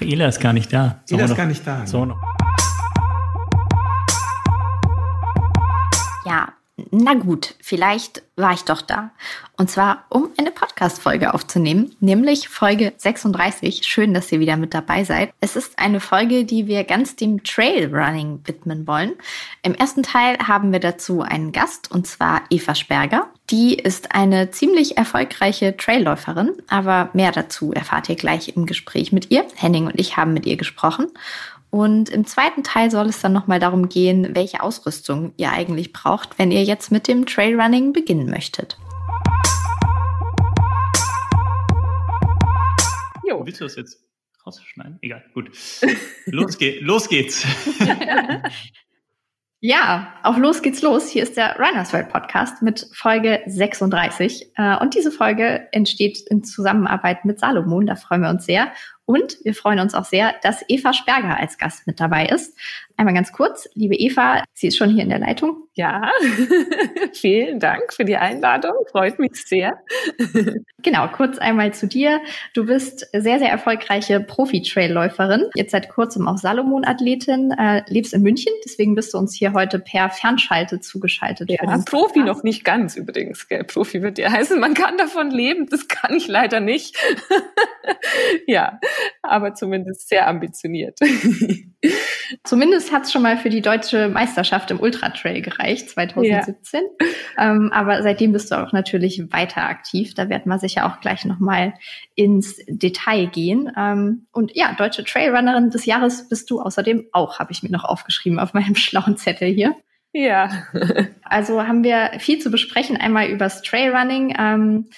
Ach, Ela ist gar nicht da. Ela ist gar nicht da. So noch. Na gut, vielleicht war ich doch da. Und zwar, um eine Podcast-Folge aufzunehmen, nämlich Folge 36. Schön, dass ihr wieder mit dabei seid. Es ist eine Folge, die wir ganz dem Trailrunning widmen wollen. Im ersten Teil haben wir dazu einen Gast, und zwar Eva Sperger. Die ist eine ziemlich erfolgreiche Trailläuferin, aber mehr dazu erfahrt ihr gleich im Gespräch mit ihr. Henning und ich haben mit ihr gesprochen. Und im zweiten Teil soll es dann nochmal darum gehen, welche Ausrüstung ihr eigentlich braucht, wenn ihr jetzt mit dem Trailrunning beginnen möchtet. Jo. Willst du das jetzt rausschneiden? Egal, gut. Los, ge los geht's. Ja, auf los geht's los. Hier ist der Runners World Podcast mit Folge 36. Äh, und diese Folge entsteht in Zusammenarbeit mit Salomon. Da freuen wir uns sehr. Und wir freuen uns auch sehr, dass Eva Sperger als Gast mit dabei ist. Einmal ganz kurz, liebe Eva, sie ist schon hier in der Leitung. Ja, vielen Dank für die Einladung, freut mich sehr. genau, kurz einmal zu dir. Du bist sehr, sehr erfolgreiche Profi-Trailläuferin, jetzt seit kurzem auch Salomon-Athletin, äh, lebst in München, deswegen bist du uns hier heute per Fernschalte zugeschaltet. Ja, Profi noch nicht ganz übrigens, gell? Profi wird ja heißen, man kann davon leben, das kann ich leider nicht. ja, aber zumindest sehr ambitioniert. Zumindest hat es schon mal für die deutsche Meisterschaft im Ultratrail gereicht, 2017. Ja. Ähm, aber seitdem bist du auch natürlich weiter aktiv. Da werden wir sicher auch gleich nochmal ins Detail gehen. Ähm, und ja, deutsche Trailrunnerin des Jahres bist du außerdem auch, habe ich mir noch aufgeschrieben auf meinem schlauen Zettel hier. Ja. also haben wir viel zu besprechen, einmal übers Trailrunning. Ähm,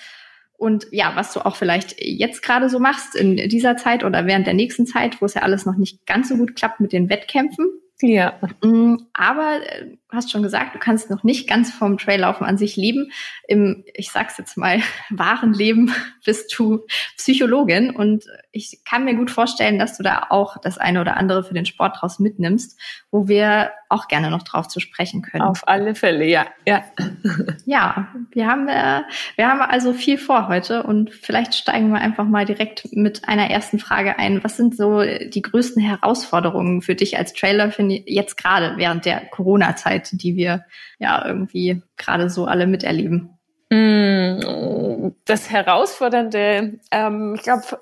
und ja, was du auch vielleicht jetzt gerade so machst in dieser Zeit oder während der nächsten Zeit, wo es ja alles noch nicht ganz so gut klappt mit den Wettkämpfen. Ja. Mm, aber äh, du hast schon gesagt, du kannst noch nicht ganz vom Traillaufen an sich leben. Im, ich sag's jetzt mal, wahren Leben bist du Psychologin und ich kann mir gut vorstellen, dass du da auch das eine oder andere für den Sport draus mitnimmst, wo wir auch gerne noch drauf zu sprechen können. Auf alle Fälle, ja. Ja, ja wir haben, äh, wir haben also viel vor heute und vielleicht steigen wir einfach mal direkt mit einer ersten Frage ein. Was sind so die größten Herausforderungen für dich als Trailer jetzt gerade während der Corona-Zeit, die wir ja irgendwie gerade so alle miterleben? Mm, das Herausfordernde, ähm, ich glaube,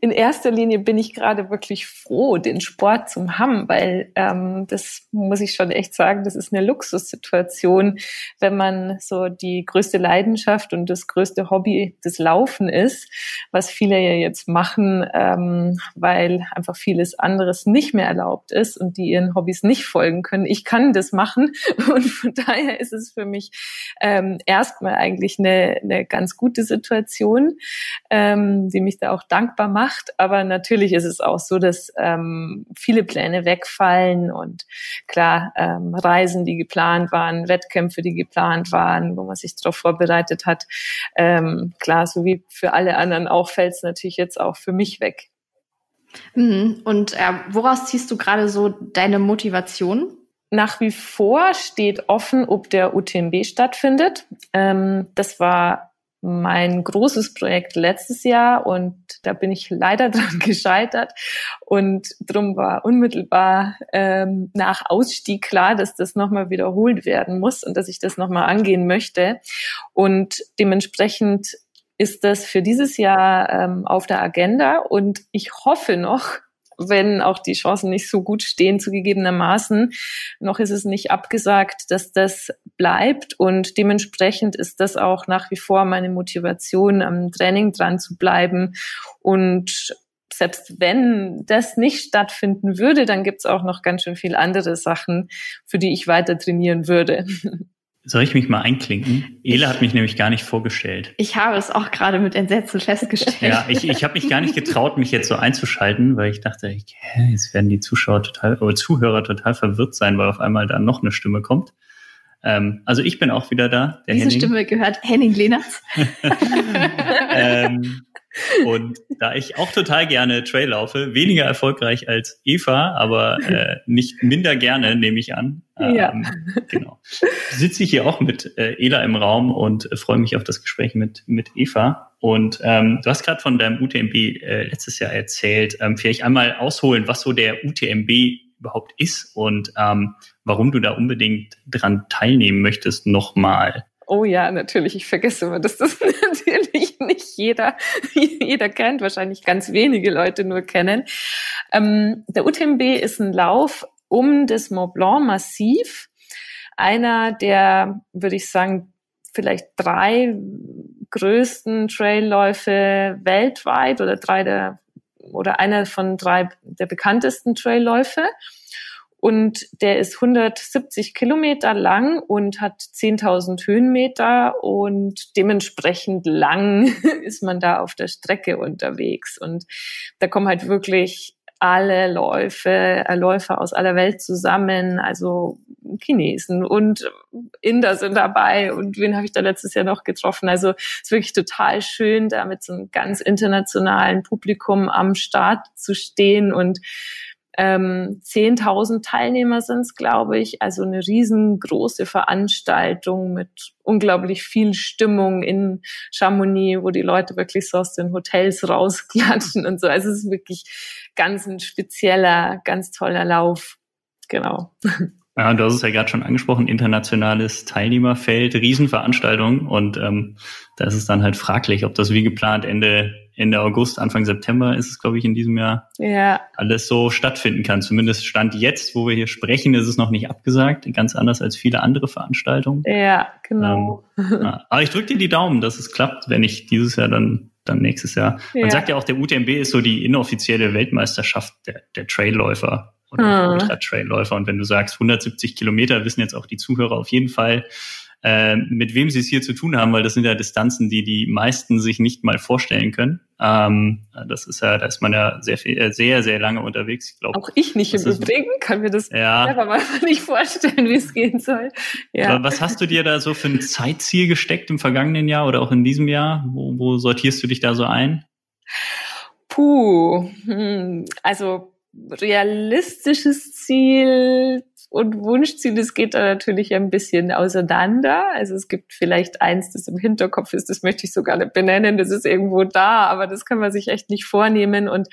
in erster Linie bin ich gerade wirklich froh, den Sport zu haben, weil ähm, das muss ich schon echt sagen, das ist eine Luxussituation, wenn man so die größte Leidenschaft und das größte Hobby des Laufen ist, was viele ja jetzt machen, ähm, weil einfach vieles anderes nicht mehr erlaubt ist und die ihren Hobbys nicht folgen können. Ich kann das machen und von daher ist es für mich ähm, erstmal eigentlich eine, eine ganz gute Situation, ähm, die mich da auch dankbar macht. Aber natürlich ist es auch so, dass ähm, viele Pläne wegfallen und klar, ähm, Reisen, die geplant waren, Wettkämpfe, die geplant waren, wo man sich darauf vorbereitet hat. Ähm, klar, so wie für alle anderen auch, fällt es natürlich jetzt auch für mich weg. Mhm. Und äh, woraus ziehst du gerade so deine Motivation? Nach wie vor steht offen, ob der UTMB stattfindet. Ähm, das war mein großes Projekt letztes Jahr und da bin ich leider dran gescheitert. Und drum war unmittelbar ähm, nach Ausstieg klar, dass das nochmal wiederholt werden muss und dass ich das nochmal angehen möchte. Und dementsprechend ist das für dieses Jahr ähm, auf der Agenda. Und ich hoffe noch, wenn auch die Chancen nicht so gut stehen, zugegebenermaßen. Noch ist es nicht abgesagt, dass das bleibt und dementsprechend ist das auch nach wie vor meine Motivation, am Training dran zu bleiben und selbst wenn das nicht stattfinden würde, dann gibt's auch noch ganz schön viel andere Sachen, für die ich weiter trainieren würde. Soll ich mich mal einklinken? Ela hat mich nämlich gar nicht vorgestellt. Ich habe es auch gerade mit Entsetzen festgestellt. Ja, ich, ich habe mich gar nicht getraut, mich jetzt so einzuschalten, weil ich dachte, hä, jetzt werden die Zuschauer total oder Zuhörer total verwirrt sein, weil auf einmal da noch eine Stimme kommt. Ähm, also ich bin auch wieder da. Diese Henning. Stimme gehört Henning Lehnertz. ähm, und da ich auch total gerne Trail laufe, weniger erfolgreich als Eva, aber äh, nicht minder gerne, nehme ich an. Ähm, ja. Genau. Sitze ich hier auch mit äh, Ela im Raum und äh, freue mich auf das Gespräch mit, mit Eva. Und ähm, du hast gerade von deinem UTMB äh, letztes Jahr erzählt. Ähm, vielleicht einmal ausholen, was so der UTMB überhaupt ist und ähm, warum du da unbedingt dran teilnehmen möchtest nochmal. Oh ja, natürlich. Ich vergesse immer, dass das natürlich nicht jeder, jeder kennt, wahrscheinlich ganz wenige Leute nur kennen. Ähm, der UTMB ist ein Lauf um das Mont Blanc Massiv. Einer der, würde ich sagen, vielleicht drei größten Trailläufe weltweit oder drei der oder einer von drei der bekanntesten Trailläufe. Und der ist 170 Kilometer lang und hat 10.000 Höhenmeter und dementsprechend lang ist man da auf der Strecke unterwegs. Und da kommen halt wirklich alle Läufe, äh, Läufer aus aller Welt zusammen, also Chinesen und Inder sind dabei und wen habe ich da letztes Jahr noch getroffen? Also es ist wirklich total schön, da mit so einem ganz internationalen Publikum am Start zu stehen und ähm, 10.000 Teilnehmer sind es, glaube ich. Also eine riesengroße Veranstaltung mit unglaublich viel Stimmung in Chamonix, wo die Leute wirklich so aus den Hotels rausklatschen und so. Also es ist wirklich ganz ein spezieller, ganz toller Lauf. Genau. Ja, du hast es ja gerade schon angesprochen, internationales Teilnehmerfeld, Riesenveranstaltung und ähm, da ist es dann halt fraglich, ob das wie geplant Ende Ende August, Anfang September ist es, glaube ich, in diesem Jahr ja. alles so stattfinden kann. Zumindest Stand jetzt, wo wir hier sprechen, ist es noch nicht abgesagt, ganz anders als viele andere Veranstaltungen. Ja, genau. Ähm, ja. Aber ich drücke dir die Daumen, dass es klappt, wenn ich dieses Jahr dann dann nächstes Jahr. Man ja. sagt ja auch, der UTMB ist so die inoffizielle Weltmeisterschaft der, der Trailläufer oder hm. Ultra-Trailläufer. Und wenn du sagst 170 Kilometer, wissen jetzt auch die Zuhörer auf jeden Fall, äh, mit wem sie es hier zu tun haben, weil das sind ja Distanzen, die die meisten sich nicht mal vorstellen können. Ähm, das ist ja, da ist man ja sehr viel, äh, sehr, sehr lange unterwegs. Ich glaube. Auch ich nicht im Übrigen, kann mir das ja. selber mal nicht vorstellen, wie es gehen soll. Ja. Was hast du dir da so für ein Zeitziel gesteckt im vergangenen Jahr oder auch in diesem Jahr? Wo, wo sortierst du dich da so ein? Puh, hm, also realistisches Ziel und Wunschziel, das geht da natürlich ein bisschen auseinander. Also es gibt vielleicht eins, das im Hinterkopf ist, das möchte ich sogar nicht benennen, das ist irgendwo da, aber das kann man sich echt nicht vornehmen. Und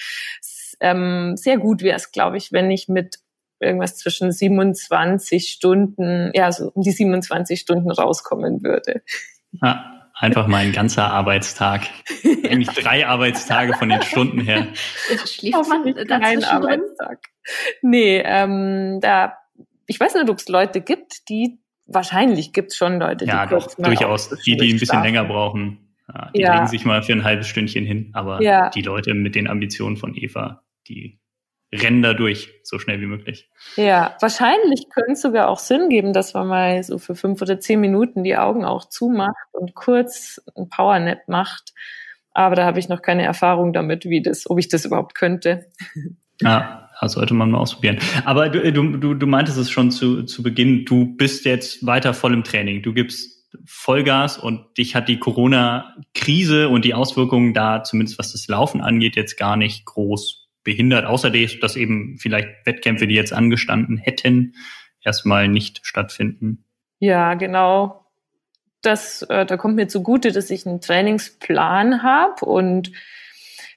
ähm, sehr gut wäre es, glaube ich, wenn ich mit irgendwas zwischen 27 Stunden, ja, so um die 27 Stunden rauskommen würde. Ja, einfach mal ein ganzer Arbeitstag. Eigentlich drei Arbeitstage von den Stunden her. Schläft man dazwischen Arbeitstag. Nee, ähm, da, ich weiß nicht, ob es Leute gibt, die, wahrscheinlich gibt es schon Leute, die ja, doch, durchaus, die, die ein bisschen länger brauchen. Ja, die ja. legen sich mal für ein halbes Stündchen hin, aber ja. die Leute mit den Ambitionen von Eva, die rennen da durch, so schnell wie möglich. Ja, wahrscheinlich könnte es sogar auch Sinn geben, dass man mal so für fünf oder zehn Minuten die Augen auch zumacht und kurz ein Powernap macht. Aber da habe ich noch keine Erfahrung damit, wie das, ob ich das überhaupt könnte. Ja, das sollte man mal ausprobieren. Aber du, du, du meintest es schon zu, zu Beginn, du bist jetzt weiter voll im Training. Du gibst Vollgas und dich hat die Corona-Krise und die Auswirkungen da, zumindest was das Laufen angeht, jetzt gar nicht groß behindert, außer dass eben vielleicht Wettkämpfe, die jetzt angestanden hätten, erstmal nicht stattfinden. Ja, genau. Das, äh, da kommt mir zugute, dass ich einen Trainingsplan habe und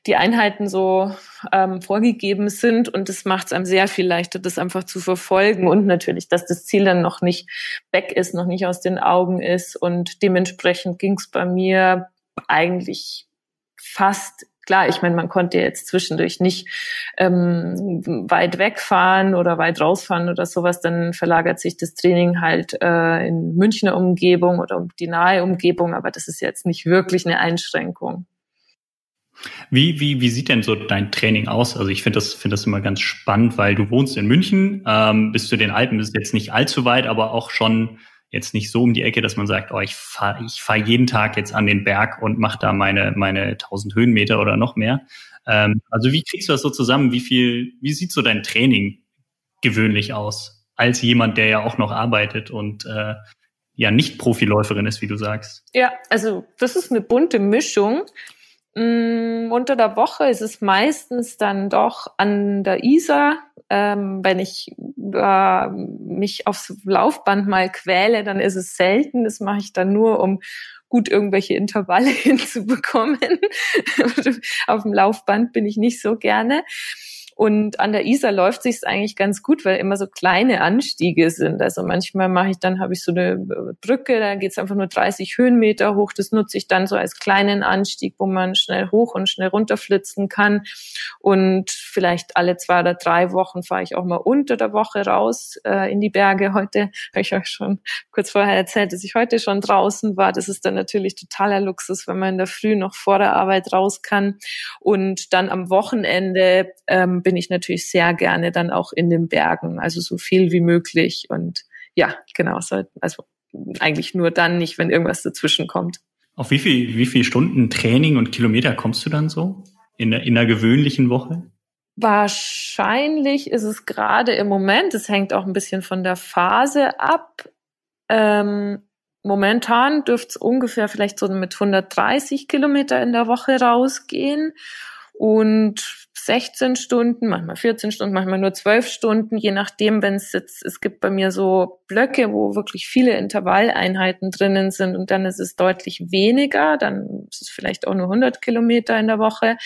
die Einheiten so ähm, vorgegeben sind und es macht es einem sehr viel leichter, das einfach zu verfolgen und natürlich, dass das Ziel dann noch nicht weg ist, noch nicht aus den Augen ist und dementsprechend ging es bei mir eigentlich fast klar, ich meine, man konnte jetzt zwischendurch nicht ähm, weit wegfahren oder weit rausfahren oder sowas, dann verlagert sich das Training halt äh, in Münchner Umgebung oder um die nahe Umgebung, aber das ist jetzt nicht wirklich eine Einschränkung. Wie, wie, wie sieht denn so dein Training aus? Also ich finde das, finde das immer ganz spannend, weil du wohnst in München, ähm, bis zu den Alpen ist jetzt nicht allzu weit, aber auch schon jetzt nicht so um die Ecke, dass man sagt, oh, ich fahre ich fahr jeden Tag jetzt an den Berg und mache da meine, meine 1000 Höhenmeter oder noch mehr. Ähm, also wie kriegst du das so zusammen? Wie viel, wie sieht so dein Training gewöhnlich aus? Als jemand, der ja auch noch arbeitet und äh, ja nicht Profiläuferin ist, wie du sagst. Ja, also das ist eine bunte Mischung. Mm, unter der Woche ist es meistens dann doch an der Isar. Ähm, wenn ich äh, mich aufs Laufband mal quäle, dann ist es selten. Das mache ich dann nur, um gut irgendwelche Intervalle hinzubekommen. Auf dem Laufband bin ich nicht so gerne. Und an der Isar läuft sich's eigentlich ganz gut, weil immer so kleine Anstiege sind. Also manchmal mache ich dann, habe ich so eine Brücke, da geht's einfach nur 30 Höhenmeter hoch. Das nutze ich dann so als kleinen Anstieg, wo man schnell hoch und schnell runterflitzen kann. Und vielleicht alle zwei oder drei Wochen fahre ich auch mal unter der Woche raus äh, in die Berge. Heute habe ich euch schon kurz vorher erzählt, dass ich heute schon draußen war. Das ist dann natürlich totaler Luxus, wenn man in der Früh noch vor der Arbeit raus kann. Und dann am Wochenende ähm, bin ich natürlich sehr gerne dann auch in den Bergen, also so viel wie möglich. Und ja, genau, also eigentlich nur dann nicht, wenn irgendwas dazwischen kommt. Auf wie viel, wie viel Stunden Training und Kilometer kommst du dann so in, in einer gewöhnlichen Woche? Wahrscheinlich ist es gerade im Moment, es hängt auch ein bisschen von der Phase ab. Ähm, momentan dürfte es ungefähr vielleicht so mit 130 Kilometer in der Woche rausgehen. Und 16 Stunden, manchmal 14 Stunden, manchmal nur 12 Stunden, je nachdem, wenn es jetzt, es gibt bei mir so Blöcke, wo wirklich viele Intervalleinheiten drinnen sind und dann ist es deutlich weniger, dann ist es vielleicht auch nur 100 Kilometer in der Woche.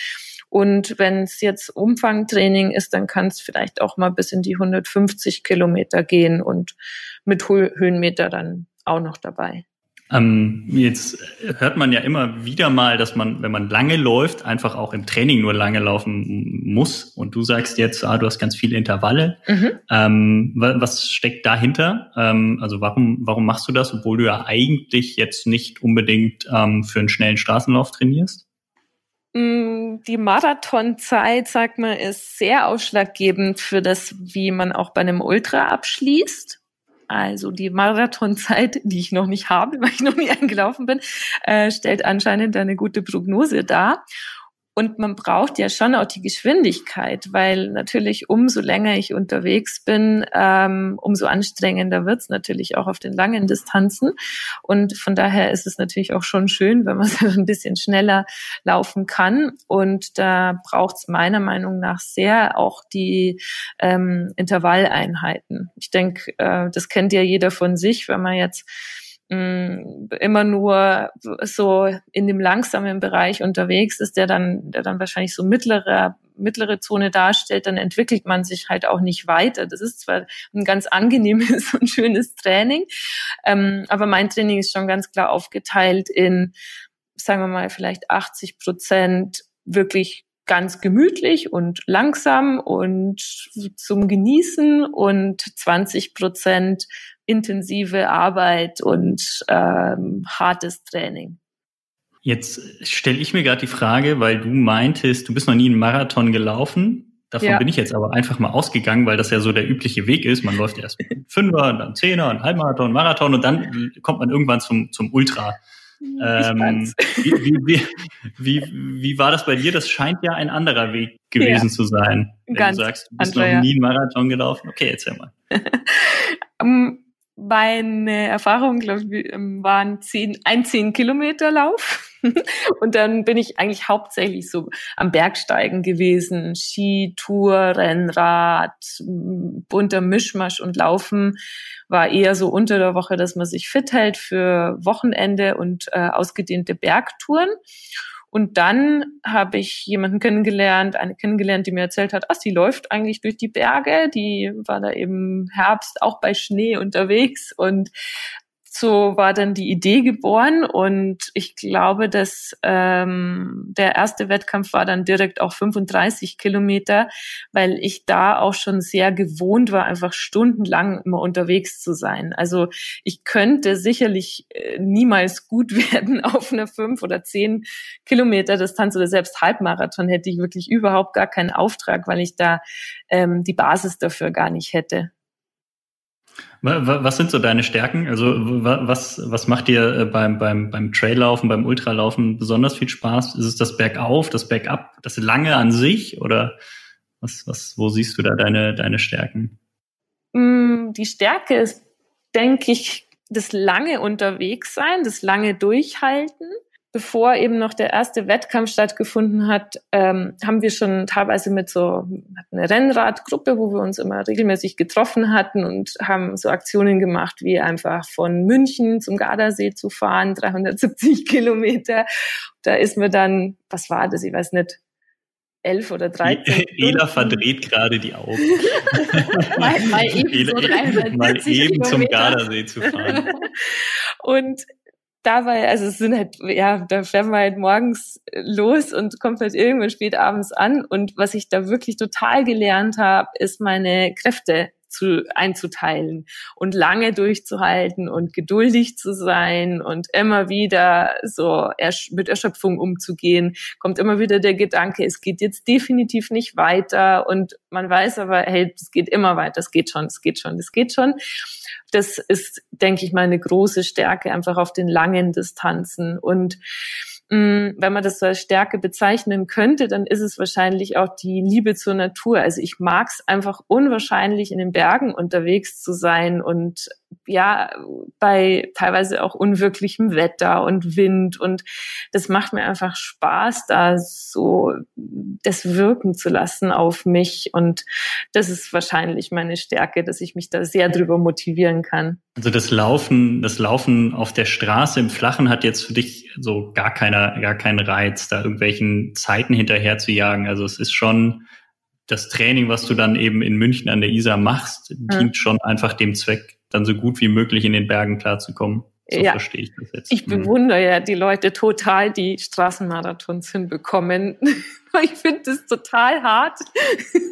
Und wenn es jetzt Umfangtraining ist, dann kann es vielleicht auch mal bis in die 150 Kilometer gehen und mit Höhenmeter dann auch noch dabei. Ähm, jetzt hört man ja immer wieder mal, dass man, wenn man lange läuft, einfach auch im Training nur lange laufen muss. Und du sagst jetzt, ah, du hast ganz viele Intervalle. Mhm. Ähm, was steckt dahinter? Ähm, also warum, warum machst du das, obwohl du ja eigentlich jetzt nicht unbedingt ähm, für einen schnellen Straßenlauf trainierst? Mm, die Marathonzeit, sagt man, ist sehr ausschlaggebend für das, wie man auch bei einem Ultra abschließt. Also die Marathonzeit, die ich noch nicht habe, weil ich noch nie eingelaufen bin, äh, stellt anscheinend eine gute Prognose dar. Und man braucht ja schon auch die Geschwindigkeit, weil natürlich umso länger ich unterwegs bin, ähm, umso anstrengender wird's natürlich auch auf den langen Distanzen. Und von daher ist es natürlich auch schon schön, wenn man so ein bisschen schneller laufen kann. Und da braucht's meiner Meinung nach sehr auch die ähm, Intervalleinheiten. Ich denke, äh, das kennt ja jeder von sich, wenn man jetzt Mm, immer nur so in dem langsamen Bereich unterwegs ist, der dann, der dann wahrscheinlich so mittlere, mittlere Zone darstellt, dann entwickelt man sich halt auch nicht weiter. Das ist zwar ein ganz angenehmes und schönes Training, ähm, aber mein Training ist schon ganz klar aufgeteilt in, sagen wir mal, vielleicht 80 Prozent wirklich ganz gemütlich und langsam und zum Genießen und 20 Prozent intensive Arbeit und ähm, hartes Training. Jetzt stelle ich mir gerade die Frage, weil du meintest, du bist noch nie einen Marathon gelaufen. Davon ja. bin ich jetzt aber einfach mal ausgegangen, weil das ja so der übliche Weg ist. Man läuft erst Fünfer und dann Zehner und Halbmarathon, Marathon und dann kommt man irgendwann zum, zum Ultra. Ähm, wie, wie, wie, wie, war das bei dir? Das scheint ja ein anderer Weg gewesen ja. zu sein. Wenn Ganz du sagst, du bist andere, noch nie einen Marathon gelaufen. Okay, erzähl mal. um, meine Erfahrung, glaube ich, ähm, waren zehn, ein zehn Kilometer Lauf. und dann bin ich eigentlich hauptsächlich so am Bergsteigen gewesen. Ski, Tour, Rennrad, bunter Mischmasch und Laufen war eher so unter der Woche, dass man sich fit hält für Wochenende und äh, ausgedehnte Bergtouren. Und dann habe ich jemanden kennengelernt, eine kennengelernt, die mir erzählt hat, ach, sie läuft eigentlich durch die Berge. Die war da im Herbst auch bei Schnee unterwegs und so war dann die Idee geboren und ich glaube, dass ähm, der erste Wettkampf war dann direkt auch 35 Kilometer, weil ich da auch schon sehr gewohnt war, einfach stundenlang immer unterwegs zu sein. Also ich könnte sicherlich äh, niemals gut werden auf einer fünf oder zehn Kilometer Distanz oder selbst Halbmarathon hätte ich wirklich überhaupt gar keinen Auftrag, weil ich da ähm, die Basis dafür gar nicht hätte. Was sind so deine Stärken? Also was, was macht dir äh, beim, beim, beim Traillaufen, beim Ultralaufen besonders viel Spaß? Ist es das Bergauf, das Bergab, das Lange an sich oder was, was, wo siehst du da deine, deine Stärken? Mm, die Stärke ist, denke ich, das lange unterwegs sein, das lange durchhalten. Bevor eben noch der erste Wettkampf stattgefunden hat, ähm, haben wir schon teilweise mit so eine Rennradgruppe, wo wir uns immer regelmäßig getroffen hatten und haben so Aktionen gemacht, wie einfach von München zum Gardasee zu fahren, 370 Kilometer. Da ist mir dann, was war das? Ich weiß nicht, elf oder dreizehn. Ela verdreht gerade die Augen. mal, mal eben, so mal eben zum Gardasee zu fahren. Und dabei, also es sind halt, ja, da fährt man halt morgens los und kommt halt irgendwann spät abends an. Und was ich da wirklich total gelernt habe, ist meine Kräfte zu, einzuteilen und lange durchzuhalten und geduldig zu sein und immer wieder so mit Erschöpfung umzugehen, kommt immer wieder der Gedanke, es geht jetzt definitiv nicht weiter und man weiß aber, hey, es geht immer weiter, es geht schon, es geht schon, es geht schon. Das ist, denke ich mal, eine große Stärke einfach auf den langen Distanzen und Mm, wenn man das so als Stärke bezeichnen könnte, dann ist es wahrscheinlich auch die Liebe zur Natur. Also ich mag es einfach unwahrscheinlich in den Bergen unterwegs zu sein und ja, bei teilweise auch unwirklichem Wetter und Wind und das macht mir einfach Spaß, da so das wirken zu lassen auf mich und das ist wahrscheinlich meine Stärke, dass ich mich da sehr drüber motivieren kann. Also das Laufen, das Laufen auf der Straße im Flachen hat jetzt für dich so gar keiner, gar keinen Reiz, da irgendwelchen Zeiten hinterher zu jagen. Also es ist schon das Training, was du dann eben in München an der Isar machst, dient hm. schon einfach dem Zweck, dann so gut wie möglich in den Bergen klarzukommen. So ja. verstehe ich das jetzt. Ich mhm. bewundere ja die Leute total, die Straßenmarathons hinbekommen. ich finde das total hart.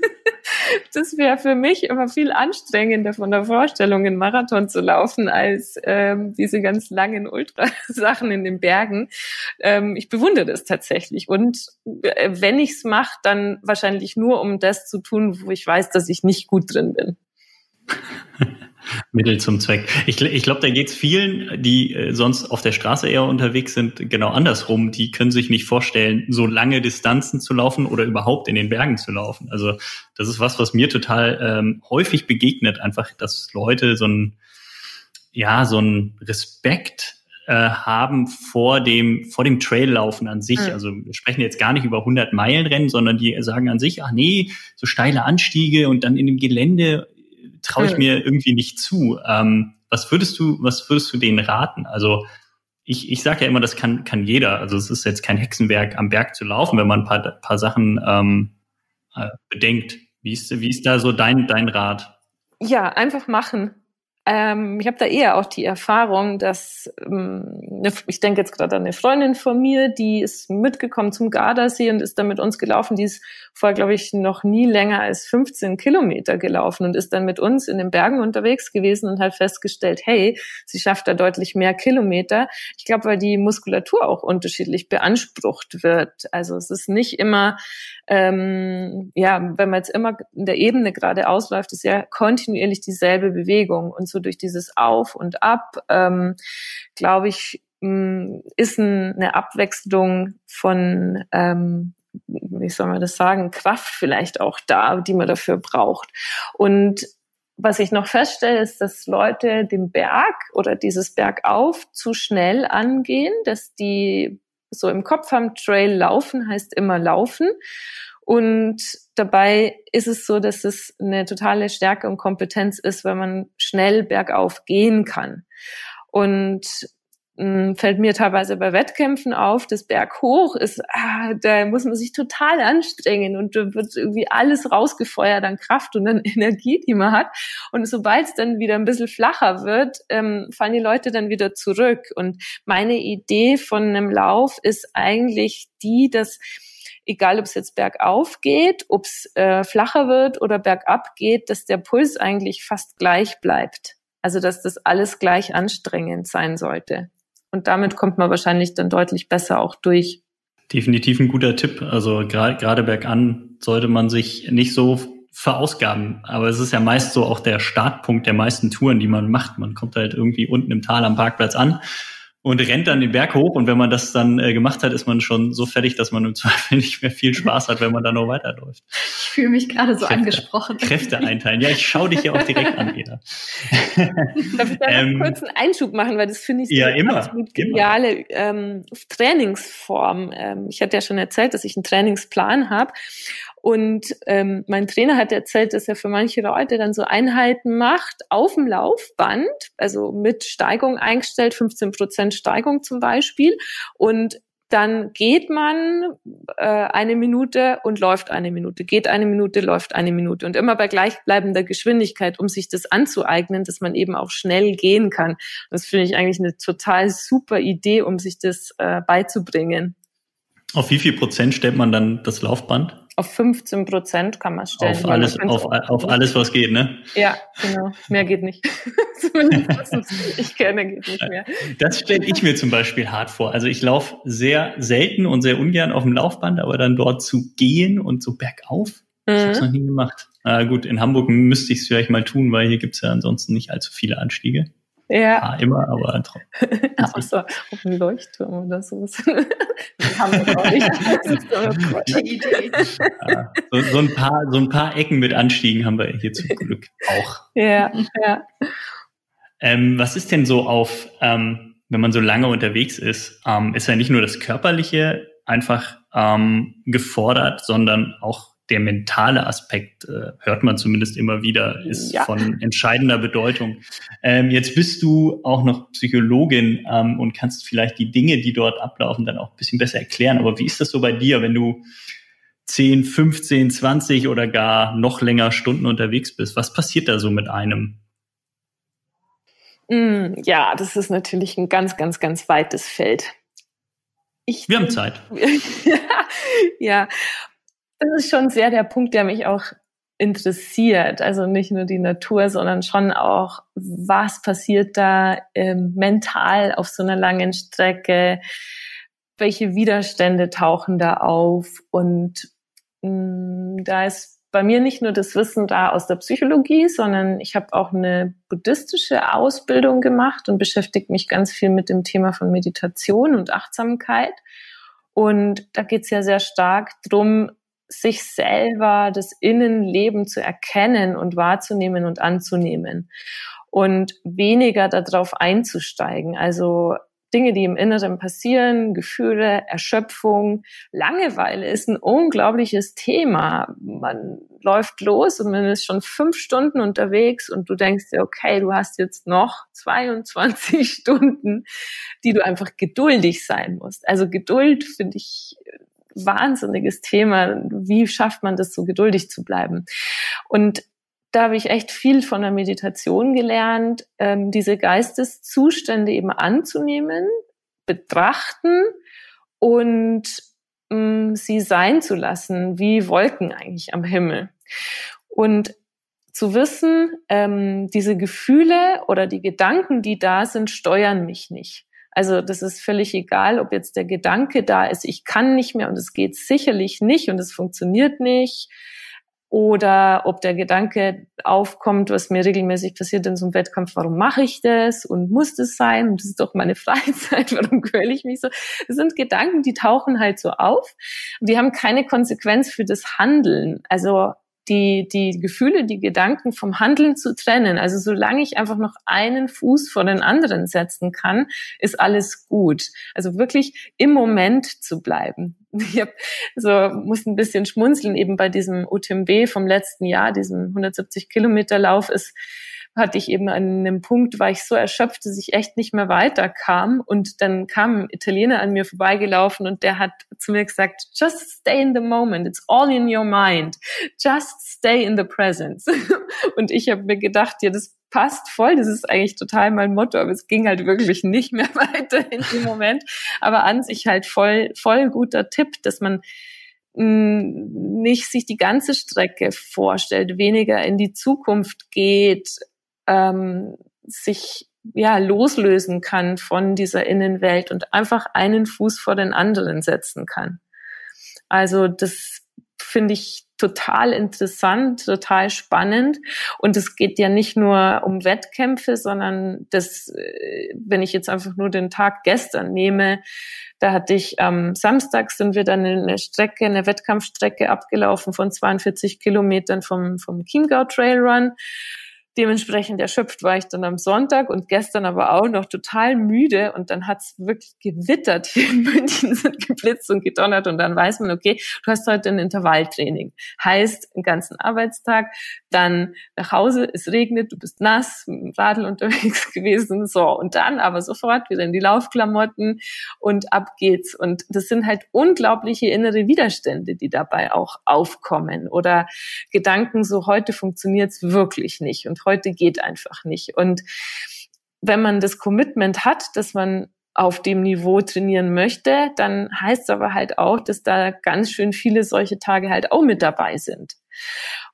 das wäre für mich immer viel anstrengender von der Vorstellung, einen Marathon zu laufen, als ähm, diese ganz langen Ultrasachen in den Bergen. Ähm, ich bewundere das tatsächlich. Und äh, wenn ich es mache, dann wahrscheinlich nur, um das zu tun, wo ich weiß, dass ich nicht gut drin bin. Mittel zum Zweck. Ich, ich glaube, da geht es vielen, die äh, sonst auf der Straße eher unterwegs sind, genau andersrum. Die können sich nicht vorstellen, so lange Distanzen zu laufen oder überhaupt in den Bergen zu laufen. Also das ist was, was mir total ähm, häufig begegnet, einfach, dass Leute so ein, ja, so ein Respekt äh, haben vor dem, vor dem Traillaufen an sich. Mhm. Also wir sprechen jetzt gar nicht über 100 Meilen Rennen, sondern die sagen an sich, ach nee, so steile Anstiege und dann in dem Gelände traue ich mir irgendwie nicht zu. Ähm, was würdest du, was würdest du denen raten? Also ich, ich sage ja immer, das kann, kann jeder. Also es ist jetzt kein Hexenwerk, am Berg zu laufen, wenn man ein paar, paar Sachen ähm, äh, bedenkt. Wie ist, wie ist da so dein, dein Rat? Ja, einfach machen. Ähm, ich habe da eher auch die Erfahrung, dass ähm, ne, ich denke jetzt gerade an eine Freundin von mir, die ist mitgekommen zum Gardasee und ist dann mit uns gelaufen. Die ist vorher, glaube ich, noch nie länger als 15 Kilometer gelaufen und ist dann mit uns in den Bergen unterwegs gewesen und hat festgestellt, hey, sie schafft da deutlich mehr Kilometer. Ich glaube, weil die Muskulatur auch unterschiedlich beansprucht wird. Also es ist nicht immer ähm, ja, wenn man jetzt immer in der Ebene gerade ausläuft, ist ja kontinuierlich dieselbe Bewegung. Und so durch dieses Auf und Ab, ähm, glaube ich, mh, ist ein, eine Abwechslung von ähm, wie soll man das sagen, Kraft vielleicht auch da, die man dafür braucht. Und was ich noch feststelle, ist, dass Leute den Berg oder dieses Bergauf zu schnell angehen, dass die so im Kopf haben, Trail laufen heißt immer laufen. Und dabei ist es so, dass es eine totale Stärke und Kompetenz ist, wenn man schnell bergauf gehen kann. Und mh, fällt mir teilweise bei Wettkämpfen auf, das Berg hoch ist, ah, da muss man sich total anstrengen und da wird irgendwie alles rausgefeuert an Kraft und an Energie, die man hat. Und sobald es dann wieder ein bisschen flacher wird, ähm, fallen die Leute dann wieder zurück. Und meine Idee von einem Lauf ist eigentlich die, dass egal ob es jetzt bergauf geht, ob es äh, flacher wird oder bergab geht, dass der Puls eigentlich fast gleich bleibt. Also dass das alles gleich anstrengend sein sollte. Und damit kommt man wahrscheinlich dann deutlich besser auch durch. Definitiv ein guter Tipp. Also gerade bergan sollte man sich nicht so verausgaben. Aber es ist ja meist so auch der Startpunkt der meisten Touren, die man macht. Man kommt halt irgendwie unten im Tal am Parkplatz an und rennt dann den Berg hoch und wenn man das dann äh, gemacht hat, ist man schon so fertig, dass man im Zweifel nicht mehr viel Spaß hat, wenn man dann noch weiterläuft. Ich fühle mich gerade so Kräfte, angesprochen. Kräfte einteilen. Ja, ich schaue dich ja auch direkt an, Eda. Darf ich da ähm, noch kurz einen Einschub machen, weil das finde ich so ja, eine immer, absolut geniale ähm, Trainingsform. Ähm, ich hatte ja schon erzählt, dass ich einen Trainingsplan habe und ähm, mein Trainer hat erzählt, dass er für manche Leute dann so Einheiten macht auf dem Laufband, also mit Steigung eingestellt, 15 Prozent Steigung zum Beispiel. Und dann geht man äh, eine Minute und läuft eine Minute, geht eine Minute, läuft eine Minute und immer bei gleichbleibender Geschwindigkeit, um sich das anzueignen, dass man eben auch schnell gehen kann. Das finde ich eigentlich eine total super Idee, um sich das äh, beizubringen. Auf wie viel Prozent stellt man dann das Laufband? Auf 15 Prozent kann man stellen. Auf alles, auf, auf alles, was geht, ne? Ja, genau. Mehr geht nicht. Zumindest ich kenne, geht nicht mehr. Das stelle ich mir zum Beispiel hart vor. Also ich laufe sehr selten und sehr ungern auf dem Laufband, aber dann dort zu gehen und so bergauf, mhm. ich habe es noch nie gemacht. Na gut, in Hamburg müsste ich es vielleicht mal tun, weil hier gibt es ja ansonsten nicht allzu viele Anstiege. Ja. Ah, immer, aber Außer auf dem Leuchtturm oder so. haben wir auch nicht. Das ist ja, so, so, ein paar, so ein paar Ecken mit Anstiegen haben wir hier zum Glück auch. Ja, ja. Ähm, was ist denn so auf, ähm, wenn man so lange unterwegs ist, ähm, ist ja nicht nur das Körperliche einfach ähm, gefordert, sondern auch der mentale Aspekt, äh, hört man zumindest immer wieder, ist ja. von entscheidender Bedeutung. Ähm, jetzt bist du auch noch Psychologin ähm, und kannst vielleicht die Dinge, die dort ablaufen, dann auch ein bisschen besser erklären. Aber wie ist das so bei dir, wenn du 10, 15, 20 oder gar noch länger Stunden unterwegs bist? Was passiert da so mit einem? Mm, ja, das ist natürlich ein ganz, ganz, ganz weites Feld. Ich Wir haben Zeit. ja, das ist schon sehr der Punkt, der mich auch interessiert. Also nicht nur die Natur, sondern schon auch, was passiert da ähm, mental auf so einer langen Strecke, welche Widerstände tauchen da auf. Und mh, mm, da ist bei mir nicht nur das Wissen da aus der Psychologie, sondern ich habe auch eine buddhistische Ausbildung gemacht und beschäftige mich ganz viel mit dem Thema von Meditation und Achtsamkeit. Und da geht es ja sehr stark drum, sich selber das Innenleben zu erkennen und wahrzunehmen und anzunehmen und weniger darauf einzusteigen. Also Dinge, die im Inneren passieren, Gefühle, Erschöpfung, Langeweile ist ein unglaubliches Thema. Man läuft los und man ist schon fünf Stunden unterwegs und du denkst dir, okay, du hast jetzt noch 22 Stunden, die du einfach geduldig sein musst. Also Geduld finde ich wahnsinniges Thema. Wie schafft man das, so geduldig zu bleiben? Und da habe ich echt viel von der Meditation gelernt, ähm, diese Geisteszustände eben anzunehmen, betrachten und ähm, sie sein zu lassen, wie Wolken eigentlich am Himmel. Und zu wissen, ähm, diese Gefühle oder die Gedanken, die da sind, steuern mich nicht. Also das ist völlig egal, ob jetzt der Gedanke da ist, ich kann nicht mehr und es geht sicherlich nicht und es funktioniert nicht. Oder ob der Gedanke aufkommt, was mir regelmäßig passiert in so einem Wettkampf, warum mache ich das und muss das sein und das ist doch meine Freizeit, warum quäle ich mich so? Das sind Gedanken, die tauchen halt so auf. Die haben keine Konsequenz für das Handeln. Also die, die Gefühle, die Gedanken vom Handeln zu trennen. Also solange ich einfach noch einen Fuß vor den anderen setzen kann, ist alles gut. Also wirklich im Moment zu bleiben. Ich hab, so muss ein bisschen schmunzeln eben bei diesem UTMB vom letzten Jahr, diesem 170 Kilometer Lauf ist hatte ich eben an einem Punkt, war ich so erschöpft, dass ich echt nicht mehr weiterkam. Und dann kam ein Italiener an mir vorbeigelaufen und der hat zu mir gesagt, just stay in the moment. It's all in your mind. Just stay in the presence. und ich habe mir gedacht, ja, das passt voll. Das ist eigentlich total mein Motto, aber es ging halt wirklich nicht mehr weiter in dem Moment. Aber an sich halt voll, voll guter Tipp, dass man mm, nicht sich die ganze Strecke vorstellt, weniger in die Zukunft geht, ähm, sich ja loslösen kann von dieser Innenwelt und einfach einen Fuß vor den anderen setzen kann. Also das finde ich total interessant, total spannend. Und es geht ja nicht nur um Wettkämpfe, sondern das, äh, wenn ich jetzt einfach nur den Tag gestern nehme, da hatte ich am Samstag sind wir dann eine Strecke, eine Wettkampfstrecke abgelaufen von 42 Kilometern vom, vom Chiemgau Trail Run. Dementsprechend erschöpft war ich dann am Sonntag und gestern aber auch noch total müde und dann hat's wirklich gewittert hier in München, sind geblitzt und gedonnert und dann weiß man, okay, du hast heute ein Intervalltraining. Heißt, einen ganzen Arbeitstag, dann nach Hause, es regnet, du bist nass, mit dem Radl unterwegs gewesen, so und dann aber sofort wieder in die Laufklamotten und ab geht's. Und das sind halt unglaubliche innere Widerstände, die dabei auch aufkommen oder Gedanken, so heute funktioniert's wirklich nicht und heute geht einfach nicht. Und wenn man das Commitment hat, dass man auf dem Niveau trainieren möchte, dann heißt es aber halt auch, dass da ganz schön viele solche Tage halt auch mit dabei sind.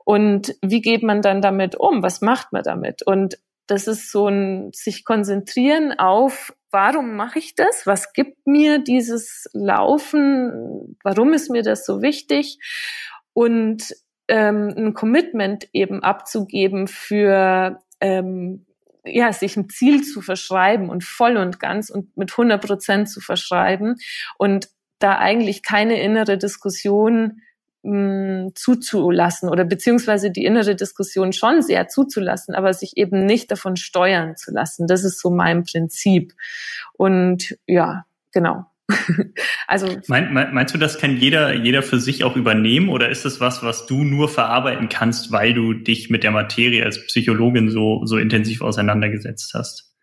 Und wie geht man dann damit um? Was macht man damit? Und das ist so ein sich konzentrieren auf, warum mache ich das? Was gibt mir dieses Laufen? Warum ist mir das so wichtig? Und ähm, ein Commitment eben abzugeben für ähm, ja, sich ein Ziel zu verschreiben und voll und ganz und mit 100 Prozent zu verschreiben und da eigentlich keine innere Diskussion mh, zuzulassen oder beziehungsweise die innere Diskussion schon sehr zuzulassen, aber sich eben nicht davon steuern zu lassen. Das ist so mein Prinzip. Und ja, genau. also mein, mein, meinst du, das kann jeder jeder für sich auch übernehmen oder ist es was, was du nur verarbeiten kannst, weil du dich mit der Materie als Psychologin so so intensiv auseinandergesetzt hast?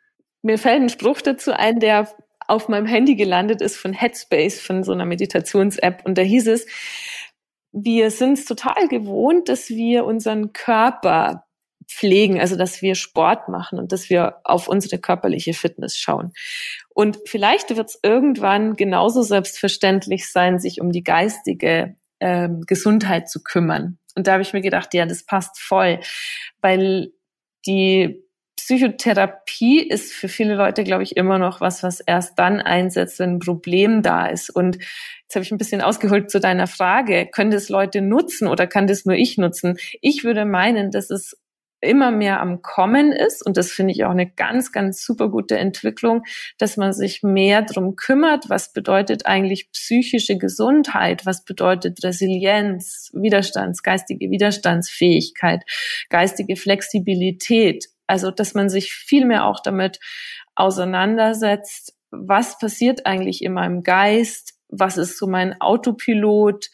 Mir fällt ein Spruch dazu ein, der auf meinem Handy gelandet ist von Headspace, von so einer Meditations-App. Und da hieß es, wir sind es total gewohnt, dass wir unseren Körper pflegen, also dass wir Sport machen und dass wir auf unsere körperliche Fitness schauen. Und vielleicht wird es irgendwann genauso selbstverständlich sein, sich um die geistige ähm, Gesundheit zu kümmern. Und da habe ich mir gedacht, ja, das passt voll, weil die Psychotherapie ist für viele Leute, glaube ich, immer noch was, was erst dann einsetzt, wenn ein Problem da ist. Und jetzt habe ich ein bisschen ausgeholt zu deiner Frage, können das Leute nutzen oder kann das nur ich nutzen? Ich würde meinen, dass es immer mehr am Kommen ist. Und das finde ich auch eine ganz, ganz super gute Entwicklung, dass man sich mehr drum kümmert. Was bedeutet eigentlich psychische Gesundheit? Was bedeutet Resilienz, Widerstands, geistige Widerstandsfähigkeit, geistige Flexibilität? Also, dass man sich viel mehr auch damit auseinandersetzt. Was passiert eigentlich in meinem Geist? Was ist so mein Autopilot?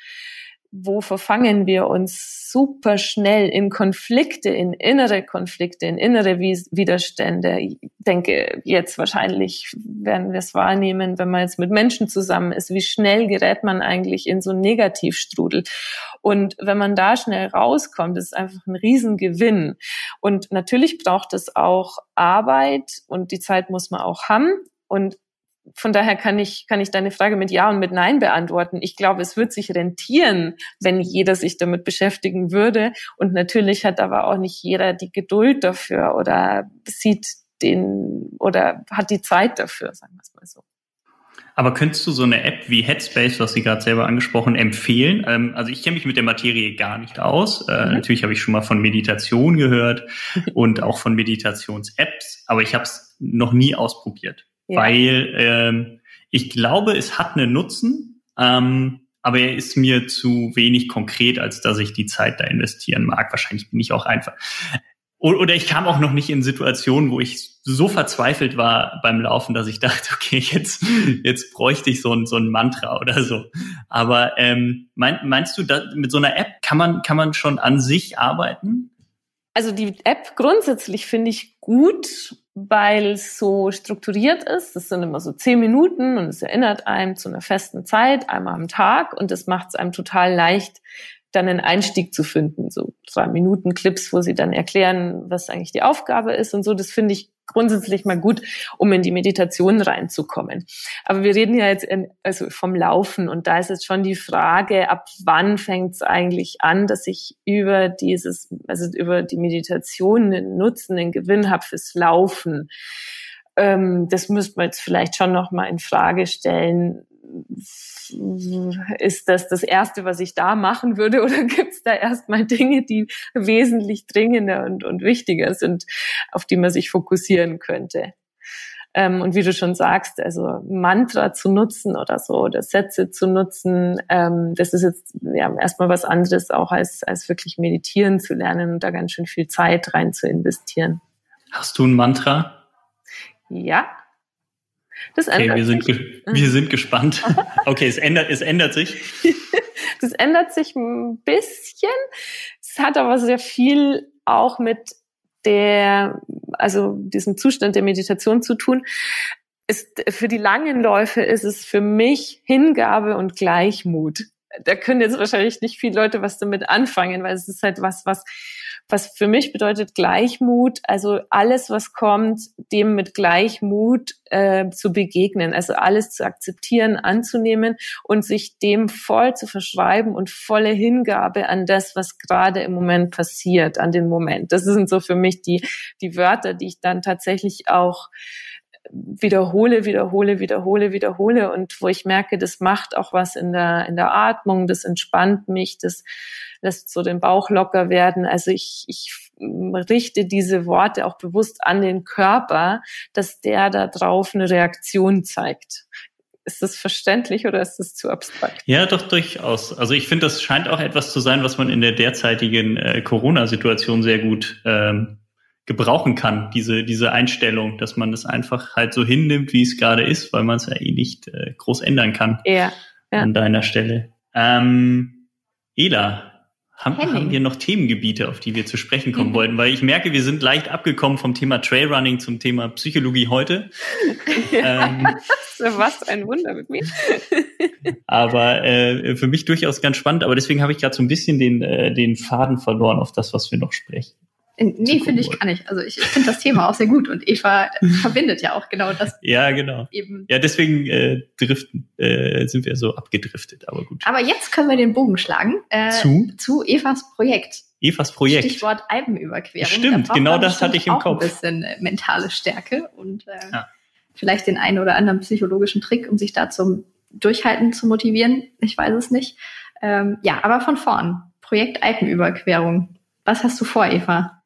Wo verfangen wir uns super schnell in Konflikte, in innere Konflikte, in innere Widerstände. Ich denke, jetzt wahrscheinlich werden wir es wahrnehmen, wenn man jetzt mit Menschen zusammen ist, wie schnell gerät man eigentlich in so einen Negativstrudel. Und wenn man da schnell rauskommt, ist es einfach ein Riesengewinn. Und natürlich braucht es auch Arbeit und die Zeit muss man auch haben. Und von daher kann ich, kann ich deine Frage mit Ja und mit Nein beantworten. Ich glaube, es wird sich rentieren, wenn jeder sich damit beschäftigen würde. Und natürlich hat aber auch nicht jeder die Geduld dafür oder sieht den oder hat die Zeit dafür, sagen wir es mal so. Aber könntest du so eine App wie Headspace, was Sie gerade selber angesprochen, empfehlen? Ähm, also ich kenne mich mit der Materie gar nicht aus. Äh, mhm. Natürlich habe ich schon mal von Meditation gehört und auch von Meditations-Apps, aber ich habe es noch nie ausprobiert ja. weil ähm, ich glaube, es hat einen Nutzen, ähm, aber er ist mir zu wenig konkret, als dass ich die Zeit da investieren mag. Wahrscheinlich bin ich auch einfach. Oder ich kam auch noch nicht in Situationen, wo ich so verzweifelt war beim Laufen, dass ich dachte, okay, jetzt, jetzt bräuchte ich so ein, so ein Mantra oder so. Aber ähm, mein, meinst du, mit so einer App kann man, kann man schon an sich arbeiten? Also die App grundsätzlich finde ich gut, weil es so strukturiert ist. Das sind immer so zehn Minuten und es erinnert einem zu einer festen Zeit, einmal am Tag und es macht es einem total leicht, dann einen Einstieg zu finden. So drei Minuten Clips, wo sie dann erklären, was eigentlich die Aufgabe ist und so. Das finde ich grundsätzlich mal gut, um in die Meditation reinzukommen. Aber wir reden ja jetzt in, also vom Laufen und da ist jetzt schon die Frage, ab wann fängt es eigentlich an, dass ich über dieses, also über die Meditation einen Nutzen, einen Gewinn habe fürs Laufen. Ähm, das müsste man jetzt vielleicht schon noch mal in Frage stellen ist das das Erste, was ich da machen würde? Oder gibt es da erstmal Dinge, die wesentlich dringender und, und wichtiger sind, auf die man sich fokussieren könnte? Ähm, und wie du schon sagst, also Mantra zu nutzen oder so oder Sätze zu nutzen, ähm, das ist jetzt ja erstmal was anderes auch als, als wirklich meditieren zu lernen und da ganz schön viel Zeit rein zu investieren. Hast du ein Mantra? Ja. Das ändert okay, wir sind, sich. wir sind gespannt. Okay, es ändert, es ändert sich. das ändert sich ein bisschen. Es hat aber sehr viel auch mit der, also diesem Zustand der Meditation zu tun. Ist, für die langen Läufe ist es für mich Hingabe und Gleichmut. Da können jetzt wahrscheinlich nicht viele Leute was damit anfangen, weil es ist halt was, was was für mich bedeutet Gleichmut, also alles, was kommt, dem mit Gleichmut äh, zu begegnen, also alles zu akzeptieren, anzunehmen und sich dem voll zu verschreiben und volle Hingabe an das, was gerade im Moment passiert, an den Moment. Das sind so für mich die, die Wörter, die ich dann tatsächlich auch wiederhole, wiederhole, wiederhole, wiederhole und wo ich merke, das macht auch was in der, in der Atmung, das entspannt mich, das lässt so den Bauch locker werden. Also ich, ich richte diese Worte auch bewusst an den Körper, dass der da drauf eine Reaktion zeigt. Ist das verständlich oder ist das zu abstrakt? Ja, doch durchaus. Also ich finde, das scheint auch etwas zu sein, was man in der derzeitigen äh, Corona-Situation sehr gut ähm, gebrauchen kann, diese, diese Einstellung, dass man das einfach halt so hinnimmt, wie es gerade ist, weil man es ja eh nicht äh, groß ändern kann ja, ja. an deiner Stelle. Ähm, Ela, haben, haben wir noch Themengebiete, auf die wir zu sprechen kommen mhm. wollten? Weil ich merke, wir sind leicht abgekommen vom Thema Trailrunning zum Thema Psychologie heute. Ähm, was ein Wunder mit mir. aber äh, für mich durchaus ganz spannend. Aber deswegen habe ich gerade so ein bisschen den, äh, den Faden verloren auf das, was wir noch sprechen. Nee, finde ich gar nicht. Also ich, ich finde das Thema auch sehr gut und Eva verbindet ja auch genau das. Ja, genau. Eben. Ja, deswegen äh, driften, äh, sind wir so abgedriftet, aber gut. Aber jetzt können wir den Bogen schlagen äh, zu? zu Evas Projekt. Evas Projekt. Stichwort Alpenüberquerung. Stimmt, da genau das hatte ich im Kopf. Ein bisschen äh, mentale Stärke und äh, ja. vielleicht den einen oder anderen psychologischen Trick, um sich da zum Durchhalten zu motivieren. Ich weiß es nicht. Ähm, ja, aber von vorn. Projekt Alpenüberquerung. Was hast du vor, Eva?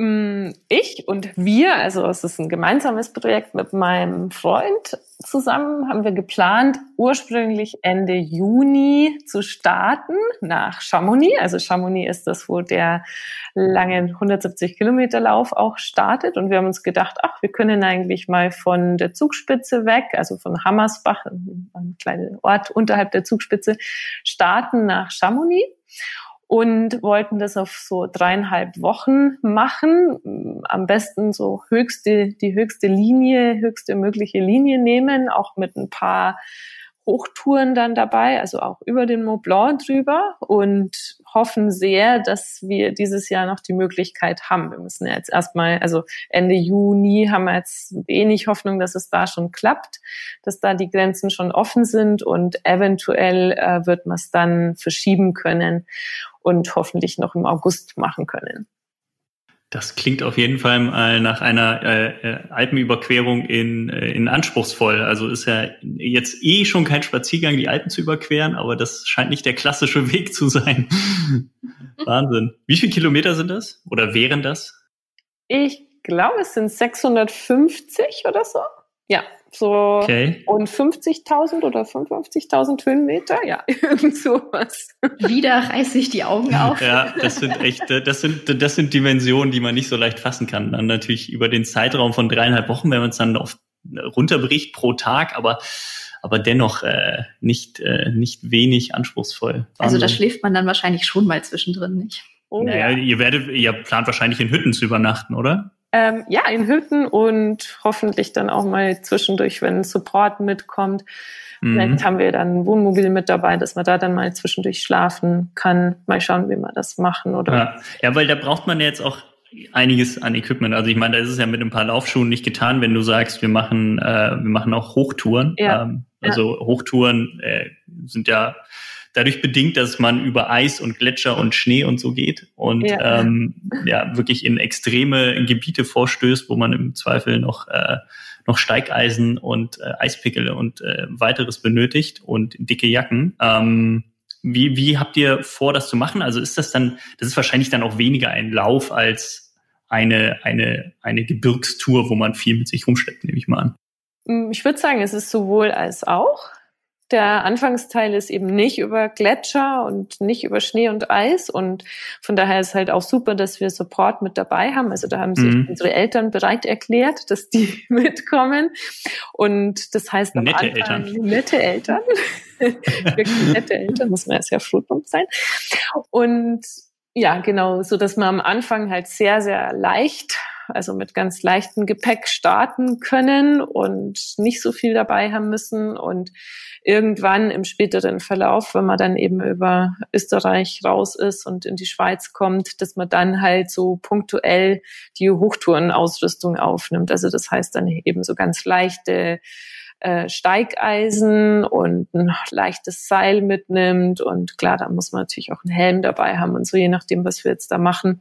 Mm, ich und wir, also es ist ein gemeinsames Projekt mit meinem Freund zusammen, haben wir geplant, ursprünglich Ende Juni zu starten nach Chamonix. Also Chamonix ist das, wo der lange 170 Kilometer Lauf auch startet. Und wir haben uns gedacht, ach, wir können eigentlich mal von der Zugspitze weg, also von Hammersbach, ein kleiner Ort unterhalb der Zugspitze, starten nach Chamonix und wollten das auf so dreieinhalb Wochen machen. Am besten so höchste, die höchste Linie, höchste mögliche Linie nehmen, auch mit ein paar Hochtouren dann dabei, also auch über den Mont Blanc drüber und hoffen sehr, dass wir dieses Jahr noch die Möglichkeit haben. Wir müssen ja jetzt erstmal, also Ende Juni haben wir jetzt wenig Hoffnung, dass es da schon klappt, dass da die Grenzen schon offen sind und eventuell äh, wird man es dann verschieben können und hoffentlich noch im August machen können. Das klingt auf jeden Fall mal nach einer äh, äh, Alpenüberquerung in, äh, in anspruchsvoll. Also ist ja jetzt eh schon kein Spaziergang, die Alpen zu überqueren, aber das scheint nicht der klassische Weg zu sein. Wahnsinn. Wie viele Kilometer sind das? Oder wären das? Ich glaube, es sind 650 oder so. Ja, so okay. und 50.000 oder 55.000 Höhenmeter, ja, irgend sowas. Wieder reiße ich die Augen auf. Ja, das sind echt, das sind, das sind Dimensionen, die man nicht so leicht fassen kann. Dann natürlich über den Zeitraum von dreieinhalb Wochen, wenn man es dann auf runterbricht pro Tag, aber aber dennoch äh, nicht äh, nicht wenig anspruchsvoll. Wahnsinn. Also da schläft man dann wahrscheinlich schon mal zwischendrin, nicht? Oh, naja, ja. ihr werdet, ihr plant wahrscheinlich in Hütten zu übernachten, oder? Ähm, ja, in Hütten und hoffentlich dann auch mal zwischendurch, wenn Support mitkommt. Mhm. Vielleicht haben wir dann ein Wohnmobil mit dabei, dass man da dann mal zwischendurch schlafen kann. Mal schauen, wie wir das machen. Oder ja. ja, weil da braucht man jetzt auch einiges an Equipment. Also ich meine, da ist es ja mit ein paar Laufschuhen nicht getan, wenn du sagst, wir machen, äh, wir machen auch Hochtouren. Ja. Ähm, also ja. Hochtouren äh, sind ja dadurch bedingt, dass man über Eis und Gletscher und Schnee und so geht und ja, ähm, ja wirklich in extreme Gebiete vorstößt, wo man im Zweifel noch äh, noch Steigeisen und äh, Eispickel und äh, weiteres benötigt und dicke Jacken. Ähm, wie, wie habt ihr vor, das zu machen? Also ist das dann, das ist wahrscheinlich dann auch weniger ein Lauf als eine, eine, eine Gebirgstour, wo man viel mit sich rumschleppt, nehme ich mal an. Ich würde sagen, es ist sowohl als auch. Der Anfangsteil ist eben nicht über Gletscher und nicht über Schnee und Eis. Und von daher ist halt auch super, dass wir Support mit dabei haben. Also da haben sich mhm. unsere Eltern bereit erklärt, dass die mitkommen. Und das heißt nette Anfang, Eltern, nette Eltern, wirklich nette Eltern, muss man ja sehr froh drum sein. Und ja, genau, so dass man am Anfang halt sehr, sehr leicht also mit ganz leichtem Gepäck starten können und nicht so viel dabei haben müssen und irgendwann im späteren Verlauf, wenn man dann eben über Österreich raus ist und in die Schweiz kommt, dass man dann halt so punktuell die Hochtourenausrüstung aufnimmt. Also das heißt dann eben so ganz leichte äh, Steigeisen und ein leichtes Seil mitnimmt. Und klar, da muss man natürlich auch einen Helm dabei haben und so, je nachdem, was wir jetzt da machen,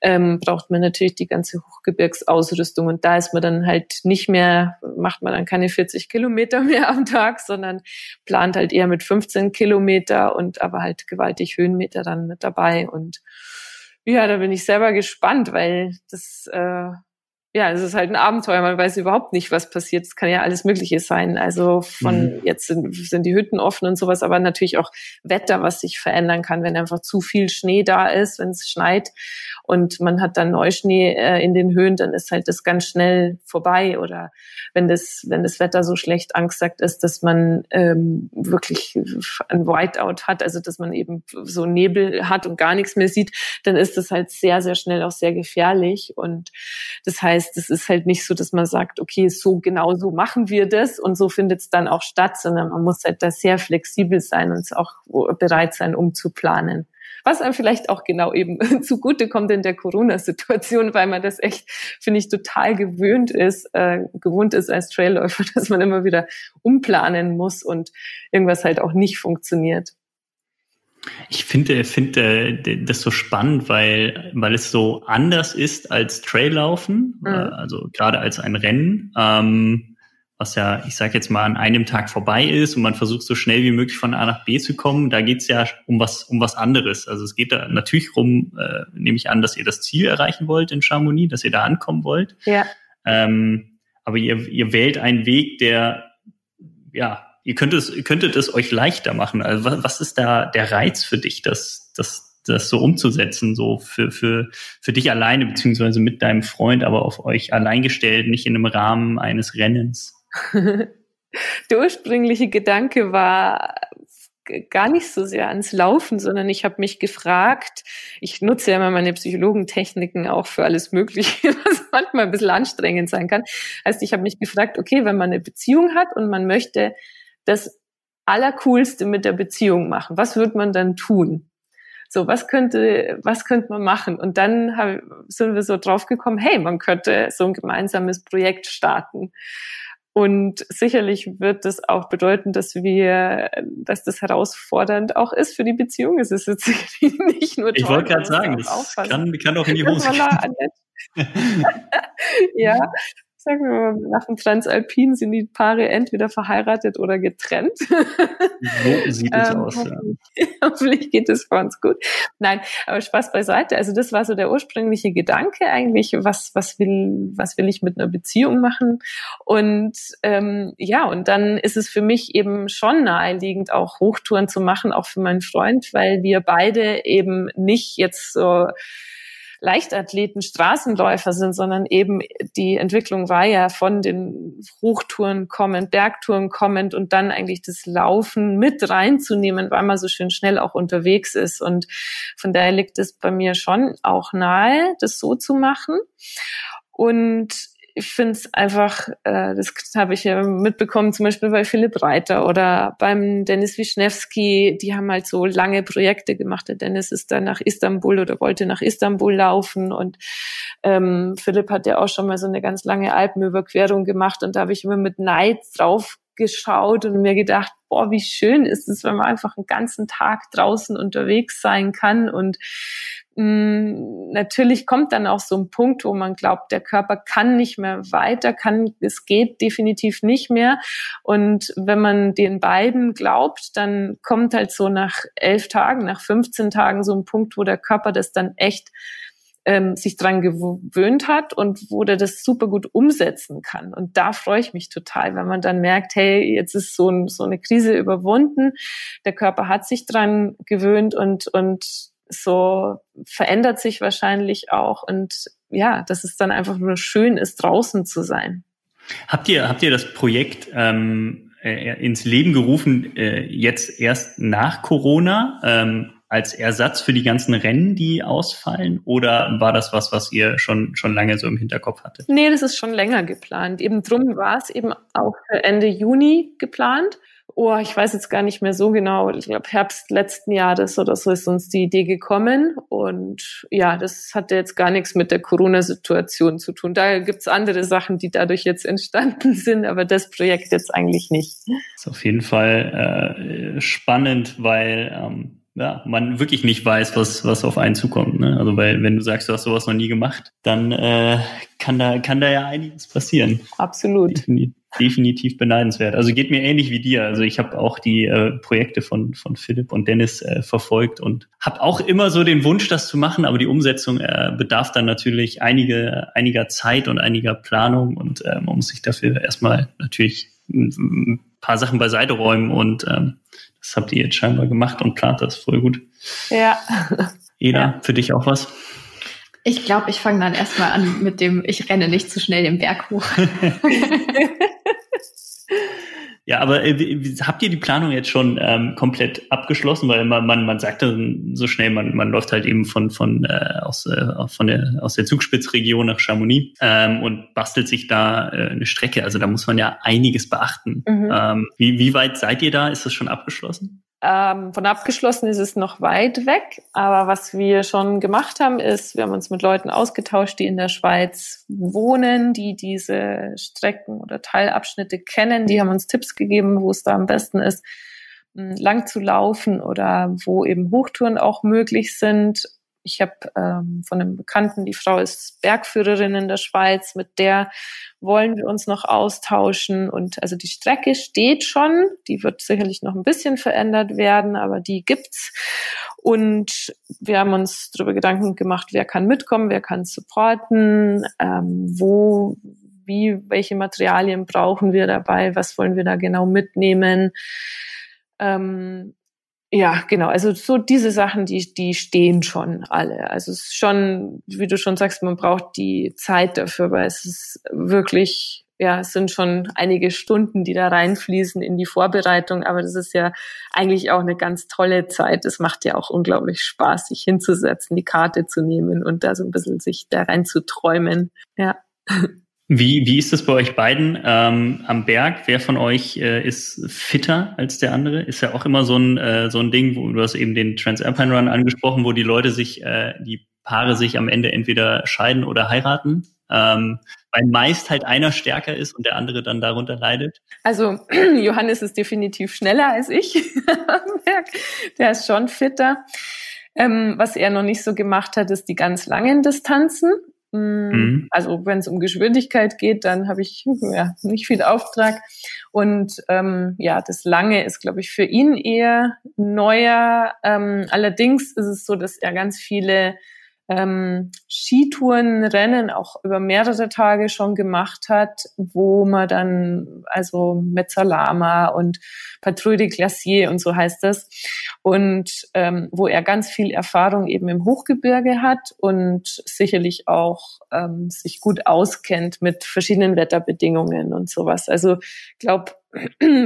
ähm, braucht man natürlich die ganze Hochgebirgsausrüstung. Und da ist man dann halt nicht mehr, macht man dann keine 40 Kilometer mehr am Tag, sondern plant halt eher mit 15 Kilometer und aber halt gewaltig Höhenmeter dann mit dabei. Und ja, da bin ich selber gespannt, weil das äh, ja, es ist halt ein Abenteuer. Man weiß überhaupt nicht, was passiert. Es kann ja alles Mögliche sein. Also von mhm. jetzt sind, sind die Hütten offen und sowas, aber natürlich auch Wetter, was sich verändern kann, wenn einfach zu viel Schnee da ist, wenn es schneit und man hat dann Neuschnee äh, in den Höhen, dann ist halt das ganz schnell vorbei. Oder wenn das, wenn das Wetter so schlecht angesagt ist, dass man ähm, wirklich ein Whiteout hat, also dass man eben so Nebel hat und gar nichts mehr sieht, dann ist das halt sehr, sehr schnell auch sehr gefährlich. Und das heißt, es ist halt nicht so, dass man sagt, okay, so genau so machen wir das und so findet es dann auch statt, sondern man muss halt da sehr flexibel sein und auch bereit sein, um zu planen was einem vielleicht auch genau eben zugute kommt in der Corona-Situation, weil man das echt, finde ich, total gewöhnt ist, äh, gewohnt ist als Trailläufer, dass man immer wieder umplanen muss und irgendwas halt auch nicht funktioniert. Ich finde, finde das so spannend, weil, weil es so anders ist als Traillaufen, mhm. also gerade als ein Rennen. Ähm, was ja, ich sage jetzt mal, an einem Tag vorbei ist und man versucht so schnell wie möglich von A nach B zu kommen, da geht's ja um was, um was anderes. Also es geht da natürlich rum, äh, nehme ich an, dass ihr das Ziel erreichen wollt in Chamonix, dass ihr da ankommen wollt. Ja. Ähm, aber ihr, ihr wählt einen Weg, der, ja, ihr könntet es, ihr könntet es euch leichter machen. Also was, ist da der Reiz für dich, das, das, das so umzusetzen, so für, für, für dich alleine, beziehungsweise mit deinem Freund, aber auf euch allein gestellt, nicht in einem Rahmen eines Rennens? Der ursprüngliche Gedanke war gar nicht so sehr ans Laufen, sondern ich habe mich gefragt, ich nutze ja immer meine Psychologentechniken auch für alles Mögliche, was manchmal ein bisschen anstrengend sein kann. Heißt, ich habe mich gefragt, okay, wenn man eine Beziehung hat und man möchte das Allercoolste mit der Beziehung machen, was wird man dann tun? So, was könnte, was könnte man machen? Und dann hab, sind wir so drauf gekommen, hey, man könnte so ein gemeinsames Projekt starten. Und sicherlich wird das auch bedeuten, dass wir, dass das herausfordernd auch ist für die Beziehung. Es ist jetzt nicht nur toll, Ich wollte gerade sagen, das kann, kann auch in die Hose gehen. ja, sagen wir mal, nach dem Transalpin sind die Paare entweder verheiratet oder getrennt. So sieht es ähm, aus, hoffentlich, ja. hoffentlich geht es für uns gut. Nein, aber Spaß beiseite. Also das war so der ursprüngliche Gedanke eigentlich, was, was will, was will ich mit einer Beziehung machen? Und ähm, ja, und dann ist es für mich eben schon naheliegend, auch Hochtouren zu machen, auch für meinen Freund, weil wir beide eben nicht jetzt so Leichtathleten Straßenläufer sind, sondern eben die Entwicklung war ja von den Hochtouren kommend, Bergtouren kommend und dann eigentlich das Laufen mit reinzunehmen, weil man so schön schnell auch unterwegs ist. Und von daher liegt es bei mir schon auch nahe, das so zu machen. Und ich finde es einfach, äh, das habe ich ja mitbekommen, zum Beispiel bei Philipp Reiter oder beim Dennis Wischnewski, die haben halt so lange Projekte gemacht. Der Dennis ist dann nach Istanbul oder wollte nach Istanbul laufen und ähm, Philipp hat ja auch schon mal so eine ganz lange Alpenüberquerung gemacht und da habe ich immer mit Neid drauf geschaut und mir gedacht, boah, wie schön ist es, wenn man einfach einen ganzen Tag draußen unterwegs sein kann und natürlich kommt dann auch so ein Punkt, wo man glaubt, der Körper kann nicht mehr weiter, kann, es geht definitiv nicht mehr. Und wenn man den beiden glaubt, dann kommt halt so nach elf Tagen, nach 15 Tagen so ein Punkt, wo der Körper das dann echt ähm, sich dran gewöhnt hat und wo der das super gut umsetzen kann. Und da freue ich mich total, wenn man dann merkt, hey, jetzt ist so, ein, so eine Krise überwunden, der Körper hat sich dran gewöhnt und, und so verändert sich wahrscheinlich auch. Und ja, dass es dann einfach nur schön ist, draußen zu sein. Habt ihr, habt ihr das Projekt ähm, äh, ins Leben gerufen, äh, jetzt erst nach Corona? Ähm, als Ersatz für die ganzen Rennen, die ausfallen? Oder war das was, was ihr schon, schon lange so im Hinterkopf hattet? Nee, das ist schon länger geplant. Eben drum war es eben auch für Ende Juni geplant. Oh, ich weiß jetzt gar nicht mehr so genau. Ich glaube, Herbst letzten Jahres oder so ist uns die Idee gekommen. Und ja, das hatte jetzt gar nichts mit der Corona-Situation zu tun. Da gibt's andere Sachen, die dadurch jetzt entstanden sind, aber das Projekt jetzt eigentlich nicht. Das ist auf jeden Fall äh, spannend, weil ähm, ja, man wirklich nicht weiß, was, was auf einen zukommt. Ne? Also weil, wenn du sagst, du hast sowas noch nie gemacht, dann äh, kann da kann da ja einiges passieren. Absolut. Definitiv, definitiv beneidenswert. Also geht mir ähnlich wie dir. Also ich habe auch die äh, Projekte von von Philipp und Dennis äh, verfolgt und habe auch immer so den Wunsch, das zu machen, aber die Umsetzung äh, bedarf dann natürlich einige einiger Zeit und einiger Planung und äh, man muss sich dafür erstmal natürlich ein paar Sachen beiseite räumen und ähm, das habt ihr jetzt scheinbar gemacht und plant das voll gut. Ja. Eda, ja. für dich auch was? Ich glaube, ich fange dann erstmal an mit dem, ich renne nicht zu schnell den Berg hoch. Ja, aber äh, habt ihr die Planung jetzt schon ähm, komplett abgeschlossen? Weil man, man, man sagt dann so schnell, man, man läuft halt eben von, von, äh, aus, äh, von der, aus der Zugspitzregion nach Chamonix ähm, und bastelt sich da äh, eine Strecke. Also da muss man ja einiges beachten. Mhm. Ähm, wie, wie weit seid ihr da? Ist das schon abgeschlossen? Ähm, von abgeschlossen ist es noch weit weg, aber was wir schon gemacht haben, ist, wir haben uns mit Leuten ausgetauscht, die in der Schweiz wohnen, die diese Strecken oder Teilabschnitte kennen. Die haben uns Tipps gegeben, wo es da am besten ist, lang zu laufen oder wo eben Hochtouren auch möglich sind. Ich habe ähm, von einem Bekannten, die Frau ist Bergführerin in der Schweiz, mit der wollen wir uns noch austauschen. Und also die Strecke steht schon, die wird sicherlich noch ein bisschen verändert werden, aber die gibt's. Und wir haben uns darüber Gedanken gemacht, wer kann mitkommen, wer kann supporten, ähm, wo, wie, welche Materialien brauchen wir dabei, was wollen wir da genau mitnehmen. Ähm, ja, genau. Also so diese Sachen, die, die stehen schon alle. Also es ist schon, wie du schon sagst, man braucht die Zeit dafür, weil es ist wirklich, ja, es sind schon einige Stunden, die da reinfließen in die Vorbereitung. Aber das ist ja eigentlich auch eine ganz tolle Zeit. Es macht ja auch unglaublich Spaß, sich hinzusetzen, die Karte zu nehmen und da so ein bisschen sich da rein zu träumen. Ja. Wie, wie ist das bei euch beiden ähm, am Berg? Wer von euch äh, ist fitter als der andere? Ist ja auch immer so ein, äh, so ein Ding, wo du hast eben den Transalpine Run angesprochen, wo die Leute sich, äh, die Paare sich am Ende entweder scheiden oder heiraten. Ähm, weil meist halt einer stärker ist und der andere dann darunter leidet. Also Johannes ist definitiv schneller als ich am Berg. Der ist schon fitter. Ähm, was er noch nicht so gemacht hat, ist die ganz langen Distanzen. Mm, mhm. Also wenn es um Geschwindigkeit geht, dann habe ich ja, nicht viel Auftrag. Und ähm, ja, das Lange ist, glaube ich, für ihn eher neuer. Ähm, allerdings ist es so, dass er ganz viele ähm, Skitourenrennen auch über mehrere Tage schon gemacht hat, wo man dann, also Mezzalama und Patrouille de Glacier und so heißt das, und ähm, wo er ganz viel Erfahrung eben im Hochgebirge hat und sicherlich auch ähm, sich gut auskennt mit verschiedenen Wetterbedingungen und sowas. Also glaube,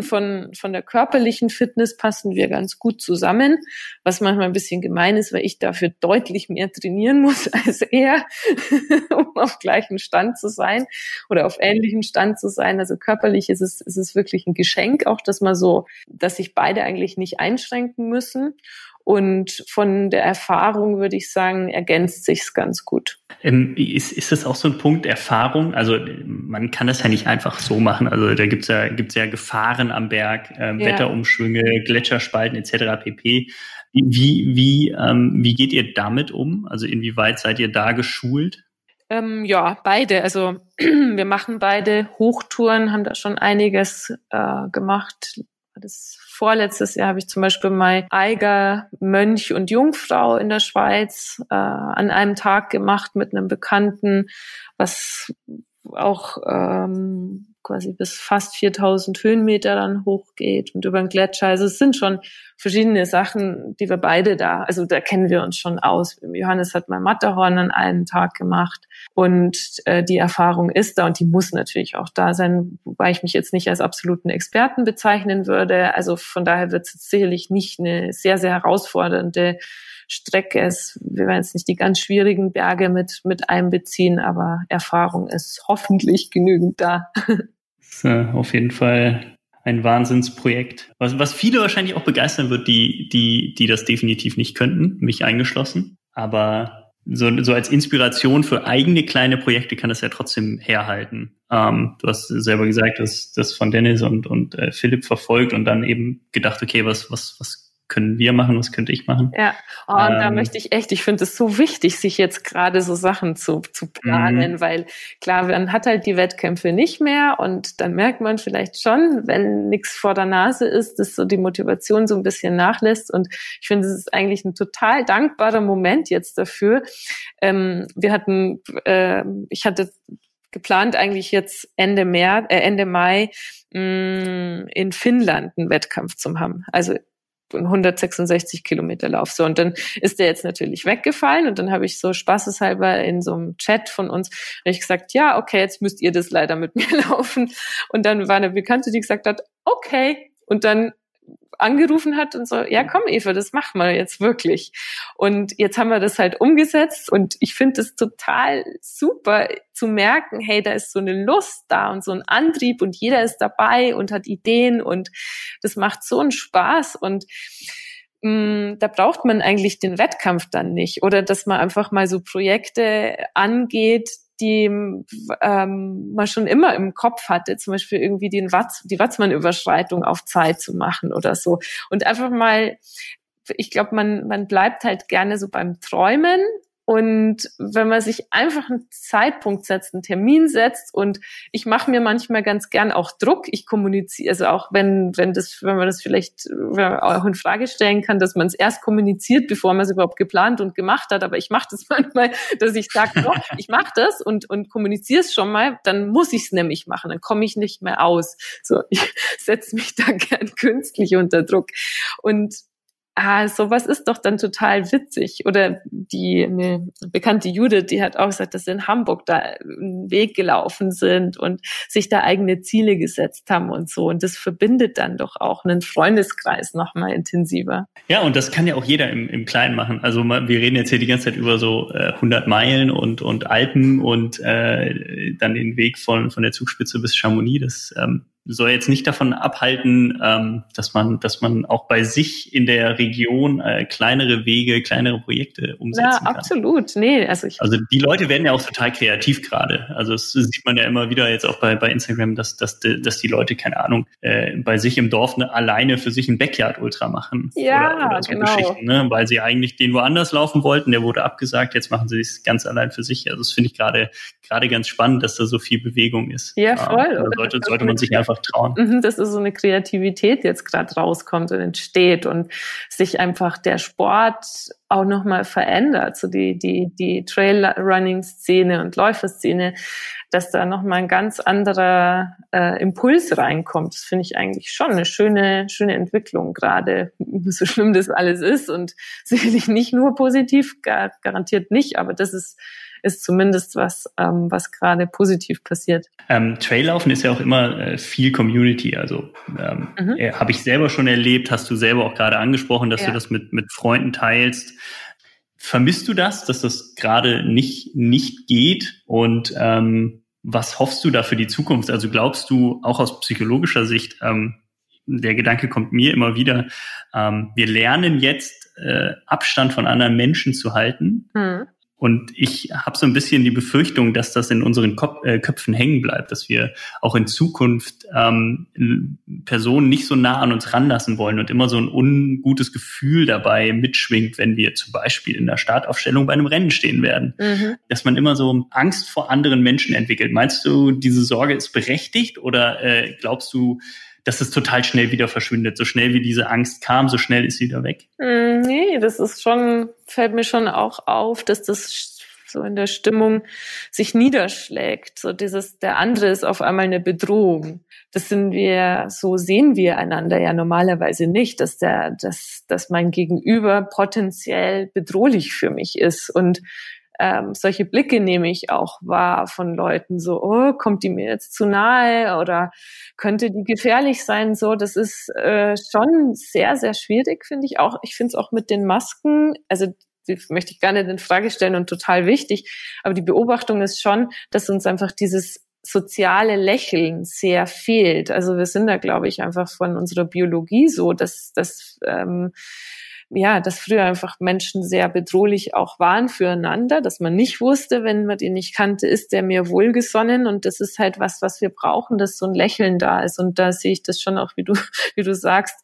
von, von der körperlichen Fitness passen wir ganz gut zusammen, was manchmal ein bisschen gemein ist, weil ich dafür deutlich mehr trainieren muss als er, um auf gleichem Stand zu sein oder auf ähnlichem Stand zu sein. Also körperlich ist es, ist es wirklich ein Geschenk, auch dass man so, dass sich beide eigentlich nicht einschränken müssen. Und von der Erfahrung würde ich sagen, ergänzt sich's ganz gut. Ähm, ist, ist das auch so ein Punkt Erfahrung? Also man kann das ja nicht einfach so machen. Also da gibt's ja, gibt's ja Gefahren am Berg, äh, ja. Wetterumschwünge, Gletscherspalten etc. pp. Wie, wie, ähm, wie geht ihr damit um? Also inwieweit seid ihr da geschult? Ähm, ja, beide. Also wir machen beide Hochtouren, haben da schon einiges äh, gemacht. Das vorletztes Jahr habe ich zum Beispiel mal Eiger, Mönch und Jungfrau in der Schweiz äh, an einem Tag gemacht mit einem Bekannten, was auch ähm, quasi bis fast 4000 Höhenmeter dann hochgeht und über den Gletscher. Also es sind schon verschiedene Sachen, die wir beide da, also da kennen wir uns schon aus. Johannes hat mal Matterhorn an einem Tag gemacht und äh, die Erfahrung ist da und die muss natürlich auch da sein, wobei ich mich jetzt nicht als absoluten Experten bezeichnen würde. Also von daher wird es sicherlich nicht eine sehr, sehr herausfordernde Strecke ist. Wir werden jetzt nicht die ganz schwierigen Berge mit, mit einbeziehen, aber Erfahrung ist hoffentlich genügend da. äh, auf jeden Fall ein Wahnsinnsprojekt. Was, was viele wahrscheinlich auch begeistern wird, die, die, die das definitiv nicht könnten, mich eingeschlossen. Aber so, so als Inspiration für eigene kleine Projekte kann das ja trotzdem herhalten. Ähm, du hast selber gesagt, dass das von Dennis und, und äh, Philipp verfolgt und dann eben gedacht, okay, was, was, was können wir machen, was könnte ich machen. Ja, oh, und ähm, da möchte ich echt, ich finde es so wichtig, sich jetzt gerade so Sachen zu, zu planen, mhm. weil klar, man hat halt die Wettkämpfe nicht mehr und dann merkt man vielleicht schon, wenn nichts vor der Nase ist, dass so die Motivation so ein bisschen nachlässt und ich finde, es ist eigentlich ein total dankbarer Moment jetzt dafür. Ähm, wir hatten, äh, ich hatte geplant eigentlich jetzt Ende März, äh, Ende Mai mh, mm, in Finnland einen Wettkampf zu haben. Also 166 Kilometer Lauf. So, und dann ist der jetzt natürlich weggefallen und dann habe ich so spaßeshalber in so einem Chat von uns ich gesagt, ja, okay, jetzt müsst ihr das leider mit mir laufen. Und dann war eine Bekannte, die gesagt hat, okay. Und dann angerufen hat und so, ja komm Eva, das machen wir jetzt wirklich. Und jetzt haben wir das halt umgesetzt und ich finde es total super zu merken, hey, da ist so eine Lust da und so ein Antrieb und jeder ist dabei und hat Ideen und das macht so einen Spaß und mh, mm, da braucht man eigentlich den Wettkampf dann nicht oder dass man einfach mal so Projekte angeht, die ähm, man schon immer im Kopf hatte, zum Beispiel irgendwie den Watz, die Watzmann-Überschreitung auf Zeit zu machen oder so. Und einfach mal, ich glaube, man, man bleibt halt gerne so beim Träumen, und wenn man sich einfach einen Zeitpunkt setzt, einen Termin setzt und ich mache mir manchmal ganz gern auch Druck. Ich kommuniziere, also auch wenn, wenn das, wenn man das vielleicht auch in Frage stellen kann, dass man es erst kommuniziert, bevor man es überhaupt geplant und gemacht hat. Aber ich mache das manchmal, dass ich sage, doch, ich mache das und, und kommuniziere es schon mal, dann muss ich es nämlich machen, dann komme ich nicht mehr aus. So, ich setze mich da gern künstlich unter Druck. Und ah, sowas ist doch dann total witzig. Oder die eine bekannte Judith, die hat auch gesagt, dass sie in Hamburg da einen Weg gelaufen sind und sich da eigene Ziele gesetzt haben und so. Und das verbindet dann doch auch einen Freundeskreis nochmal intensiver. Ja, und das kann ja auch jeder im, im Kleinen machen. Also wir reden jetzt hier die ganze Zeit über so äh, 100 Meilen und, und Alpen und äh, dann den Weg von, von der Zugspitze bis Chamonix. Das ähm, soll jetzt nicht davon abhalten, ähm, dass man, dass man auch bei sich in der Region äh, kleinere Wege, kleinere Projekte umsetzen ja, kann. Ja, absolut. Nee, also ich also die Leute werden ja auch total kreativ gerade. Also das sieht man ja immer wieder jetzt auch bei, bei Instagram, dass, dass, dass die Leute, keine Ahnung, äh, bei sich im Dorf eine, alleine für sich ein Backyard-Ultra machen. Ja, oder, oder so genau. Geschichten, ne? Weil sie eigentlich den woanders laufen wollten, der wurde abgesagt, jetzt machen sie es ganz allein für sich. Also das finde ich gerade gerade ganz spannend, dass da so viel Bewegung ist. Ja, voll. Ja, sollte, sollte man sich einfach trauen. Mhm, dass so eine Kreativität jetzt gerade rauskommt und entsteht und sich einfach der Sport auch nochmal verändert, so die, die, die Trail-Running-Szene und Läuferszene, dass da nochmal ein ganz anderer äh, Impuls reinkommt. Das finde ich eigentlich schon eine schöne, schöne Entwicklung, gerade so schlimm das alles ist und sicherlich nicht nur positiv, gar, garantiert nicht, aber das ist ist zumindest was, ähm, was gerade positiv passiert. Ähm, Traillaufen ist ja auch immer äh, viel Community. Also ähm, mhm. äh, habe ich selber schon erlebt, hast du selber auch gerade angesprochen, dass ja. du das mit, mit Freunden teilst. Vermisst du das, dass das gerade nicht, nicht geht? Und ähm, was hoffst du da für die Zukunft? Also glaubst du auch aus psychologischer Sicht, ähm, der Gedanke kommt mir immer wieder, ähm, wir lernen jetzt äh, Abstand von anderen Menschen zu halten. Mhm. Und ich habe so ein bisschen die Befürchtung, dass das in unseren Kop äh, Köpfen hängen bleibt, dass wir auch in Zukunft ähm, Personen nicht so nah an uns ranlassen wollen und immer so ein ungutes Gefühl dabei mitschwingt, wenn wir zum Beispiel in der Startaufstellung bei einem Rennen stehen werden. Mhm. Dass man immer so Angst vor anderen Menschen entwickelt. Meinst du, diese Sorge ist berechtigt oder äh, glaubst du, dass es total schnell wieder verschwindet. So schnell wie diese Angst kam, so schnell ist sie wieder weg. Mm, nee, das ist schon, fällt mir schon auch auf, dass das so in der Stimmung sich niederschlägt. So dieses, der andere ist auf einmal eine Bedrohung. Das sind wir, so sehen wir einander ja normalerweise nicht, dass der, dass, dass mein Gegenüber potenziell bedrohlich für mich ist. Und ähm, solche Blicke nehme ich auch wahr von Leuten, so, oh, kommt die mir jetzt zu nahe oder könnte die gefährlich sein? So, das ist äh, schon sehr, sehr schwierig, finde ich auch. Ich finde es auch mit den Masken, also die möchte ich nicht in Frage stellen und total wichtig, aber die Beobachtung ist schon, dass uns einfach dieses soziale Lächeln sehr fehlt. Also wir sind da, glaube ich, einfach von unserer Biologie so, dass, dass ähm, ja, dass früher einfach Menschen sehr bedrohlich auch waren füreinander, dass man nicht wusste, wenn man den nicht kannte, ist der mir wohlgesonnen. Und das ist halt was, was wir brauchen, dass so ein Lächeln da ist. Und da sehe ich das schon auch, wie du, wie du sagst,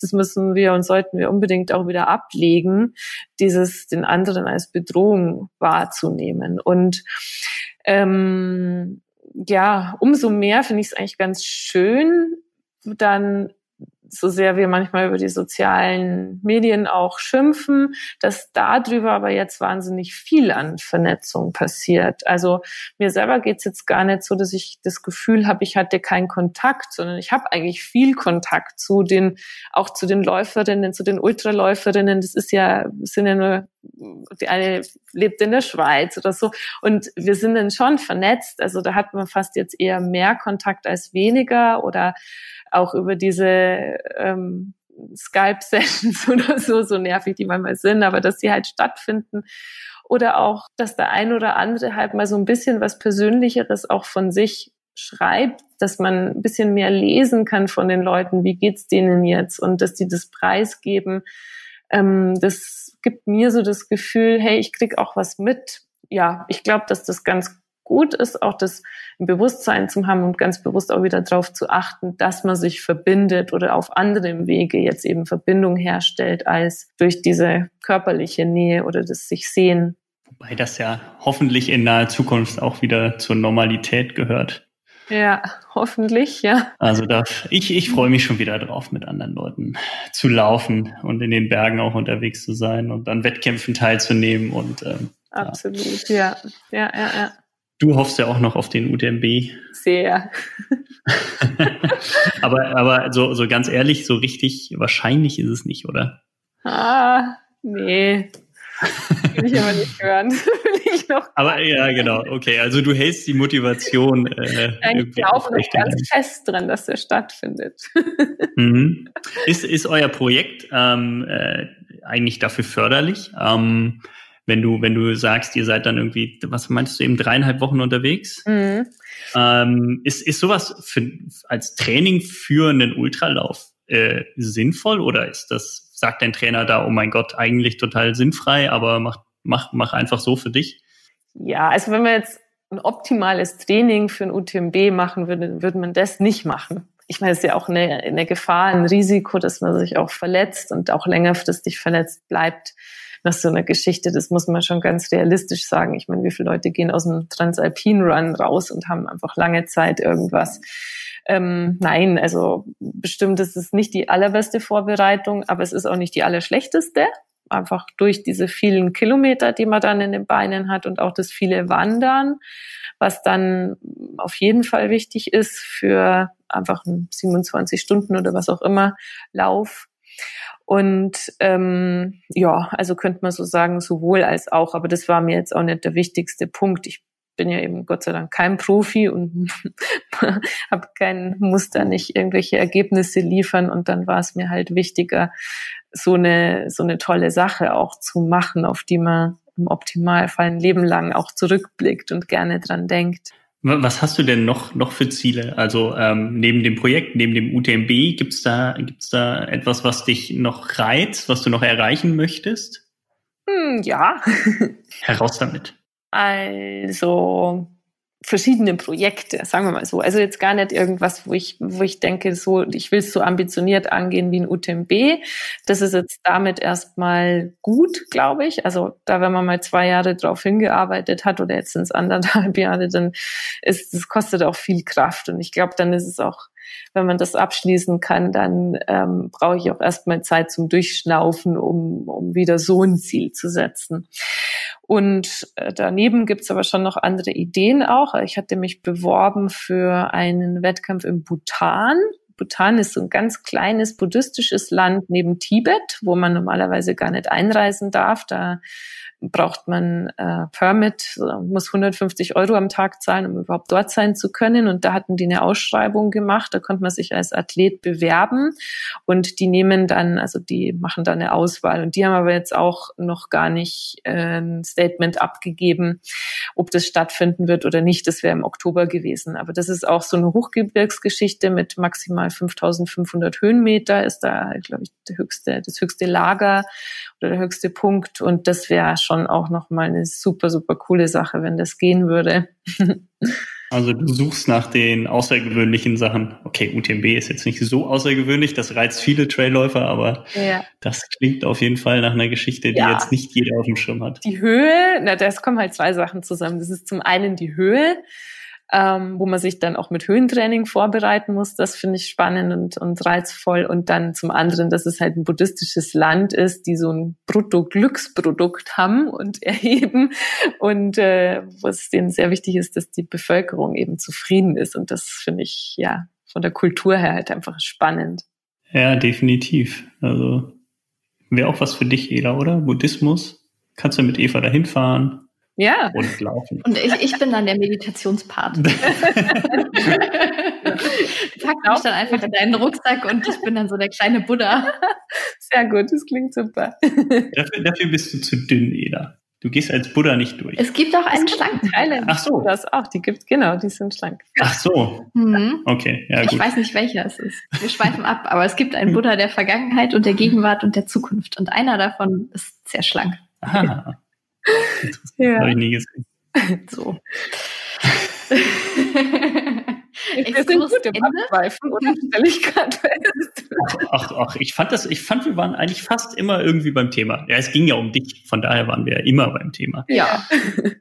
das müssen wir und sollten wir unbedingt auch wieder ablegen, dieses den anderen als Bedrohung wahrzunehmen. Und ähm, ja, umso mehr finde ich es eigentlich ganz schön, dann so sehr wir manchmal über die sozialen Medien auch schimpfen, dass darüber aber jetzt wahnsinnig viel an Vernetzung passiert. Also mir selber geht's jetzt gar nicht so, dass ich das Gefühl habe, ich hatte keinen Kontakt, sondern ich habe eigentlich viel Kontakt zu den, auch zu den Läuferinnen, zu den Ultraläuferinnen. Das ist ja, sind ja nur, die eine lebt in der Schweiz oder so. Und wir sind dann schon vernetzt. Also da hat man fast jetzt eher mehr Kontakt als weniger oder auch über diese ähm, Skype-Sessions oder so, so nervig die manchmal sind, aber dass sie halt stattfinden. Oder auch, dass der ein oder andere halt mal so ein bisschen was Persönlicheres auch von sich schreibt, dass man ein bisschen mehr lesen kann von den Leuten, wie geht's denen jetzt und dass die das preisgeben. Ähm, das gibt mir so das Gefühl, hey, ich krieg auch was mit. Ja, ich glaube, dass das ganz gut ist, auch das Bewusstsein zu haben und ganz bewusst auch wieder darauf zu achten, dass man sich verbindet oder auf anderem Wege jetzt eben Verbindung herstellt, als durch diese körperliche Nähe oder das sich sehen. Wobei das ja hoffentlich in naher Zukunft auch wieder zur Normalität gehört. Ja, hoffentlich, ja. Also da, ich, ich freue mich schon wieder drauf, mit anderen Leuten zu laufen und in den Bergen auch unterwegs zu sein und an Wettkämpfen teilzunehmen und ähm, Absolut, ja. ja, ja, ja. Du hoffst ja auch noch auf den UTMB. Sehr. aber aber so, so ganz ehrlich, so richtig wahrscheinlich ist es nicht, oder? Ah, nee. Will ich aber nicht hören. Aber ja, genau. Okay, also du hältst die Motivation. Äh, ich glaube noch ganz fest dran, dass der stattfindet. mhm. Ist, ist euer Projekt ähm, äh, eigentlich dafür förderlich? Ähm, wenn du, wenn du sagst, ihr seid dann irgendwie, was meinst du eben, dreieinhalb Wochen unterwegs? Mhm. Ähm, ist, ist sowas für, als Training für einen Ultralauf äh, sinnvoll oder ist das, sagt dein Trainer da, oh mein Gott, eigentlich total sinnfrei, aber mach, mach, mach einfach so für dich? Ja, also wenn wir jetzt ein optimales Training für ein UTMB machen würde, würde man das nicht machen. Ich meine, es ist ja auch eine, eine Gefahr, ein Risiko, dass man sich auch verletzt und auch längerfristig verletzt bleibt nach so einer Geschichte, das muss man schon ganz realistisch sagen. Ich meine, wie viele Leute gehen aus dem Transalpin Run raus und haben einfach lange Zeit irgendwas. Ähm, nein, also bestimmt ist es nicht die allerbeste Vorbereitung, aber es ist auch nicht die allerschlechteste. Einfach durch diese vielen Kilometer, die man dann in den Beinen hat und auch das viele Wandern, was dann auf jeden Fall wichtig ist für einfach einen 27 Stunden oder was auch immer Lauf. Und ähm, ja, also könnte man so sagen, sowohl als auch. Aber das war mir jetzt auch nicht der wichtigste Punkt. Ich bin ja eben Gott sei Dank kein Profi und habe kein Muster nicht irgendwelche Ergebnisse liefern. Und dann war es mir halt wichtiger, so eine so eine tolle Sache auch zu machen, auf die man im Optimalfall ein Leben lang auch zurückblickt und gerne dran denkt. Was hast du denn noch, noch für Ziele? Also ähm, neben dem Projekt, neben dem UTMB, gibt's da, gibt's da etwas, was dich noch reizt, was du noch erreichen möchtest? Hm, ja. Heraus damit. Also verschiedene Projekte, sagen wir mal so. Also jetzt gar nicht irgendwas, wo ich, wo ich denke, so, ich will es so ambitioniert angehen wie ein UTMB. Das ist jetzt damit erstmal gut, glaube ich. Also da, wenn man mal zwei Jahre drauf hingearbeitet hat oder jetzt sind es anderthalb Jahre, dann ist, das kostet auch viel Kraft. Und ich glaube, dann ist es auch wenn man das abschließen kann, dann ähm, brauche ich auch erstmal Zeit zum Durchschnaufen, um, um wieder so ein Ziel zu setzen. Und äh, daneben gibt's aber schon noch andere Ideen auch. Ich hatte mich beworben für einen Wettkampf im Bhutan. Bhutan ist so ein ganz kleines buddhistisches Land neben Tibet, wo man normalerweise gar nicht einreisen darf. Da braucht man äh, Permit, muss 150 Euro am Tag zahlen, um überhaupt dort sein zu können. Und da hatten die eine Ausschreibung gemacht, da konnte man sich als Athlet bewerben und die nehmen dann, also die machen dann eine Auswahl. Und die haben aber jetzt auch noch gar nicht äh, ein Statement abgegeben, ob das stattfinden wird oder nicht. Das wäre im Oktober gewesen. Aber das ist auch so eine Hochgebirgsgeschichte mit maximal 5500 Höhenmeter, ist da, glaube ich, der höchste, das höchste Lager oder der höchste Punkt. Und das wäre schon auch nochmal eine super, super coole Sache, wenn das gehen würde. Also du suchst nach den außergewöhnlichen Sachen. Okay, UTMB ist jetzt nicht so außergewöhnlich, das reizt viele Trailläufer, aber ja. das klingt auf jeden Fall nach einer Geschichte, die ja. jetzt nicht jeder auf dem Schirm hat. Die Höhe, na, das kommen halt zwei Sachen zusammen. Das ist zum einen die Höhe ähm, wo man sich dann auch mit Höhentraining vorbereiten muss. Das finde ich spannend und, und reizvoll. Und dann zum anderen, dass es halt ein buddhistisches Land ist, die so ein Brutto-Glücksprodukt haben und erheben und äh, wo es denen sehr wichtig ist, dass die Bevölkerung eben zufrieden ist. Und das finde ich ja von der Kultur her halt einfach spannend. Ja, definitiv. Also wäre auch was für dich, Ela, oder? Buddhismus. Kannst du mit Eva dahin fahren? Ja. Und laufen. Und ich, ich bin dann der Meditationspart. Pack mich dann einfach in deinen Rucksack und ich bin dann so der kleine Buddha. Sehr gut, das klingt super. Dafür, dafür bist du zu dünn, Eda. Du gehst als Buddha nicht durch. Es gibt auch einen schlanken Teil. Ach so. Das auch, die gibt genau, die sind schlank. Ach so. Mhm. Okay, ja Ich weiß nicht, welcher es ist. Wir schweifen ab, aber es gibt einen Buddha der Vergangenheit und der Gegenwart und der Zukunft und einer davon ist sehr schlank. Aha. ja. Habe ich nie gesehen. So. Wir sind gut im Abschweifen, oder stelle ich gerade fest. Ach, ach, ich fand das, ich fand, wir waren eigentlich fast immer irgendwie beim Thema. Ja, es ging ja um dich, von daher waren wir ja immer beim Thema. Ja.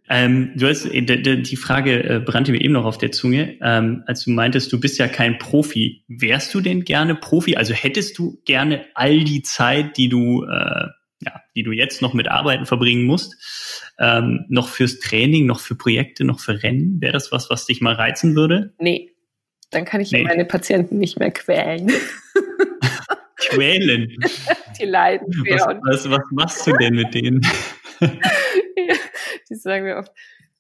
Ähm, du hast, äh, die Frage äh, brannte mir eben noch auf der Zunge, ähm, als du meintest, du bist ja kein Profi. Wärst du denn gerne Profi? Also hättest du gerne all die Zeit, die du äh, ja, die du jetzt noch mit Arbeiten verbringen musst, ähm, noch fürs Training, noch für Projekte, noch für Rennen? Wäre das was, was dich mal reizen würde? Nee, dann kann ich nee. meine Patienten nicht mehr quälen. quälen? Die leiden. Was, was, was machst du denn mit denen? die sagen mir oft,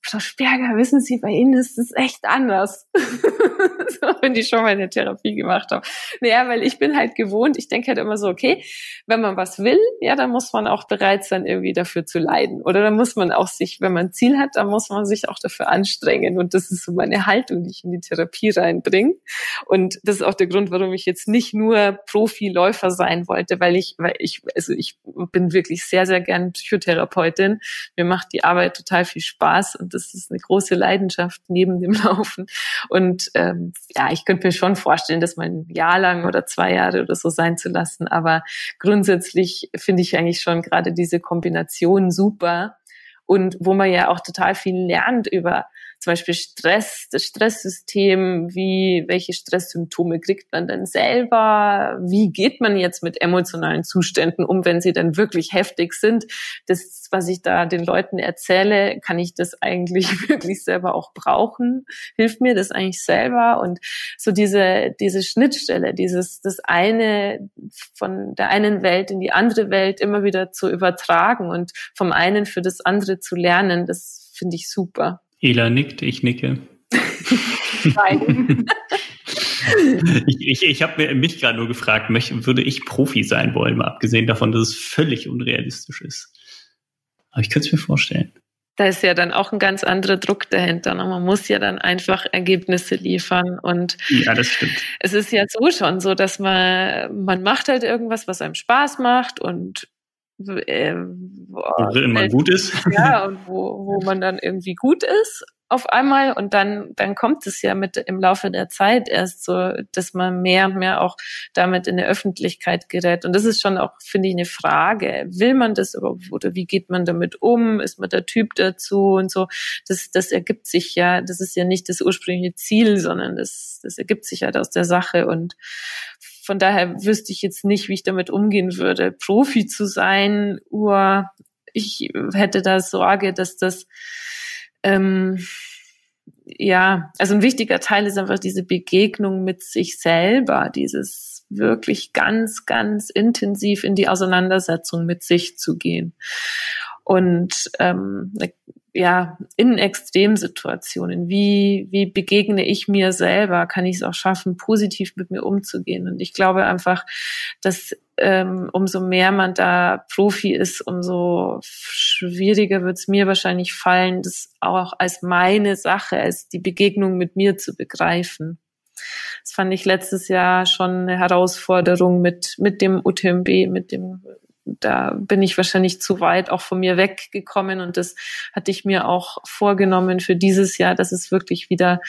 Frau Sperger, wissen Sie, bei Ihnen ist es echt anders. so, wenn die schon mal eine Therapie gemacht haben. Naja, weil ich bin halt gewohnt, ich denke halt immer so, okay, wenn man was will, ja, dann muss man auch bereit sein, irgendwie dafür zu leiden. Oder dann muss man auch sich, wenn man ein Ziel hat, dann muss man sich auch dafür anstrengen. Und das ist so meine Haltung, die ich in die Therapie reinbringe. Und das ist auch der Grund, warum ich jetzt nicht nur Profiläufer sein wollte, weil ich, weil ich, also ich bin wirklich sehr, sehr gern Psychotherapeutin. Mir macht die Arbeit total viel Spaß und das ist eine große Leidenschaft neben dem Laufen. Und ähm, ja, ich könnte mir schon vorstellen, das mal ein Jahr lang oder zwei Jahre oder so sein zu lassen. Aber grundsätzlich finde ich eigentlich schon gerade diese Kombination super. Und wo man ja auch total viel lernt über zum Beispiel Stress, das Stresssystem, wie, welche Stresssymptome kriegt man denn selber? Wie geht man jetzt mit emotionalen Zuständen um, wenn sie dann wirklich heftig sind? Das, was ich da den Leuten erzähle, kann ich das eigentlich wirklich selber auch brauchen? Hilft mir das eigentlich selber? Und so diese, diese Schnittstelle, dieses, das eine von der einen Welt in die andere Welt immer wieder zu übertragen und vom einen für das andere zu lernen, das finde ich super. Ela nickt, ich nicke. Nein. ich ich, ich habe mich gerade nur gefragt, würde ich Profi sein wollen, mal abgesehen davon, dass es völlig unrealistisch ist. Aber ich könnte es mir vorstellen. da ist ja dann auch ein ganz anderer Druck dahinter. Und man muss ja dann einfach Ergebnisse liefern. Und ja, das stimmt. Es ist ja so schon so, dass man, man macht halt irgendwas, was einem Spaß macht und äh, wo man gut ist. Ja, und wo, wo man dann irgendwie gut ist auf einmal und dann, dann kommt es ja mit im Laufe der Zeit erst so, dass man mehr und mehr auch damit in der Öffentlichkeit gerät. Und das ist schon auch, finde ich, eine Frage. Will man das überhaupt oder wie geht man damit um? Ist man der Typ dazu und so? Das, das ergibt sich ja, das ist ja nicht das ursprüngliche Ziel, sondern das, das ergibt sich halt aus der Sache und von daher wüsste ich jetzt nicht, wie ich damit umgehen würde, Profi zu sein. Ur, ich hätte da Sorge, dass das ähm, ja, also ein wichtiger Teil ist einfach diese Begegnung mit sich selber, dieses wirklich ganz, ganz intensiv in die Auseinandersetzung mit sich zu gehen. Und ähm, ja, in Extremsituationen, wie, wie begegne ich mir selber, kann ich es auch schaffen, positiv mit mir umzugehen. Und ich glaube einfach, dass ähm, umso mehr man da Profi ist, umso schwieriger wird es mir wahrscheinlich fallen, das auch als meine Sache, als die Begegnung mit mir zu begreifen. Das fand ich letztes Jahr schon eine Herausforderung mit, mit dem UTMB, mit dem da bin ich wahrscheinlich zu weit auch von mir weggekommen und das hatte ich mir auch vorgenommen für dieses Jahr, dass es wirklich wieder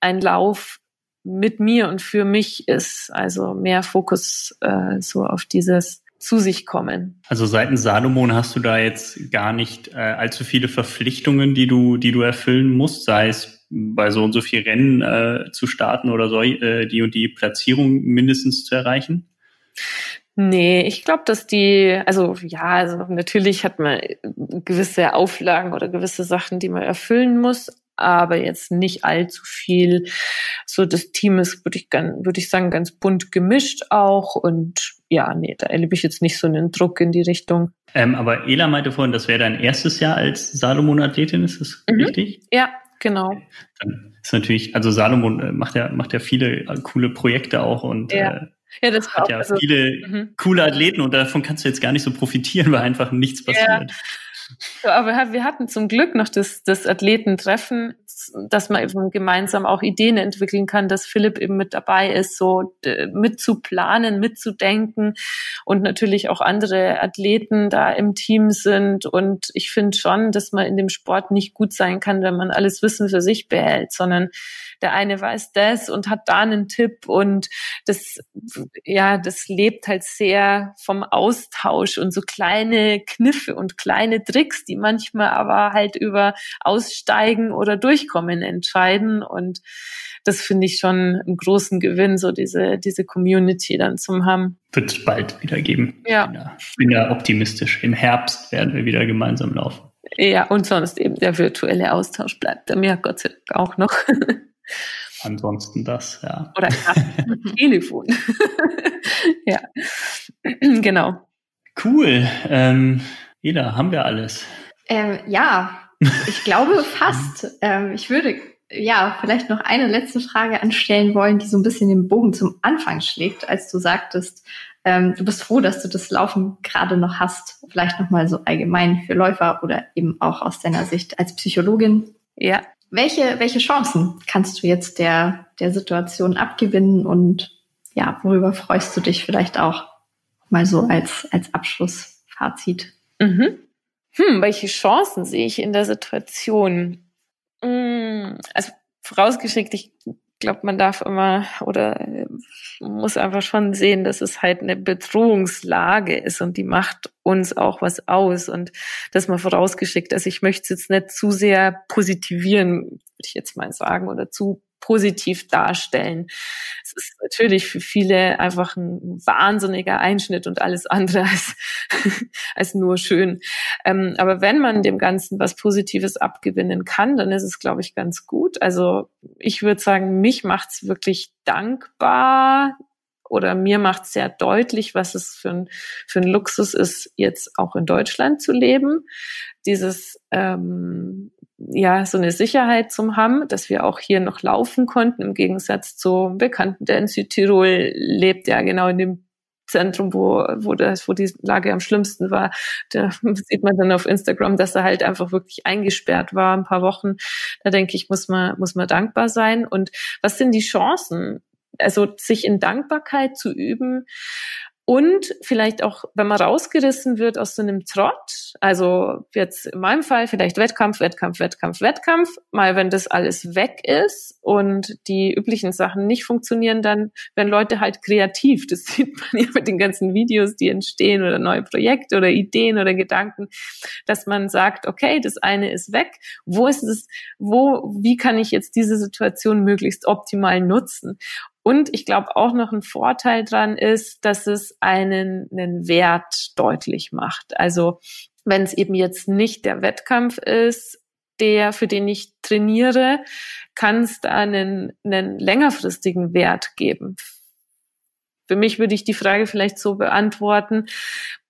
ein Lauf mit mir und für mich ist. Also mehr Fokus äh, so auf dieses zu sich kommen. Also seitens Salomon hast du da jetzt gar nicht äh, allzu viele Verpflichtungen, die du, die du erfüllen musst, sei es bei so und so viel Rennen äh, zu starten oder so, äh, die und die Platzierung mindestens zu erreichen? Nee, ich glaube, dass die, also ja, also natürlich hat man gewisse Auflagen oder gewisse Sachen, die man erfüllen muss, aber jetzt nicht allzu viel. So das Team ist, würde ich, würde ich sagen, ganz bunt gemischt auch und ja, nee, da erlebe ich jetzt nicht so einen Druck in die Richtung. Ähm, aber Ela meinte vorhin, das wäre dein erstes Jahr als Salomon-Athletin, ist das mhm. richtig? Ja, genau. Dann ist natürlich, also Salomon äh, macht ja, macht ja viele äh, coole Projekte auch und ja. äh, ja, das hat ja also, viele mhm. coole Athleten und davon kannst du jetzt gar nicht so profitieren, weil einfach nichts passiert. Ja. So, aber wir hatten zum Glück noch das, das Athletentreffen, dass man eben gemeinsam auch Ideen entwickeln kann, dass Philipp eben mit dabei ist, so mitzuplanen, mitzudenken und natürlich auch andere Athleten da im Team sind. Und ich finde schon, dass man in dem Sport nicht gut sein kann, wenn man alles Wissen für sich behält, sondern der eine weiß das und hat da einen Tipp und das, ja, das lebt halt sehr vom Austausch und so kleine Kniffe und kleine Tricks, die manchmal aber halt über Aussteigen oder Durchkommen entscheiden und das finde ich schon einen großen Gewinn, so diese, diese Community dann zum haben. Wird es bald wieder geben. Ja. Ich bin da optimistisch. Im Herbst werden wir wieder gemeinsam laufen. Ja, und sonst eben der virtuelle Austausch bleibt da mir Gott sei Dank auch noch. Ansonsten das, ja. Oder Telefon. ja, genau. Cool. Ähm, Eda, haben wir alles? Ähm, ja, ich glaube fast. Ähm, ich würde ja vielleicht noch eine letzte Frage anstellen wollen, die so ein bisschen den Bogen zum Anfang schlägt, als du sagtest, ähm, du bist froh, dass du das Laufen gerade noch hast. Vielleicht nochmal so allgemein für Läufer oder eben auch aus deiner Sicht als Psychologin. Ja. Welche, welche Chancen kannst du jetzt der, der Situation abgewinnen und ja, worüber freust du dich vielleicht auch mal so als, als Abschlussfazit? Mhm. Hm, welche Chancen sehe ich in der Situation? Hm, also vorausgeschickt, ich glaube, man darf immer oder äh, muss einfach schon sehen, dass es halt eine Bedrohungslage ist und die macht uns auch was aus und das mal vorausgeschickt. Also ich möchte es jetzt nicht zu sehr positivieren, würde ich jetzt mal sagen, oder zu positiv darstellen. Es ist natürlich für viele einfach ein wahnsinniger Einschnitt und alles andere als, als nur schön. Ähm, aber wenn man dem Ganzen was Positives abgewinnen kann, dann ist es, glaube ich, ganz gut. Also ich würde sagen, mich macht es wirklich dankbar, oder mir macht sehr deutlich, was es für ein, für ein Luxus ist, jetzt auch in Deutschland zu leben. Dieses ähm, ja so eine Sicherheit zum haben, dass wir auch hier noch laufen konnten, im Gegensatz zu Bekannten, der in Südtirol lebt, ja genau in dem Zentrum, wo, wo das, wo die Lage am schlimmsten war. Da sieht man dann auf Instagram, dass er halt einfach wirklich eingesperrt war, ein paar Wochen. Da denke ich, muss man, muss man dankbar sein. Und was sind die Chancen? Also sich in Dankbarkeit zu üben, und vielleicht auch, wenn man rausgerissen wird aus so einem Trott, also jetzt in meinem Fall vielleicht Wettkampf, Wettkampf, Wettkampf, Wettkampf, mal wenn das alles weg ist und die üblichen Sachen nicht funktionieren, dann werden Leute halt kreativ. Das sieht man ja mit den ganzen Videos, die entstehen oder neue Projekte oder Ideen oder Gedanken, dass man sagt, okay, das eine ist weg. Wo ist es, wo, wie kann ich jetzt diese Situation möglichst optimal nutzen? Und ich glaube auch noch ein Vorteil dran ist, dass es einen, einen Wert deutlich macht. Also wenn es eben jetzt nicht der Wettkampf ist, der, für den ich trainiere, kann es da einen, einen längerfristigen Wert geben. Für mich würde ich die Frage vielleicht so beantworten,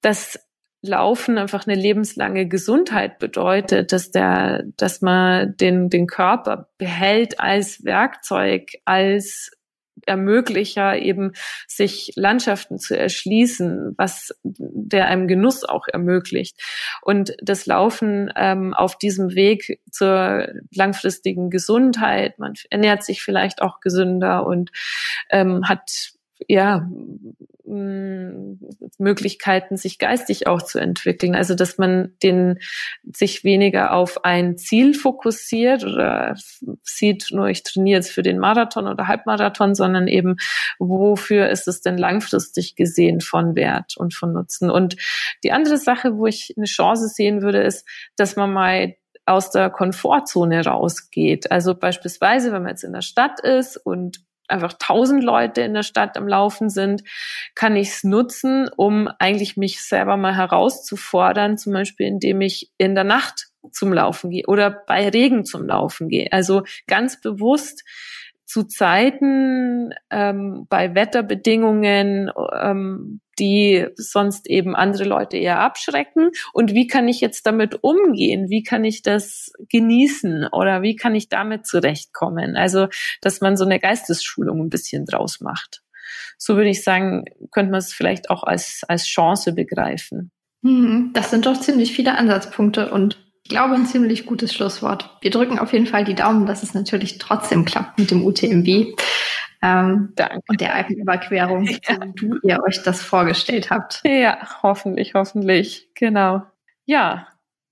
dass Laufen einfach eine lebenslange Gesundheit bedeutet, dass der, dass man den, den Körper behält als Werkzeug, als Ermöglicher eben sich Landschaften zu erschließen, was der einem Genuss auch ermöglicht. Und das Laufen ähm, auf diesem Weg zur langfristigen Gesundheit, man ernährt sich vielleicht auch gesünder und ähm, hat ja Möglichkeiten, sich geistig auch zu entwickeln. Also, dass man den, sich weniger auf ein Ziel fokussiert oder sieht, nur ich trainiere jetzt für den Marathon oder Halbmarathon, sondern eben, wofür ist es denn langfristig gesehen von Wert und von Nutzen? Und die andere Sache, wo ich eine Chance sehen würde, ist, dass man mal aus der Komfortzone rausgeht. Also beispielsweise, wenn man jetzt in der Stadt ist und einfach tausend Leute in der Stadt am Laufen sind, kann ich es nutzen, um eigentlich mich selber mal herauszufordern, zum Beispiel indem ich in der Nacht zum Laufen gehe oder bei Regen zum Laufen gehe. Also ganz bewusst zu Zeiten ähm, bei Wetterbedingungen, ähm, die sonst eben andere Leute eher abschrecken? Und wie kann ich jetzt damit umgehen? Wie kann ich das genießen oder wie kann ich damit zurechtkommen? Also, dass man so eine Geistesschulung ein bisschen draus macht. So würde ich sagen, könnte man es vielleicht auch als, als Chance begreifen. Hm, das sind doch ziemlich viele Ansatzpunkte und ich glaube, ein ziemlich gutes Schlusswort. Wir drücken auf jeden Fall die Daumen, dass es natürlich trotzdem klappt mit dem UTMB ähm, Danke. und der Alpenüberquerung, ja. so wie du ihr euch das vorgestellt habt. Ja, hoffentlich, hoffentlich. Genau. Ja,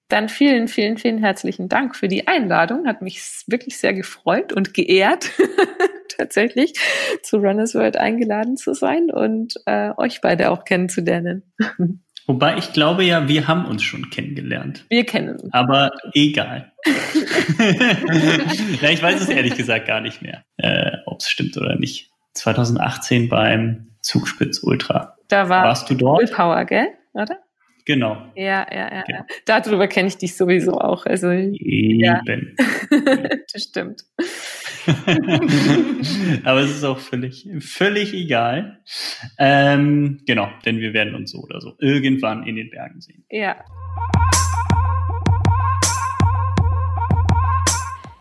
dann vielen, vielen, vielen herzlichen Dank für die Einladung. Hat mich wirklich sehr gefreut und geehrt, tatsächlich zu Runners World eingeladen zu sein und äh, euch beide auch kennenzulernen. Wobei ich glaube ja, wir haben uns schon kennengelernt. Wir kennen uns. Aber egal. ja, ich weiß es ehrlich gesagt gar nicht mehr, äh, ob es stimmt oder nicht. 2018 beim Zugspitz Ultra. Da war Warst du dort? Willpower, gell? Oder? Genau. Ja, ja, ja. Genau. Darüber kenne ich dich sowieso auch. Also, Eben. Ja. das stimmt. Aber es ist auch völlig, völlig egal. Ähm, genau, denn wir werden uns so oder so irgendwann in den Bergen sehen. Ja.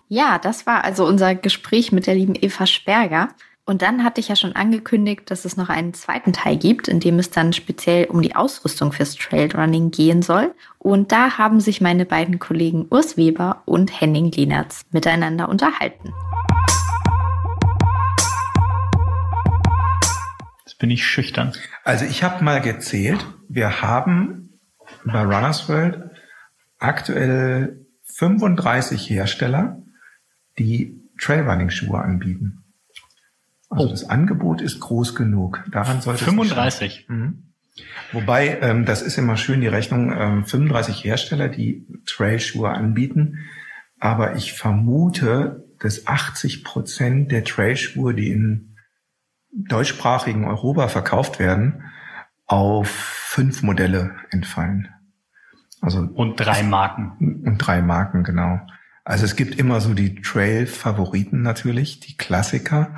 Ja, das war also unser Gespräch mit der lieben Eva Sperger. Und dann hatte ich ja schon angekündigt, dass es noch einen zweiten Teil gibt, in dem es dann speziell um die Ausrüstung fürs Trailrunning gehen soll. Und da haben sich meine beiden Kollegen Urs Weber und Henning Lienertz miteinander unterhalten. Bin ich schüchtern. Also ich habe mal gezählt, wir haben bei Runners World aktuell 35 Hersteller, die Trailrunning-Schuhe anbieten. Also oh. das Angebot ist groß genug. Daran sollte 35. Mhm. Wobei, ähm, das ist immer schön, die Rechnung, ähm, 35 Hersteller, die Trailschuhe anbieten. Aber ich vermute, dass 80 Prozent der Trailschuhe, die in deutschsprachigen Europa verkauft werden, auf fünf Modelle entfallen. Also und drei Marken. Und drei Marken, genau. Also es gibt immer so die Trail-Favoriten natürlich, die Klassiker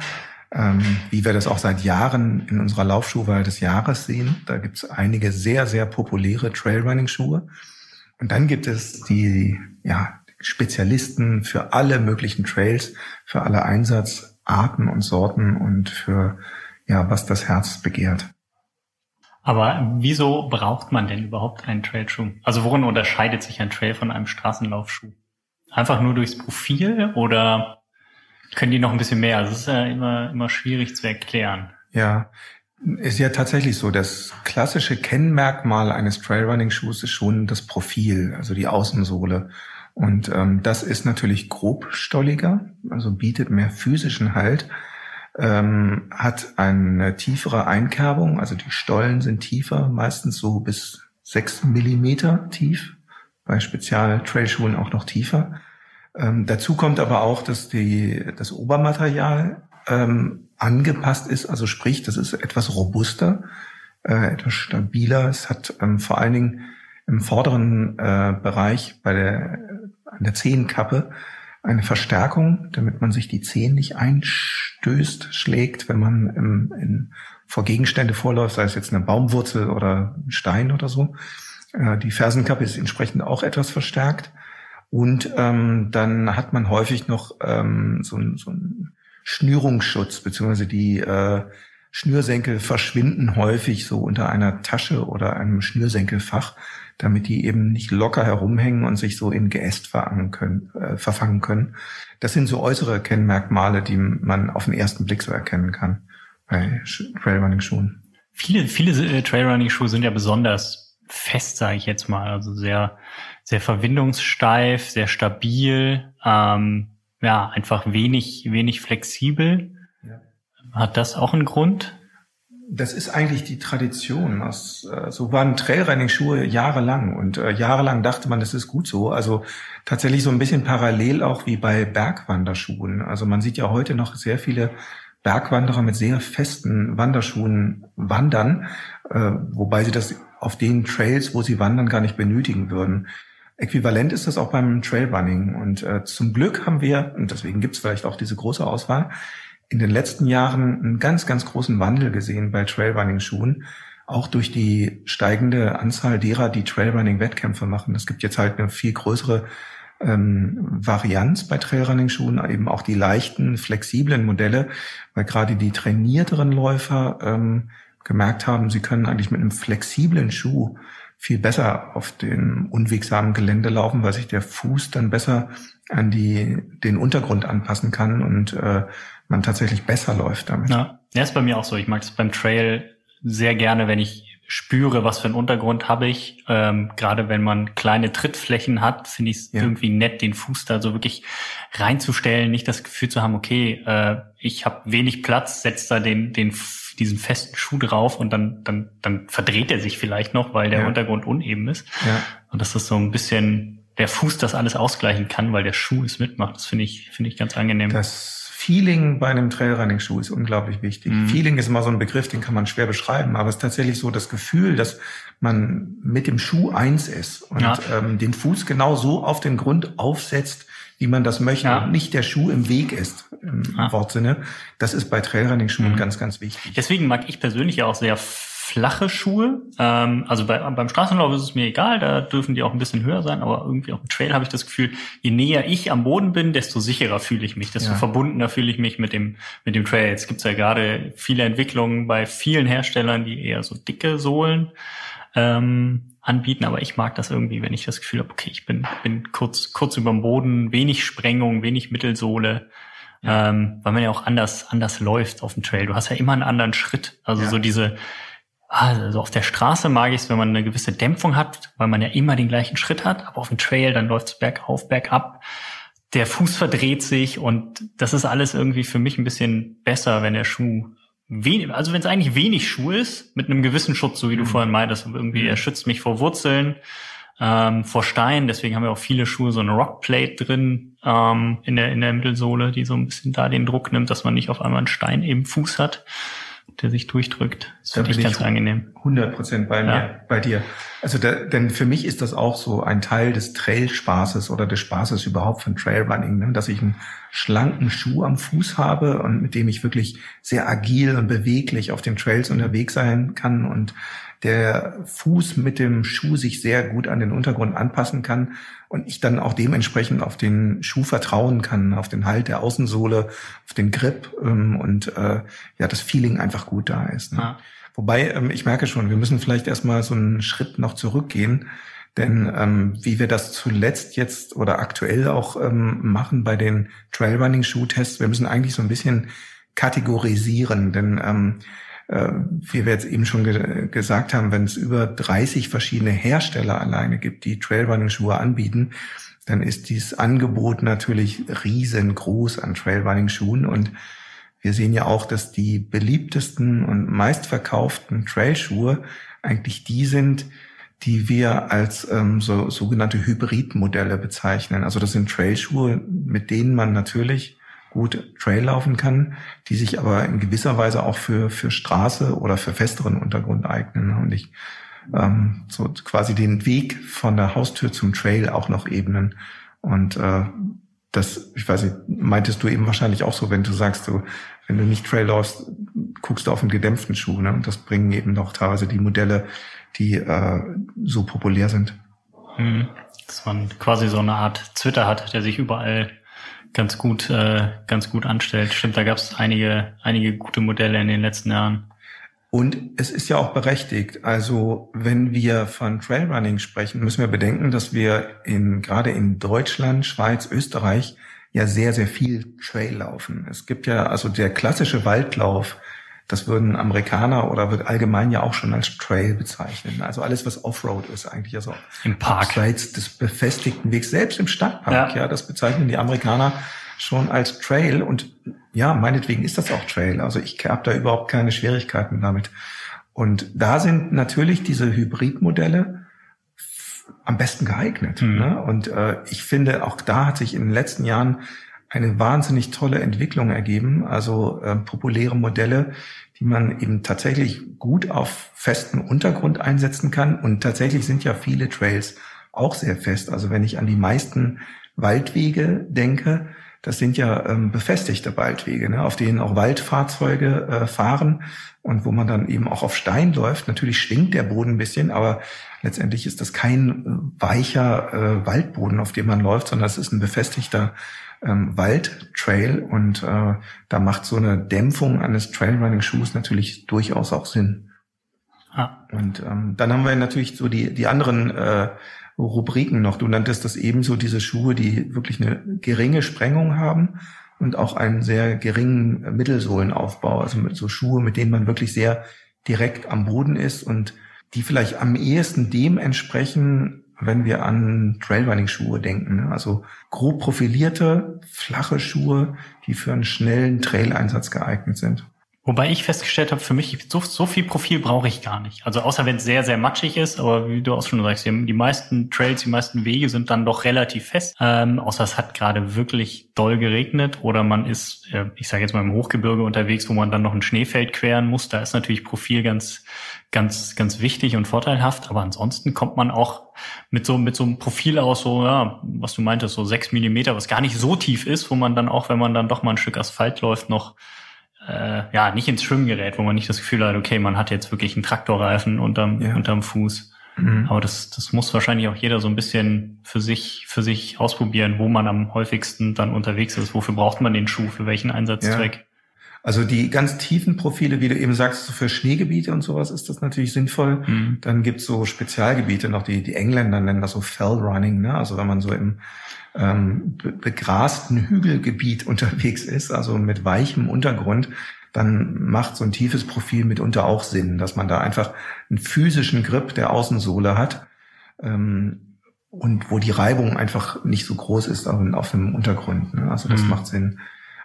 ähm, wie wir das auch seit Jahren in unserer Laufschuhwahl des Jahres sehen. Da gibt es einige sehr, sehr populäre Trailrunning-Schuhe. Und dann gibt es die ja, Spezialisten für alle möglichen Trails, für alle Einsatzarten und Sorten und für ja, was das Herz begehrt. Aber wieso braucht man denn überhaupt einen Trailschuh? Also worin unterscheidet sich ein Trail von einem Straßenlaufschuh? Einfach nur durchs Profil oder können die noch ein bisschen mehr? Also es ist ja immer, immer schwierig zu erklären. Ja, ist ja tatsächlich so. Das klassische Kennmerkmal eines Trailrunning-Schuhs ist schon das Profil, also die Außensohle. Und ähm, das ist natürlich grobstolliger, also bietet mehr physischen Halt, ähm, hat eine tiefere Einkerbung, also die Stollen sind tiefer, meistens so bis sechs Millimeter tief, bei Spezial-Trailschuhen auch noch tiefer. Ähm, dazu kommt aber auch, dass die, das Obermaterial ähm, angepasst ist, also sprich, das ist etwas robuster, äh, etwas stabiler. Es hat ähm, vor allen Dingen im vorderen äh, Bereich bei der, an der Zehenkappe eine Verstärkung, damit man sich die Zehen nicht einstößt, schlägt, wenn man im, in, vor Gegenstände vorläuft, sei es jetzt eine Baumwurzel oder ein Stein oder so. Äh, die Fersenkappe ist entsprechend auch etwas verstärkt. Und ähm, dann hat man häufig noch ähm, so, so ein Schnürungsschutz, beziehungsweise die äh, Schnürsenkel verschwinden häufig so unter einer Tasche oder einem Schnürsenkelfach, damit die eben nicht locker herumhängen und sich so in Geäst verfangen können, äh, verfangen können. Das sind so äußere Kennmerkmale, die man auf den ersten Blick so erkennen kann bei Trailrunning-Schuhen. Viele, viele äh, Trailrunning-Schuhe sind ja besonders fest, sage ich jetzt mal, also sehr, sehr verwindungssteif, sehr stabil. Ähm, ja, einfach wenig, wenig flexibel. Ja. Hat das auch einen Grund? Das ist eigentlich die Tradition. Das, äh, so waren Trailrunning-Schuhe jahrelang und äh, jahrelang dachte man, das ist gut so. Also tatsächlich so ein bisschen parallel auch wie bei Bergwanderschuhen. Also man sieht ja heute noch sehr viele Bergwanderer mit sehr festen Wanderschuhen wandern, äh, wobei sie das auf den Trails, wo sie wandern, gar nicht benötigen würden. Äquivalent ist das auch beim Trailrunning. Und äh, zum Glück haben wir, und deswegen gibt es vielleicht auch diese große Auswahl, in den letzten Jahren einen ganz, ganz großen Wandel gesehen bei Trailrunning-Schuhen, auch durch die steigende Anzahl derer, die Trailrunning-Wettkämpfe machen. Es gibt jetzt halt eine viel größere ähm, Varianz bei Trailrunning-Schuhen, eben auch die leichten, flexiblen Modelle, weil gerade die trainierteren Läufer ähm, gemerkt haben, sie können eigentlich mit einem flexiblen Schuh viel besser auf dem unwegsamen Gelände laufen, weil sich der Fuß dann besser an die, den Untergrund anpassen kann und äh, man tatsächlich besser läuft damit. Ja, ja ist bei mir auch so. Ich mag es beim Trail sehr gerne, wenn ich spüre, was für einen Untergrund habe ich. Ähm, Gerade wenn man kleine Trittflächen hat, finde ich es ja. irgendwie nett, den Fuß da so wirklich reinzustellen, nicht das Gefühl zu haben, okay, äh, ich habe wenig Platz, setzt da den, den diesen festen Schuh drauf und dann, dann, dann verdreht er sich vielleicht noch, weil der ja. Untergrund uneben ist. Ja. Und dass das so ein bisschen der Fuß das alles ausgleichen kann, weil der Schuh es mitmacht. Das finde ich, finde ich ganz angenehm. Das Feeling bei einem Trailrunning-Schuh ist unglaublich wichtig. Mhm. Feeling ist immer so ein Begriff, den kann man schwer beschreiben, aber es ist tatsächlich so das Gefühl, dass man mit dem Schuh eins ist und ja. ähm, den Fuß genau so auf den Grund aufsetzt, wie man das möchte ja. und nicht der Schuh im Weg ist, im ja. Wortsinne. Das ist bei Trailrunning-Schuhen mhm. ganz, ganz wichtig. Deswegen mag ich persönlich ja auch sehr flache Schuhe. Ähm, also bei, beim Straßenlauf ist es mir egal, da dürfen die auch ein bisschen höher sein, aber irgendwie auf dem Trail habe ich das Gefühl, je näher ich am Boden bin, desto sicherer fühle ich mich, desto ja. verbundener fühle ich mich mit dem, mit dem Trail. Jetzt gibt's ja gerade viele Entwicklungen bei vielen Herstellern, die eher so dicke Sohlen ähm, anbieten, aber ich mag das irgendwie, wenn ich das Gefühl habe, okay, ich bin, bin kurz, kurz über dem Boden, wenig Sprengung, wenig Mittelsohle, ja. ähm, weil man ja auch anders, anders läuft auf dem Trail. Du hast ja immer einen anderen Schritt. Also ja. so diese, also auf der Straße mag ich es, wenn man eine gewisse Dämpfung hat, weil man ja immer den gleichen Schritt hat, aber auf dem Trail, dann läuft es bergauf, bergab. Der Fuß verdreht sich und das ist alles irgendwie für mich ein bisschen besser, wenn der Schuh wenig, also wenn es eigentlich wenig Schuh ist, mit einem gewissen Schutz, so wie du mhm. vorhin meintest, irgendwie, er schützt mich vor Wurzeln, ähm, vor Steinen, deswegen haben wir auch viele Schuhe so eine Rockplate drin ähm, in, der, in der Mittelsohle, die so ein bisschen da den Druck nimmt, dass man nicht auf einmal einen Stein im Fuß hat der sich durchdrückt. Das finde ich ganz angenehm. 100 Prozent bei mir, ja. bei dir. Also da, denn für mich ist das auch so ein Teil des Trailspaßes oder des Spaßes überhaupt von Trailrunning, ne? dass ich einen schlanken Schuh am Fuß habe und mit dem ich wirklich sehr agil und beweglich auf den Trails unterwegs sein kann und der Fuß mit dem Schuh sich sehr gut an den Untergrund anpassen kann und ich dann auch dementsprechend auf den Schuh vertrauen kann, auf den Halt der Außensohle, auf den Grip ähm, und äh, ja, das Feeling einfach gut da ist. Ne? Ja. Wobei, ähm, ich merke schon, wir müssen vielleicht erstmal so einen Schritt noch zurückgehen. Denn ähm, wie wir das zuletzt jetzt oder aktuell auch ähm, machen bei den Trailrunning-Shoe-Tests, wir müssen eigentlich so ein bisschen kategorisieren. Denn ähm, äh, wie wir jetzt eben schon ge gesagt haben, wenn es über 30 verschiedene Hersteller alleine gibt, die Trailrunning-Schuhe anbieten, dann ist dieses Angebot natürlich riesengroß an Trailrunning-Schuhen und wir sehen ja auch, dass die beliebtesten und meistverkauften Trailschuhe eigentlich die sind, die wir als ähm, so, sogenannte Hybridmodelle bezeichnen. Also das sind Trailschuhe, mit denen man natürlich gut Trail laufen kann, die sich aber in gewisser Weise auch für, für Straße oder für festeren Untergrund eignen. Und ich ähm, so quasi den Weg von der Haustür zum Trail auch noch ebnen. Und äh, das, ich weiß nicht, meintest du eben wahrscheinlich auch so, wenn du sagst, du, wenn du nicht Trail läufst, guckst du auf einen gedämpften Schuh. Ne? Und das bringen eben noch teilweise die Modelle, die äh, so populär sind. Hm. Dass man quasi so eine Art Twitter hat, der sich überall ganz gut, äh, ganz gut anstellt. Stimmt, da gab es einige, einige gute Modelle in den letzten Jahren. Und es ist ja auch berechtigt. Also wenn wir von Trailrunning sprechen, müssen wir bedenken, dass wir in, gerade in Deutschland, Schweiz, Österreich ja sehr, sehr viel Trail laufen. Es gibt ja also der klassische Waldlauf, das würden Amerikaner oder wird allgemein ja auch schon als Trail bezeichnen. Also alles, was Offroad ist, eigentlich also im Park. Abseits des befestigten Wegs, selbst im Stadtpark, ja. ja, das bezeichnen die Amerikaner schon als Trail und ja, meinetwegen ist das auch Trail. Also ich habe da überhaupt keine Schwierigkeiten damit. Und da sind natürlich diese Hybridmodelle am besten geeignet. Mhm. Ne? Und äh, ich finde, auch da hat sich in den letzten Jahren eine wahnsinnig tolle Entwicklung ergeben. Also äh, populäre Modelle, die man eben tatsächlich gut auf festen Untergrund einsetzen kann. Und tatsächlich sind ja viele Trails auch sehr fest. Also wenn ich an die meisten Waldwege denke, das sind ja ähm, befestigte Waldwege, ne, auf denen auch Waldfahrzeuge äh, fahren und wo man dann eben auch auf Stein läuft. Natürlich schwingt der Boden ein bisschen, aber letztendlich ist das kein äh, weicher äh, Waldboden, auf dem man läuft, sondern es ist ein befestigter ähm, Waldtrail und äh, da macht so eine Dämpfung eines Trailrunning-Schuhs natürlich durchaus auch Sinn. Ah. Und ähm, dann haben wir natürlich so die, die anderen äh, Rubriken noch. Du nanntest das ebenso diese Schuhe, die wirklich eine geringe Sprengung haben und auch einen sehr geringen Mittelsohlenaufbau. Also mit so Schuhe, mit denen man wirklich sehr direkt am Boden ist und die vielleicht am ehesten dem entsprechen, wenn wir an Trailrunning-Schuhe denken. Ne? Also grob profilierte, flache Schuhe, die für einen schnellen Traileinsatz geeignet sind. Wobei ich festgestellt habe, für mich so, so viel Profil brauche ich gar nicht. Also außer wenn es sehr, sehr matschig ist, aber wie du auch schon sagst, die meisten Trails, die meisten Wege sind dann doch relativ fest. Ähm, außer es hat gerade wirklich doll geregnet oder man ist, äh, ich sage jetzt mal im Hochgebirge unterwegs, wo man dann noch ein Schneefeld queren muss. Da ist natürlich Profil ganz, ganz, ganz wichtig und vorteilhaft. Aber ansonsten kommt man auch mit so, mit so einem Profil aus, so, ja, was du meintest, so sechs Millimeter, was gar nicht so tief ist, wo man dann auch, wenn man dann doch mal ein Stück Asphalt läuft, noch äh, ja, nicht ins Schwimmen gerät, wo man nicht das Gefühl hat, okay, man hat jetzt wirklich einen Traktorreifen unterm, ja. unterm Fuß. Mhm. Aber das, das muss wahrscheinlich auch jeder so ein bisschen für sich, für sich ausprobieren, wo man am häufigsten dann unterwegs ist. Wofür braucht man den Schuh? Für welchen Einsatzzweck? Ja. Also die ganz tiefen Profile, wie du eben sagst, so für Schneegebiete und sowas ist das natürlich sinnvoll. Mhm. Dann gibt's so Spezialgebiete noch, die, die Engländer nennen das so Fell Running, ne? Also wenn man so im ähm, begrasten Hügelgebiet unterwegs ist, also mit weichem Untergrund, dann macht so ein tiefes Profil mitunter auch Sinn, dass man da einfach einen physischen Grip der Außensohle hat ähm, und wo die Reibung einfach nicht so groß ist auf, auf einem Untergrund. Ne? Also das mhm. macht Sinn.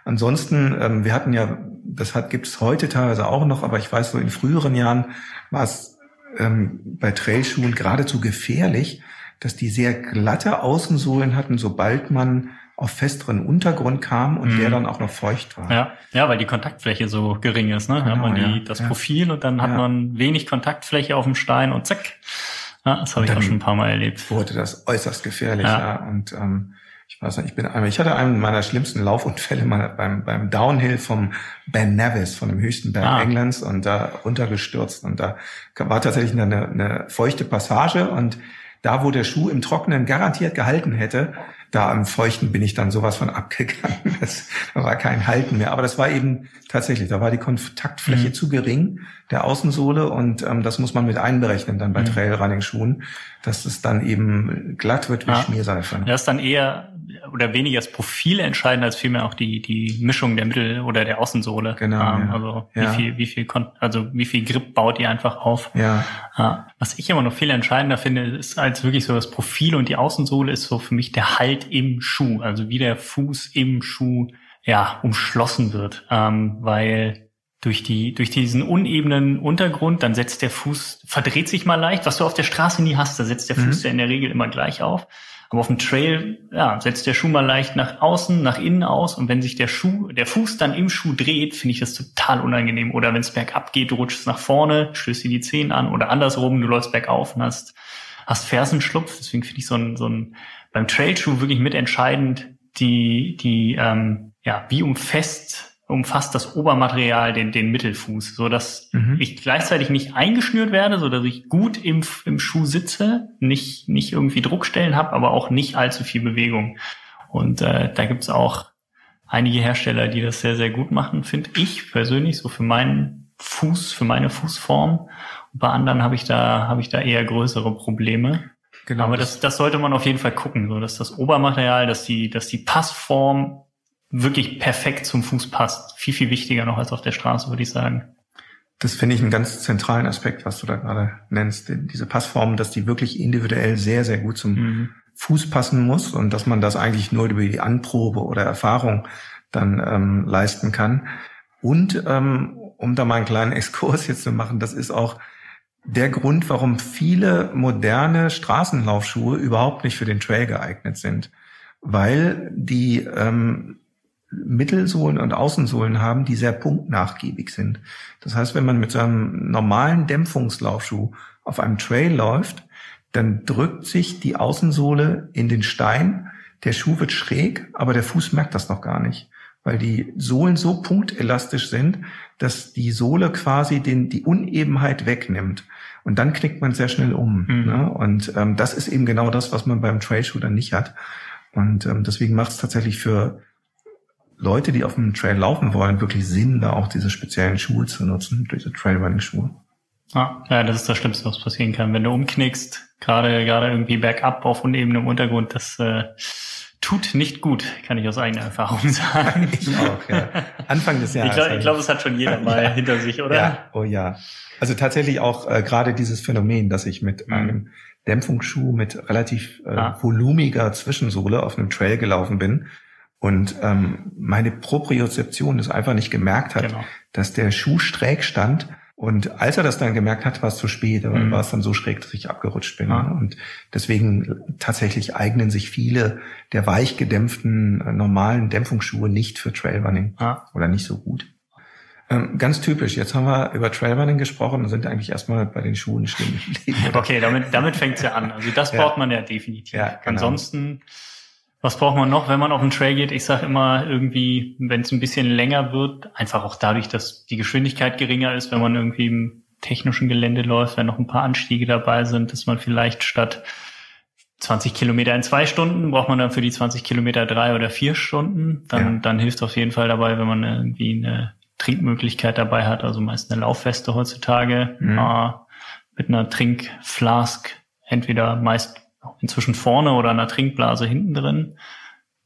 Ansonsten, ähm, wir hatten ja, das hat gibt es heute teilweise auch noch, aber ich weiß so in früheren Jahren war es ähm, bei Trailschuhen geradezu gefährlich, dass die sehr glatte Außensohlen hatten, sobald man auf festeren Untergrund kam und mhm. der dann auch noch feucht war. Ja, ja, weil die Kontaktfläche so gering ist. Ne? Genau, hat man die, ja. das Profil und dann hat ja. man wenig Kontaktfläche auf dem Stein und zack. Ja, das habe ich auch schon ein paar Mal erlebt. Wurde das äußerst gefährlich. Ja. ja. Und ähm, ich weiß nicht, ich bin einmal, ich hatte einen meiner schlimmsten Laufunfälle mal beim, beim Downhill vom Ben Nevis, von dem höchsten Berg ah. Englands und da runtergestürzt und da war tatsächlich eine, eine feuchte Passage und da, wo der Schuh im Trockenen garantiert gehalten hätte, da am Feuchten bin ich dann sowas von abgegangen. Das, da war kein Halten mehr. Aber das war eben tatsächlich, da war die Kontaktfläche mhm. zu gering der Außensohle und ähm, das muss man mit einberechnen dann bei mhm. Trailrunning-Schuhen, dass es dann eben glatt wird wie ja. Schmierseife. Das ist dann eher oder weniger das Profil entscheiden als vielmehr auch die die Mischung der Mittel oder der Außensohle. Genau. Ähm, ja. Also wie ja. viel wie viel also wie viel Grip baut ihr einfach auf. Ja. ja. Was ich immer noch viel entscheidender finde, ist als wirklich so das Profil und die Außensohle ist so für mich der Halt im Schuh, also wie der Fuß im Schuh ja umschlossen wird, ähm, weil durch die durch diesen unebenen Untergrund, dann setzt der Fuß verdreht sich mal leicht, was du auf der Straße nie hast, da setzt der Fuß mhm. ja in der Regel immer gleich auf. Aber auf dem Trail, ja, setzt der Schuh mal leicht nach außen, nach innen aus. Und wenn sich der Schuh, der Fuß dann im Schuh dreht, finde ich das total unangenehm. Oder wenn es bergab geht, du rutschst nach vorne, stößt dir die Zehen an oder andersrum, du läufst bergauf und hast, hast Fersenschlupf. Deswegen finde ich so ein, so ein, beim Trailschuh wirklich mitentscheidend, die, die, ähm, ja, wie umfest umfasst das Obermaterial den, den Mittelfuß, so dass mhm. ich gleichzeitig nicht eingeschnürt werde, so dass ich gut im, im Schuh sitze, nicht, nicht irgendwie Druckstellen habe, aber auch nicht allzu viel Bewegung. Und äh, da gibt's auch einige Hersteller, die das sehr, sehr gut machen, finde ich persönlich, so für meinen Fuß, für meine Fußform. Und bei anderen habe ich da, habe ich da eher größere Probleme. Genau. Aber das, das sollte man auf jeden Fall gucken, so dass das Obermaterial, dass die, dass die Passform wirklich perfekt zum Fuß passt. Viel, viel wichtiger noch als auf der Straße, würde ich sagen. Das finde ich einen ganz zentralen Aspekt, was du da gerade nennst. Diese Passform, dass die wirklich individuell sehr, sehr gut zum mhm. Fuß passen muss und dass man das eigentlich nur über die Anprobe oder Erfahrung dann ähm, leisten kann. Und ähm, um da mal einen kleinen Exkurs jetzt zu machen, das ist auch der Grund, warum viele moderne Straßenlaufschuhe überhaupt nicht für den Trail geeignet sind. Weil die ähm, Mittelsohlen und Außensohlen haben, die sehr punktnachgiebig sind. Das heißt, wenn man mit so einem normalen Dämpfungslaufschuh auf einem Trail läuft, dann drückt sich die Außensohle in den Stein, der Schuh wird schräg, aber der Fuß merkt das noch gar nicht, weil die Sohlen so punktelastisch sind, dass die Sohle quasi den, die Unebenheit wegnimmt. Und dann knickt man sehr schnell um. Mhm. Ne? Und ähm, das ist eben genau das, was man beim Trailschuh dann nicht hat. Und ähm, deswegen macht es tatsächlich für Leute, die auf dem Trail laufen wollen, wirklich Sinn, da auch diese speziellen Schuhe zu nutzen, diese Trailrunning-Schuhe. Ah, ja, das ist das Schlimmste, was passieren kann. Wenn du umknickst, gerade gerade irgendwie bergab auf unebenem Untergrund, das äh, tut nicht gut, kann ich aus eigener Erfahrung sagen. ich auch, ja. Anfang des Jahres. Ich glaube, glaub, es hat schon jeder mal ja. hinter sich, oder? Ja, oh ja. Also tatsächlich auch äh, gerade dieses Phänomen, dass ich mit mhm. einem Dämpfungsschuh mit relativ äh, ah. volumiger Zwischensohle auf einem Trail gelaufen bin und ähm, meine Propriozeption es einfach nicht gemerkt hat, genau. dass der Schuh schräg stand. Und als er das dann gemerkt hat, war es zu spät, aber mhm. war es dann so schräg, dass ich abgerutscht bin. Ja. Und deswegen tatsächlich eignen sich viele der weich gedämpften äh, normalen Dämpfungsschuhe nicht für Trailrunning ja. oder nicht so gut. Ähm, ganz typisch. Jetzt haben wir über Trailrunning gesprochen und sind eigentlich erstmal bei den Schuhen stehen. Okay, damit, damit fängt's ja an. Also das ja. braucht man ja definitiv. Ja, genau. Ansonsten was braucht man noch, wenn man auf den Trail geht? Ich sage immer irgendwie, wenn es ein bisschen länger wird, einfach auch dadurch, dass die Geschwindigkeit geringer ist, wenn man irgendwie im technischen Gelände läuft, wenn noch ein paar Anstiege dabei sind, dass man vielleicht statt 20 Kilometer in zwei Stunden, braucht man dann für die 20 Kilometer drei oder vier Stunden. Dann, ja. dann hilft auf jeden Fall dabei, wenn man irgendwie eine Trinkmöglichkeit dabei hat, also meist eine Laufweste heutzutage, mhm. äh, mit einer Trinkflask, entweder meist inzwischen vorne oder einer Trinkblase hinten drin.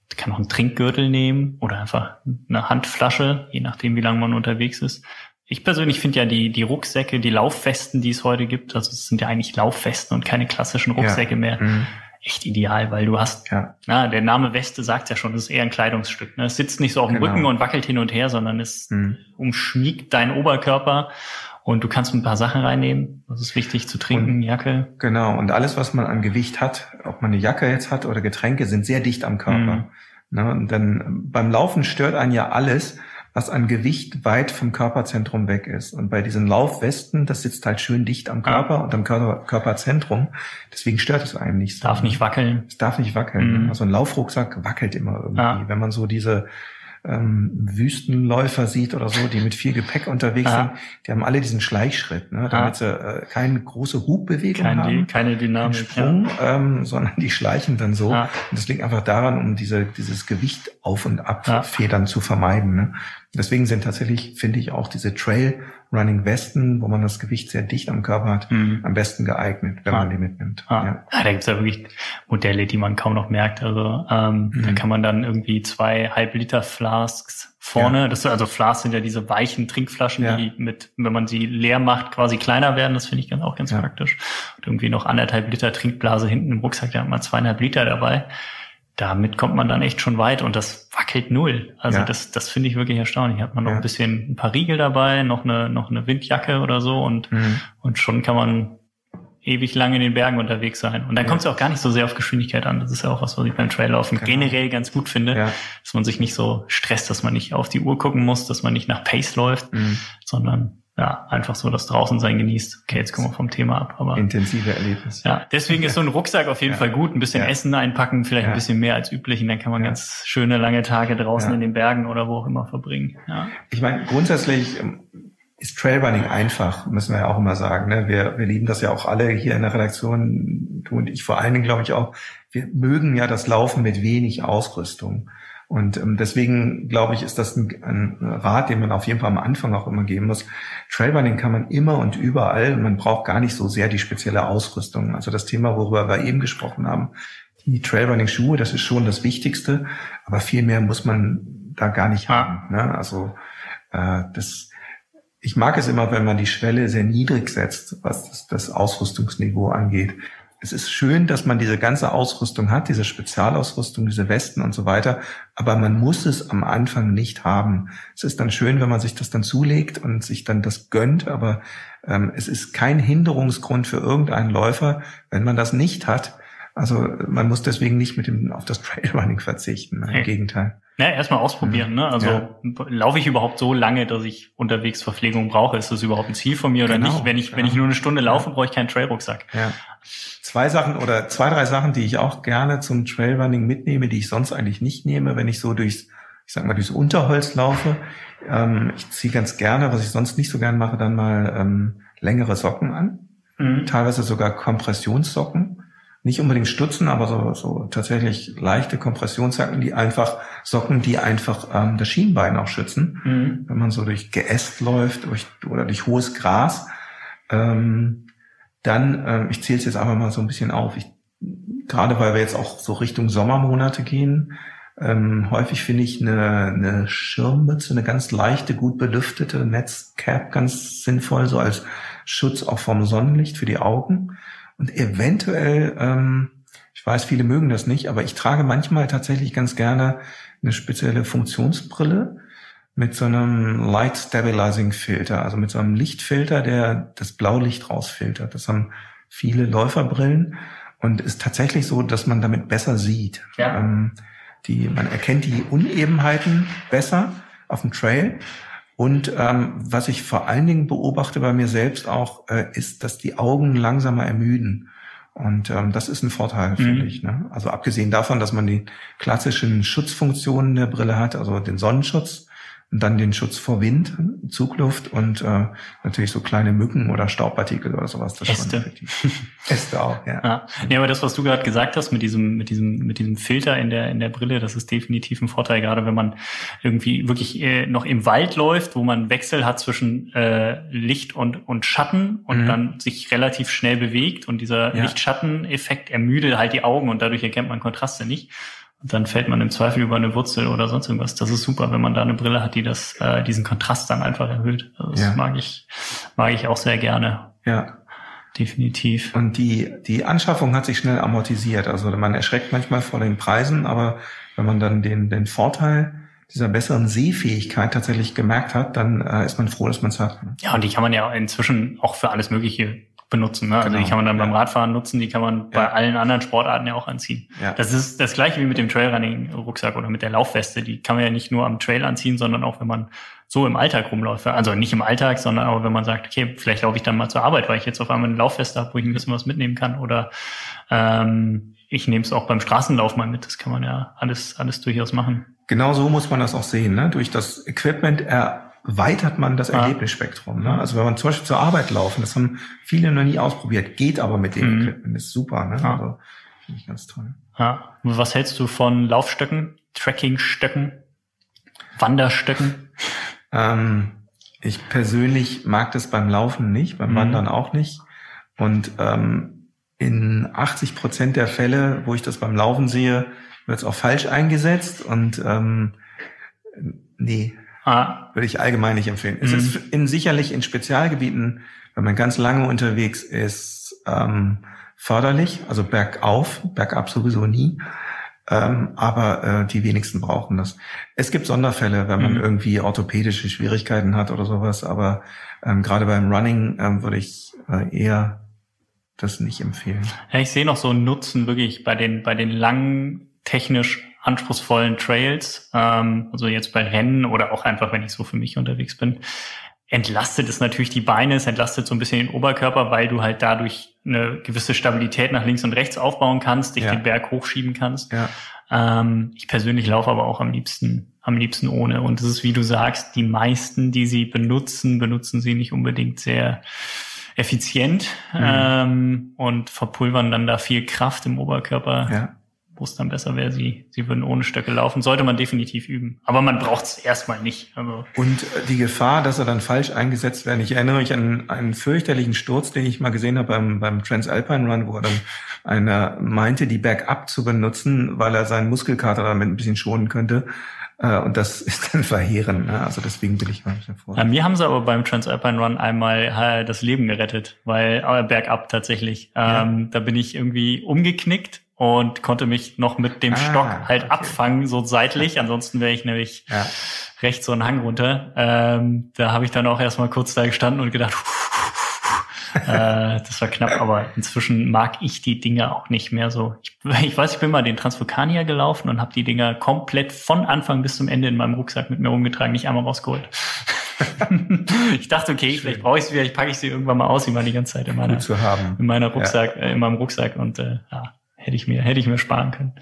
Ich kann auch einen Trinkgürtel nehmen oder einfach eine Handflasche, je nachdem, wie lange man unterwegs ist. Ich persönlich finde ja die, die Rucksäcke, die Laufwesten, die es heute gibt, also es sind ja eigentlich Laufwesten und keine klassischen Rucksäcke ja. mehr, mhm. echt ideal, weil du hast, ja. na, der Name Weste sagt ja schon, es ist eher ein Kleidungsstück. Ne? Es sitzt nicht so auf dem genau. Rücken und wackelt hin und her, sondern es mhm. umschmiegt deinen Oberkörper und du kannst ein paar Sachen reinnehmen. Das ist wichtig zu trinken, und, Jacke. Genau. Und alles, was man an Gewicht hat, ob man eine Jacke jetzt hat oder Getränke, sind sehr dicht am Körper. Mhm. Ne? Und dann beim Laufen stört einen ja alles, was an Gewicht weit vom Körperzentrum weg ist. Und bei diesen Laufwesten, das sitzt halt schön dicht am Körper ja. und am Körper, Körperzentrum. Deswegen stört es einem nicht so. Darf nicht wackeln. Es darf nicht wackeln. Mhm. Also ein Laufrucksack wackelt immer irgendwie. Ja. Wenn man so diese ähm, Wüstenläufer sieht oder so, die mit viel Gepäck unterwegs ja. sind, die haben alle diesen Schleichschritt, ne, damit ja. sie äh, keine große Hubbewegung keine, haben, keine Dynamik, Sprung, ja. ähm, sondern die schleichen dann so. Und das liegt einfach daran, um diese, dieses Gewicht auf und ab Federn zu vermeiden. Ne? Deswegen sind tatsächlich, finde ich, auch diese Trail Running Westen, wo man das Gewicht sehr dicht am Körper hat, mhm. am besten geeignet, wenn ah. man die mitnimmt. Ah. Ja. Ah, da gibt's ja wirklich Modelle, die man kaum noch merkt. Also ähm, mhm. da kann man dann irgendwie zwei halb Liter Flasks vorne, ja. das also Flasks sind ja diese weichen Trinkflaschen, ja. die mit, wenn man sie leer macht, quasi kleiner werden. Das finde ich ganz, auch ganz praktisch. Und irgendwie noch anderthalb Liter Trinkblase hinten im Rucksack, da hat man zweieinhalb Liter dabei damit kommt man dann echt schon weit und das wackelt null. Also ja. das, das finde ich wirklich erstaunlich. Hat man noch ja. ein bisschen ein paar Riegel dabei, noch eine, noch eine Windjacke oder so und, mhm. und schon kann man ewig lang in den Bergen unterwegs sein. Und dann ja. kommt es auch gar nicht so sehr auf Geschwindigkeit an. Das ist ja auch was, was ich beim Traillaufen genau. generell ganz gut finde, ja. dass man sich nicht so stresst, dass man nicht auf die Uhr gucken muss, dass man nicht nach Pace läuft, mhm. sondern ja, einfach so das Draußensein genießt. Okay, jetzt kommen wir vom Thema ab, aber. Intensive Erlebnis. Ja, deswegen ist so ein Rucksack auf jeden ja. Fall gut. Ein bisschen ja. Essen einpacken, vielleicht ja. ein bisschen mehr als üblich und dann kann man ganz schöne lange Tage draußen in den Bergen oder wo auch immer verbringen. Ja. Ich meine, grundsätzlich ähm, ist Trailrunning einfach, müssen wir ja auch immer sagen. Ne? Wir, wir lieben das ja auch alle hier in der Redaktion, du und ich vor allen Dingen, glaube ich, auch. Wir mögen ja das Laufen mit wenig Ausrüstung. Und ähm, deswegen glaube ich, ist das ein, ein, Rat, den man auf jeden Fall am Anfang auch immer geben muss. Trailrunning kann man immer und überall. Man braucht gar nicht so sehr die spezielle Ausrüstung. Also das Thema, worüber wir eben gesprochen haben, die Trailrunning-Schuhe, das ist schon das Wichtigste. Aber viel mehr muss man da gar nicht haben. Ne? Also äh, das ich mag es immer, wenn man die Schwelle sehr niedrig setzt, was das, das Ausrüstungsniveau angeht es ist schön, dass man diese ganze Ausrüstung hat, diese Spezialausrüstung, diese Westen und so weiter, aber man muss es am Anfang nicht haben. Es ist dann schön, wenn man sich das dann zulegt und sich dann das gönnt, aber ähm, es ist kein Hinderungsgrund für irgendeinen Läufer, wenn man das nicht hat. Also man muss deswegen nicht mit dem auf das Trailrunning verzichten. Im hey. Gegenteil. Ja, erstmal ausprobieren. Mhm. Ne? Also ja. laufe ich überhaupt so lange, dass ich unterwegs Verpflegung brauche? Ist das überhaupt ein Ziel von mir oder genau, nicht? Wenn ich, ja. wenn ich nur eine Stunde laufe, brauche ich keinen Trailrucksack. Ja. Zwei Sachen oder zwei, drei Sachen, die ich auch gerne zum Trailrunning mitnehme, die ich sonst eigentlich nicht nehme, wenn ich so durchs, ich sag mal, durchs Unterholz laufe. Ähm, ich ziehe ganz gerne, was ich sonst nicht so gern mache, dann mal ähm, längere Socken an. Mhm. Teilweise sogar Kompressionssocken nicht unbedingt Stutzen, aber so, so tatsächlich leichte Kompressionssocken, die einfach Socken, die einfach ähm, das Schienbein auch schützen, mhm. wenn man so durch Geäst läuft durch, oder durch hohes Gras. Ähm, dann, ähm, ich zähle es jetzt einfach mal so ein bisschen auf. Ich, gerade weil wir jetzt auch so Richtung Sommermonate gehen, ähm, häufig finde ich eine, eine Schirmmütze, eine ganz leichte, gut belüftete Netzcap ganz sinnvoll, so als Schutz auch vom Sonnenlicht für die Augen. Und eventuell, ähm, ich weiß, viele mögen das nicht, aber ich trage manchmal tatsächlich ganz gerne eine spezielle Funktionsbrille mit so einem Light Stabilizing Filter, also mit so einem Lichtfilter, der das Blaulicht rausfiltert. Das haben viele Läuferbrillen und ist tatsächlich so, dass man damit besser sieht. Ja. Ähm, die, man erkennt die Unebenheiten besser auf dem Trail und ähm, was ich vor allen Dingen beobachte bei mir selbst auch, äh, ist, dass die Augen langsamer ermüden. Und ähm, das ist ein Vorteil, mhm. finde ich. Ne? Also abgesehen davon, dass man die klassischen Schutzfunktionen der Brille hat, also den Sonnenschutz, dann den Schutz vor Wind, Zugluft und äh, natürlich so kleine Mücken oder Staubpartikel oder sowas. Das Äste. Schon effektiv. Äste auch, ja. ja. Nee, aber das, was du gerade gesagt hast mit diesem, mit diesem, mit diesem Filter in der, in der Brille, das ist definitiv ein Vorteil, gerade wenn man irgendwie wirklich äh, noch im Wald läuft, wo man Wechsel hat zwischen äh, Licht und, und Schatten und mhm. dann sich relativ schnell bewegt und dieser ja. Licht-Schatten-Effekt ermüdet halt die Augen und dadurch erkennt man Kontraste nicht dann fällt man im Zweifel über eine Wurzel oder sonst irgendwas. Das ist super, wenn man da eine Brille hat, die das, äh, diesen Kontrast dann einfach erhöht. Also das ja. mag ich, mag ich auch sehr gerne. Ja. Definitiv. Und die, die Anschaffung hat sich schnell amortisiert. Also man erschreckt manchmal vor den Preisen, aber wenn man dann den, den Vorteil dieser besseren Sehfähigkeit tatsächlich gemerkt hat, dann äh, ist man froh, dass man es hat. Ja, und die kann man ja inzwischen auch für alles Mögliche benutzen. Ne? Also genau. Also die kann man dann ja. beim Radfahren nutzen, die kann man bei allen anderen Sportarten ja auch anziehen. Ja. Das ist das gleiche wie mit dem Trailrunning-Rucksack oder mit der Laufweste. Die kann man ja nicht nur am Trail anziehen, sondern auch wenn man so im Alltag rumläuft. Also nicht im Alltag, sondern auch wenn man sagt, okay, vielleicht laufe ich dann mal zur Arbeit, weil ich jetzt auf einmal eine Laufweste habe, wo ich ein bisschen was mitnehmen kann oder ähm, ich nehme es auch beim Straßenlauf mal mit. Das kann man ja alles, alles durchaus machen. Genau so muss man das auch sehen. Ne? Durch das Equipment erweitert man das ja. Erlebnisspektrum. Ne? Also wenn man zum Beispiel zur Arbeit laufen, das haben viele noch nie ausprobiert, geht aber mit dem mhm. Equipment, ist super. Ne? Ja. Also finde ich ganz toll. Ja. Was hältst du von Laufstöcken, Trekkingstöcken, Wanderstöcken? Ähm, ich persönlich mag das beim Laufen nicht, beim mhm. Wandern auch nicht. Und ähm, in 80 Prozent der Fälle, wo ich das beim Laufen sehe, wird es auch falsch eingesetzt. Und ähm, nee, ah. würde ich allgemein nicht empfehlen. Mhm. Es ist in, sicherlich in Spezialgebieten, wenn man ganz lange unterwegs ist, ähm, förderlich. Also bergauf, bergab sowieso nie. Ähm, aber äh, die wenigsten brauchen das. Es gibt Sonderfälle, wenn man mhm. irgendwie orthopädische Schwierigkeiten hat oder sowas, aber ähm, gerade beim Running ähm, würde ich äh, eher das nicht empfehlen. Ja, ich sehe noch so einen Nutzen wirklich bei den bei den langen technisch anspruchsvollen Trails, ähm, also jetzt bei Rennen oder auch einfach, wenn ich so für mich unterwegs bin, entlastet es natürlich die Beine, es entlastet so ein bisschen den Oberkörper, weil du halt dadurch eine gewisse Stabilität nach links und rechts aufbauen kannst, dich ja. den Berg hochschieben kannst. Ja. Ähm, ich persönlich laufe aber auch am liebsten, am liebsten ohne. Und es ist, wie du sagst, die meisten, die sie benutzen, benutzen sie nicht unbedingt sehr effizient mhm. ähm, und verpulvern dann da viel Kraft im Oberkörper. Ja wo es dann besser wäre, sie, sie würden ohne Stöcke laufen. Sollte man definitiv üben. Aber man braucht es erstmal nicht. Also. Und äh, die Gefahr, dass er dann falsch eingesetzt werden. Ich erinnere mich an einen fürchterlichen Sturz, den ich mal gesehen habe beim, beim Transalpine Run, wo er dann einer meinte, die Bergab zu benutzen, weil er seinen Muskelkater damit ein bisschen schonen könnte. Äh, und das ist dann verheerend. Ne? Also deswegen bin ich mal ein bisschen vor. Ja, mir haben sie aber beim Transalpine Run einmal äh, das Leben gerettet, weil äh, bergab tatsächlich. Ja. Ähm, da bin ich irgendwie umgeknickt und konnte mich noch mit dem ah, Stock halt okay. abfangen, so seitlich. Ansonsten wäre ich nämlich ja. rechts so einen Hang runter. Ähm, da habe ich dann auch erstmal kurz da gestanden und gedacht, äh, das war knapp, aber inzwischen mag ich die Dinger auch nicht mehr so. Ich, ich weiß, ich bin mal den Transvulkanier gelaufen und habe die Dinger komplett von Anfang bis zum Ende in meinem Rucksack mit mir rumgetragen, nicht einmal rausgeholt. ich dachte, okay, Schön. vielleicht brauche ich sie, vielleicht packe ich sie irgendwann mal aus, wie man die ganze Zeit in meiner, in meiner Rucksack, ja. äh, in meinem Rucksack und äh, ja, hätte ich mir, hätte ich mir sparen können.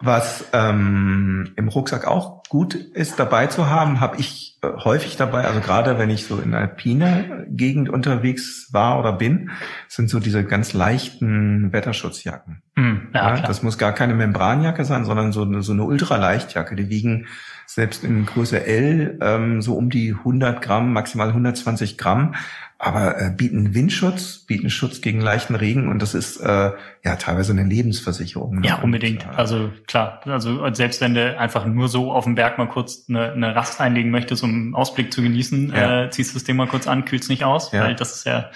Was ähm, im Rucksack auch gut ist dabei zu haben, habe ich äh, häufig dabei, also gerade wenn ich so in alpiner Gegend unterwegs war oder bin, sind so diese ganz leichten Wetterschutzjacken. Mm, ja, ja, das muss gar keine Membranjacke sein, sondern so eine, so eine Ultraleichtjacke. Die wiegen selbst in Größe L ähm, so um die 100 Gramm, maximal 120 Gramm aber äh, bieten Windschutz, bieten Schutz gegen leichten Regen und das ist äh, ja teilweise eine Lebensversicherung. Ne? Ja, unbedingt. Und, äh, also klar, also selbst wenn du einfach nur so auf dem Berg mal kurz eine, eine Rast einlegen möchtest, um einen Ausblick zu genießen, ja. äh, ziehst du das Ding mal kurz an, kühlst nicht aus, ja. weil das ist ja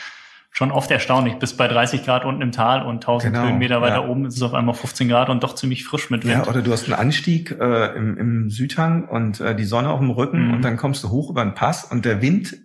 schon oft erstaunlich. Bis bei 30 Grad unten im Tal und 1000 genau, Höhenmeter weiter ja. oben ist es auf einmal 15 Grad und doch ziemlich frisch mit Wind. Ja, oder du hast einen Anstieg äh, im, im Südhang und äh, die Sonne auf dem Rücken mhm. und dann kommst du hoch über den Pass und der Wind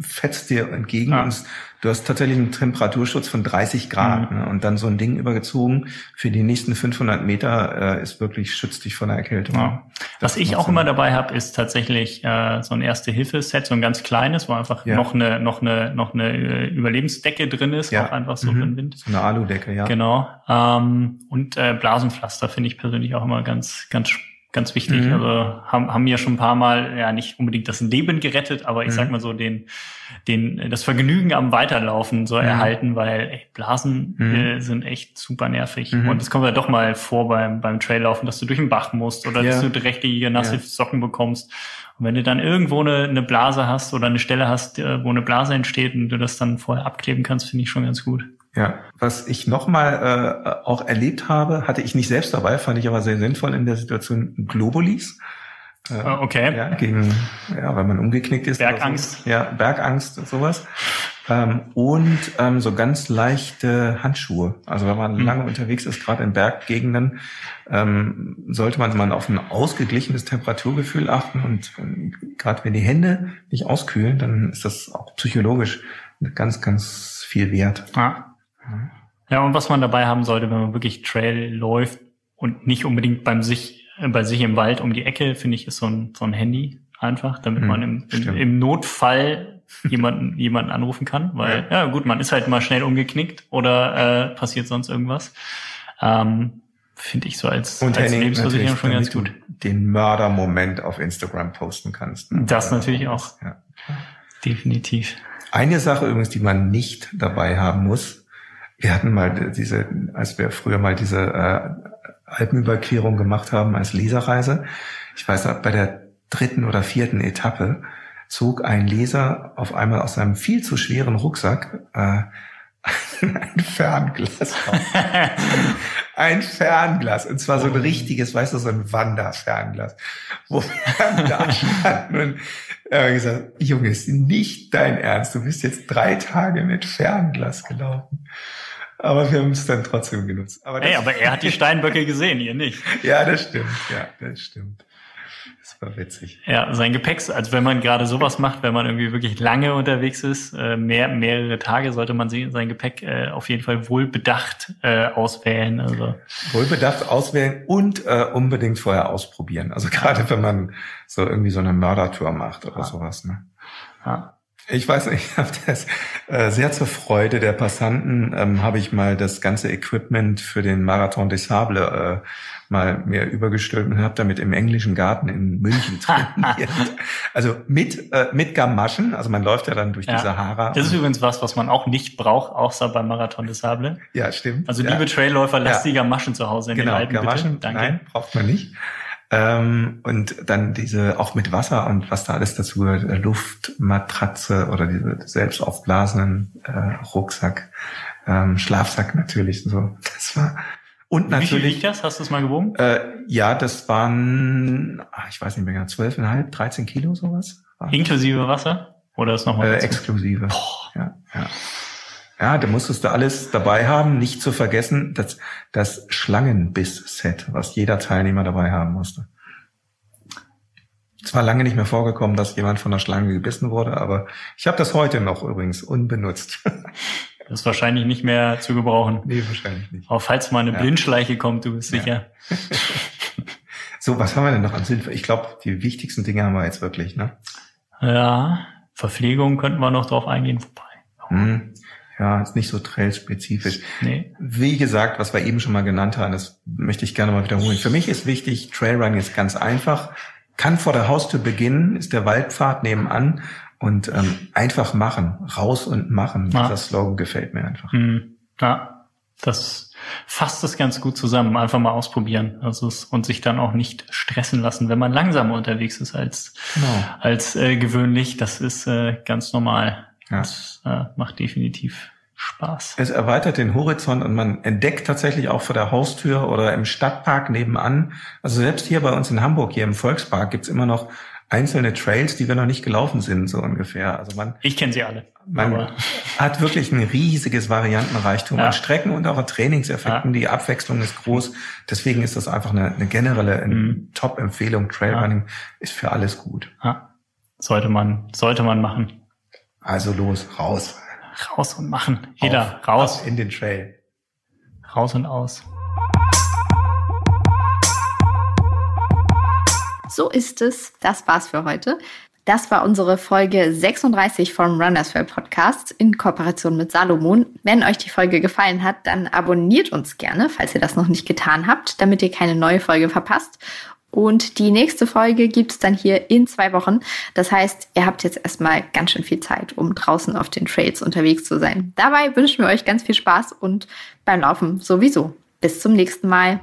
fetzt dir entgegen und du hast tatsächlich einen Temperaturschutz von 30 Grad mhm. ne? und dann so ein Ding übergezogen für die nächsten 500 Meter äh, ist wirklich schützt dich von der Erkältung. Ja. Was ich auch immer dabei habe, ist tatsächlich äh, so ein Erste-Hilfe-Set, so ein ganz kleines, wo einfach ja. noch eine noch eine noch eine äh, Überlebensdecke drin ist, ja. auch einfach so mhm. für den Wind. So eine Aludecke, ja. Genau. Ähm, und äh, Blasenpflaster finde ich persönlich auch immer ganz ganz spannend ganz wichtig. Mhm. Also haben, haben mir schon ein paar Mal ja nicht unbedingt das Leben gerettet, aber ich mhm. sag mal so den, den, das Vergnügen am Weiterlaufen so mhm. erhalten, weil ey, Blasen mhm. äh, sind echt super nervig. Mhm. Und es kommt ja doch mal vor beim, beim Traillaufen, dass du durch den Bach musst oder ja. dass du dreckige, nasse ja. Socken bekommst. Und wenn du dann irgendwo eine, eine Blase hast oder eine Stelle hast, äh, wo eine Blase entsteht und du das dann vorher abkleben kannst, finde ich schon ganz gut. Ja, was ich nochmal äh, auch erlebt habe, hatte ich nicht selbst dabei, fand ich aber sehr sinnvoll in der Situation Globulis. Äh, ah, okay. Ja, gegen, ja, wenn man umgeknickt ist. Bergangst. So. Ja, Bergangst und sowas. Ähm, und ähm, so ganz leichte Handschuhe. Also wenn man mhm. lange unterwegs ist, gerade in Berggegenden, ähm, sollte man mal auf ein ausgeglichenes Temperaturgefühl achten. Und ähm, gerade wenn die Hände nicht auskühlen, dann ist das auch psychologisch ganz, ganz viel wert. Ja. Ja, und was man dabei haben sollte, wenn man wirklich Trail läuft und nicht unbedingt beim sich, äh, bei sich im Wald um die Ecke, finde ich, ist so ein, so ein Handy einfach, damit hm, man im, im, im, Notfall jemanden, jemanden anrufen kann, weil, ja. ja. gut, man ist halt mal schnell umgeknickt oder äh, passiert sonst irgendwas. Ähm, Finde ich so als, Und als Lebensversicherung schon ganz gut. den Mördermoment auf Instagram posten kannst. ne? Das natürlich auch. Ja. Definitiv. Eine Sache übrigens, die man nicht dabei haben muss. Wir hatten mal diese, als wir früher mal diese äh, Alpenüberquerung gemacht haben als Leserreise. Ich weiß, bei der dritten oder vierten Etappe zog ein Leser auf einmal aus seinem viel zu schweren Rucksack äh, ein Fernglas auf. Ein Fernglas. Und zwar so ein richtiges, weißt du, so ein Wanderfernglas. Wo wir da standen und hat gesagt, Junge, ist nicht dein Ernst. Du bist jetzt drei Tage mit Fernglas gelaufen. Aber wir haben es dann trotzdem genutzt. Aber das, Ey, aber er hat die Steinböcke gesehen, ihr nicht. ja, das stimmt. Ja, das stimmt. Das war witzig. Ja, sein Gepäck, also wenn man gerade sowas macht, wenn man irgendwie wirklich lange unterwegs ist, äh, mehr, mehrere Tage, sollte man sein Gepäck äh, auf jeden Fall wohl bedacht äh, auswählen. Also Wohlbedacht auswählen und äh, unbedingt vorher ausprobieren. Also gerade wenn man so irgendwie so eine Mördertour macht oder sowas. Ne? ja. Ich weiß nicht, ich habe das äh, sehr zur Freude der Passanten ähm, habe ich mal das ganze Equipment für den Marathon des Sable äh, mal mir übergestülpt und habe damit im englischen Garten in München trainiert. also mit äh, mit Gamaschen, also man läuft ja dann durch Ja. die Sahara. Das ist übrigens was, was man auch nicht braucht, außer beim Marathon des Sable. ja, stimmt. Also ja. liebe Trailläufer, lasst Ja. die Gamaschen zu Hause in genau, den Alpen Gamaschen, bitte. Danke. nein, braucht man nicht. Ähm, und dann diese, auch mit Wasser und was da alles dazu gehört, äh, Luftmatratze oder diese selbst aufblasenen äh, Rucksack, ähm, Schlafsack natürlich so. Das war und Wie viel natürlich das? Hast du es mal gewogen? äh, ja, das waren, ah, ich weiß nicht mehr, genau, zwölfeinhalb, 13 Kilo sowas. Inklusive Wasser? Oder ist noch mal äh, exklusive. Boah. Ja, ja. Ja, da musstest du alles dabei haben, nicht zu vergessen, das, das Schlangenbiss-Set, was jeder Teilnehmer dabei haben musste. Es war lange nicht mehr vorgekommen, dass jemand von der Schlange gebissen wurde, aber ich habe das heute noch übrigens unbenutzt. Das ist wahrscheinlich nicht mehr zu gebrauchen. nee, wahrscheinlich nicht. Auch falls mal eine Ja. Blindschleiche kommt, du bist Ja. sicher. So, was haben wir denn noch an Sinnvoll? Ich glaube, die wichtigsten Dinge haben wir jetzt wirklich, ne? Ja, Verpflegung könnten wir noch drauf eingehen. Wobei. Hm. Ja, ist nicht so trailspezifisch. Nee. Wie gesagt, was wir eben schon mal genannt haben, das möchte ich gerne mal wiederholen. Für mich ist wichtig, Trailrunning ist ganz einfach, kann vor der Haustür beginnen, ist der Waldpfad nebenan und ähm, einfach machen, raus und machen. Ja. Dieser Slogan gefällt mir einfach. Hm. Ja, das fasst es ganz gut zusammen. Einfach mal ausprobieren. Also es, und sich dann auch nicht stressen lassen, wenn man langsamer unterwegs ist als, Genau. als äh, gewöhnlich. Das ist äh, ganz normal. Ja. Das äh, macht definitiv Spaß. Es erweitert den Horizont und man entdeckt tatsächlich auch vor der Haustür oder im Stadtpark nebenan. Also selbst hier bei uns in Hamburg, hier im Volkspark, gibt's immer noch einzelne Trails, die wir noch nicht gelaufen sind, so ungefähr. Also man, Ich kenne sie alle. Man aber hat wirklich ein riesiges Variantenreichtum Ja. an Strecken und auch an Trainingseffekten. Die Abwechslung ist groß. Deswegen ist das einfach eine, eine generelle Mhm. Top-Empfehlung. Trailrunning ist für alles gut. ja, sollte man, sollte man machen. Also los, raus. Raus und machen. Jeder Auf, raus, ab in den Trail. raus und aus. So ist es. Das war's für heute. Das war unsere Folge 36 vom Runners World Podcast in Kooperation mit Salomon. Wenn euch die Folge gefallen hat, dann abonniert uns gerne, falls ihr das noch nicht getan habt, damit ihr keine neue Folge verpasst. Und die nächste Folge gibt's dann hier in zwei Wochen. Das heißt, ihr habt jetzt erstmal ganz schön viel Zeit, um draußen auf den Trails unterwegs zu sein. Dabei wünschen wir euch ganz viel Spaß und beim Laufen sowieso. Bis zum nächsten Mal.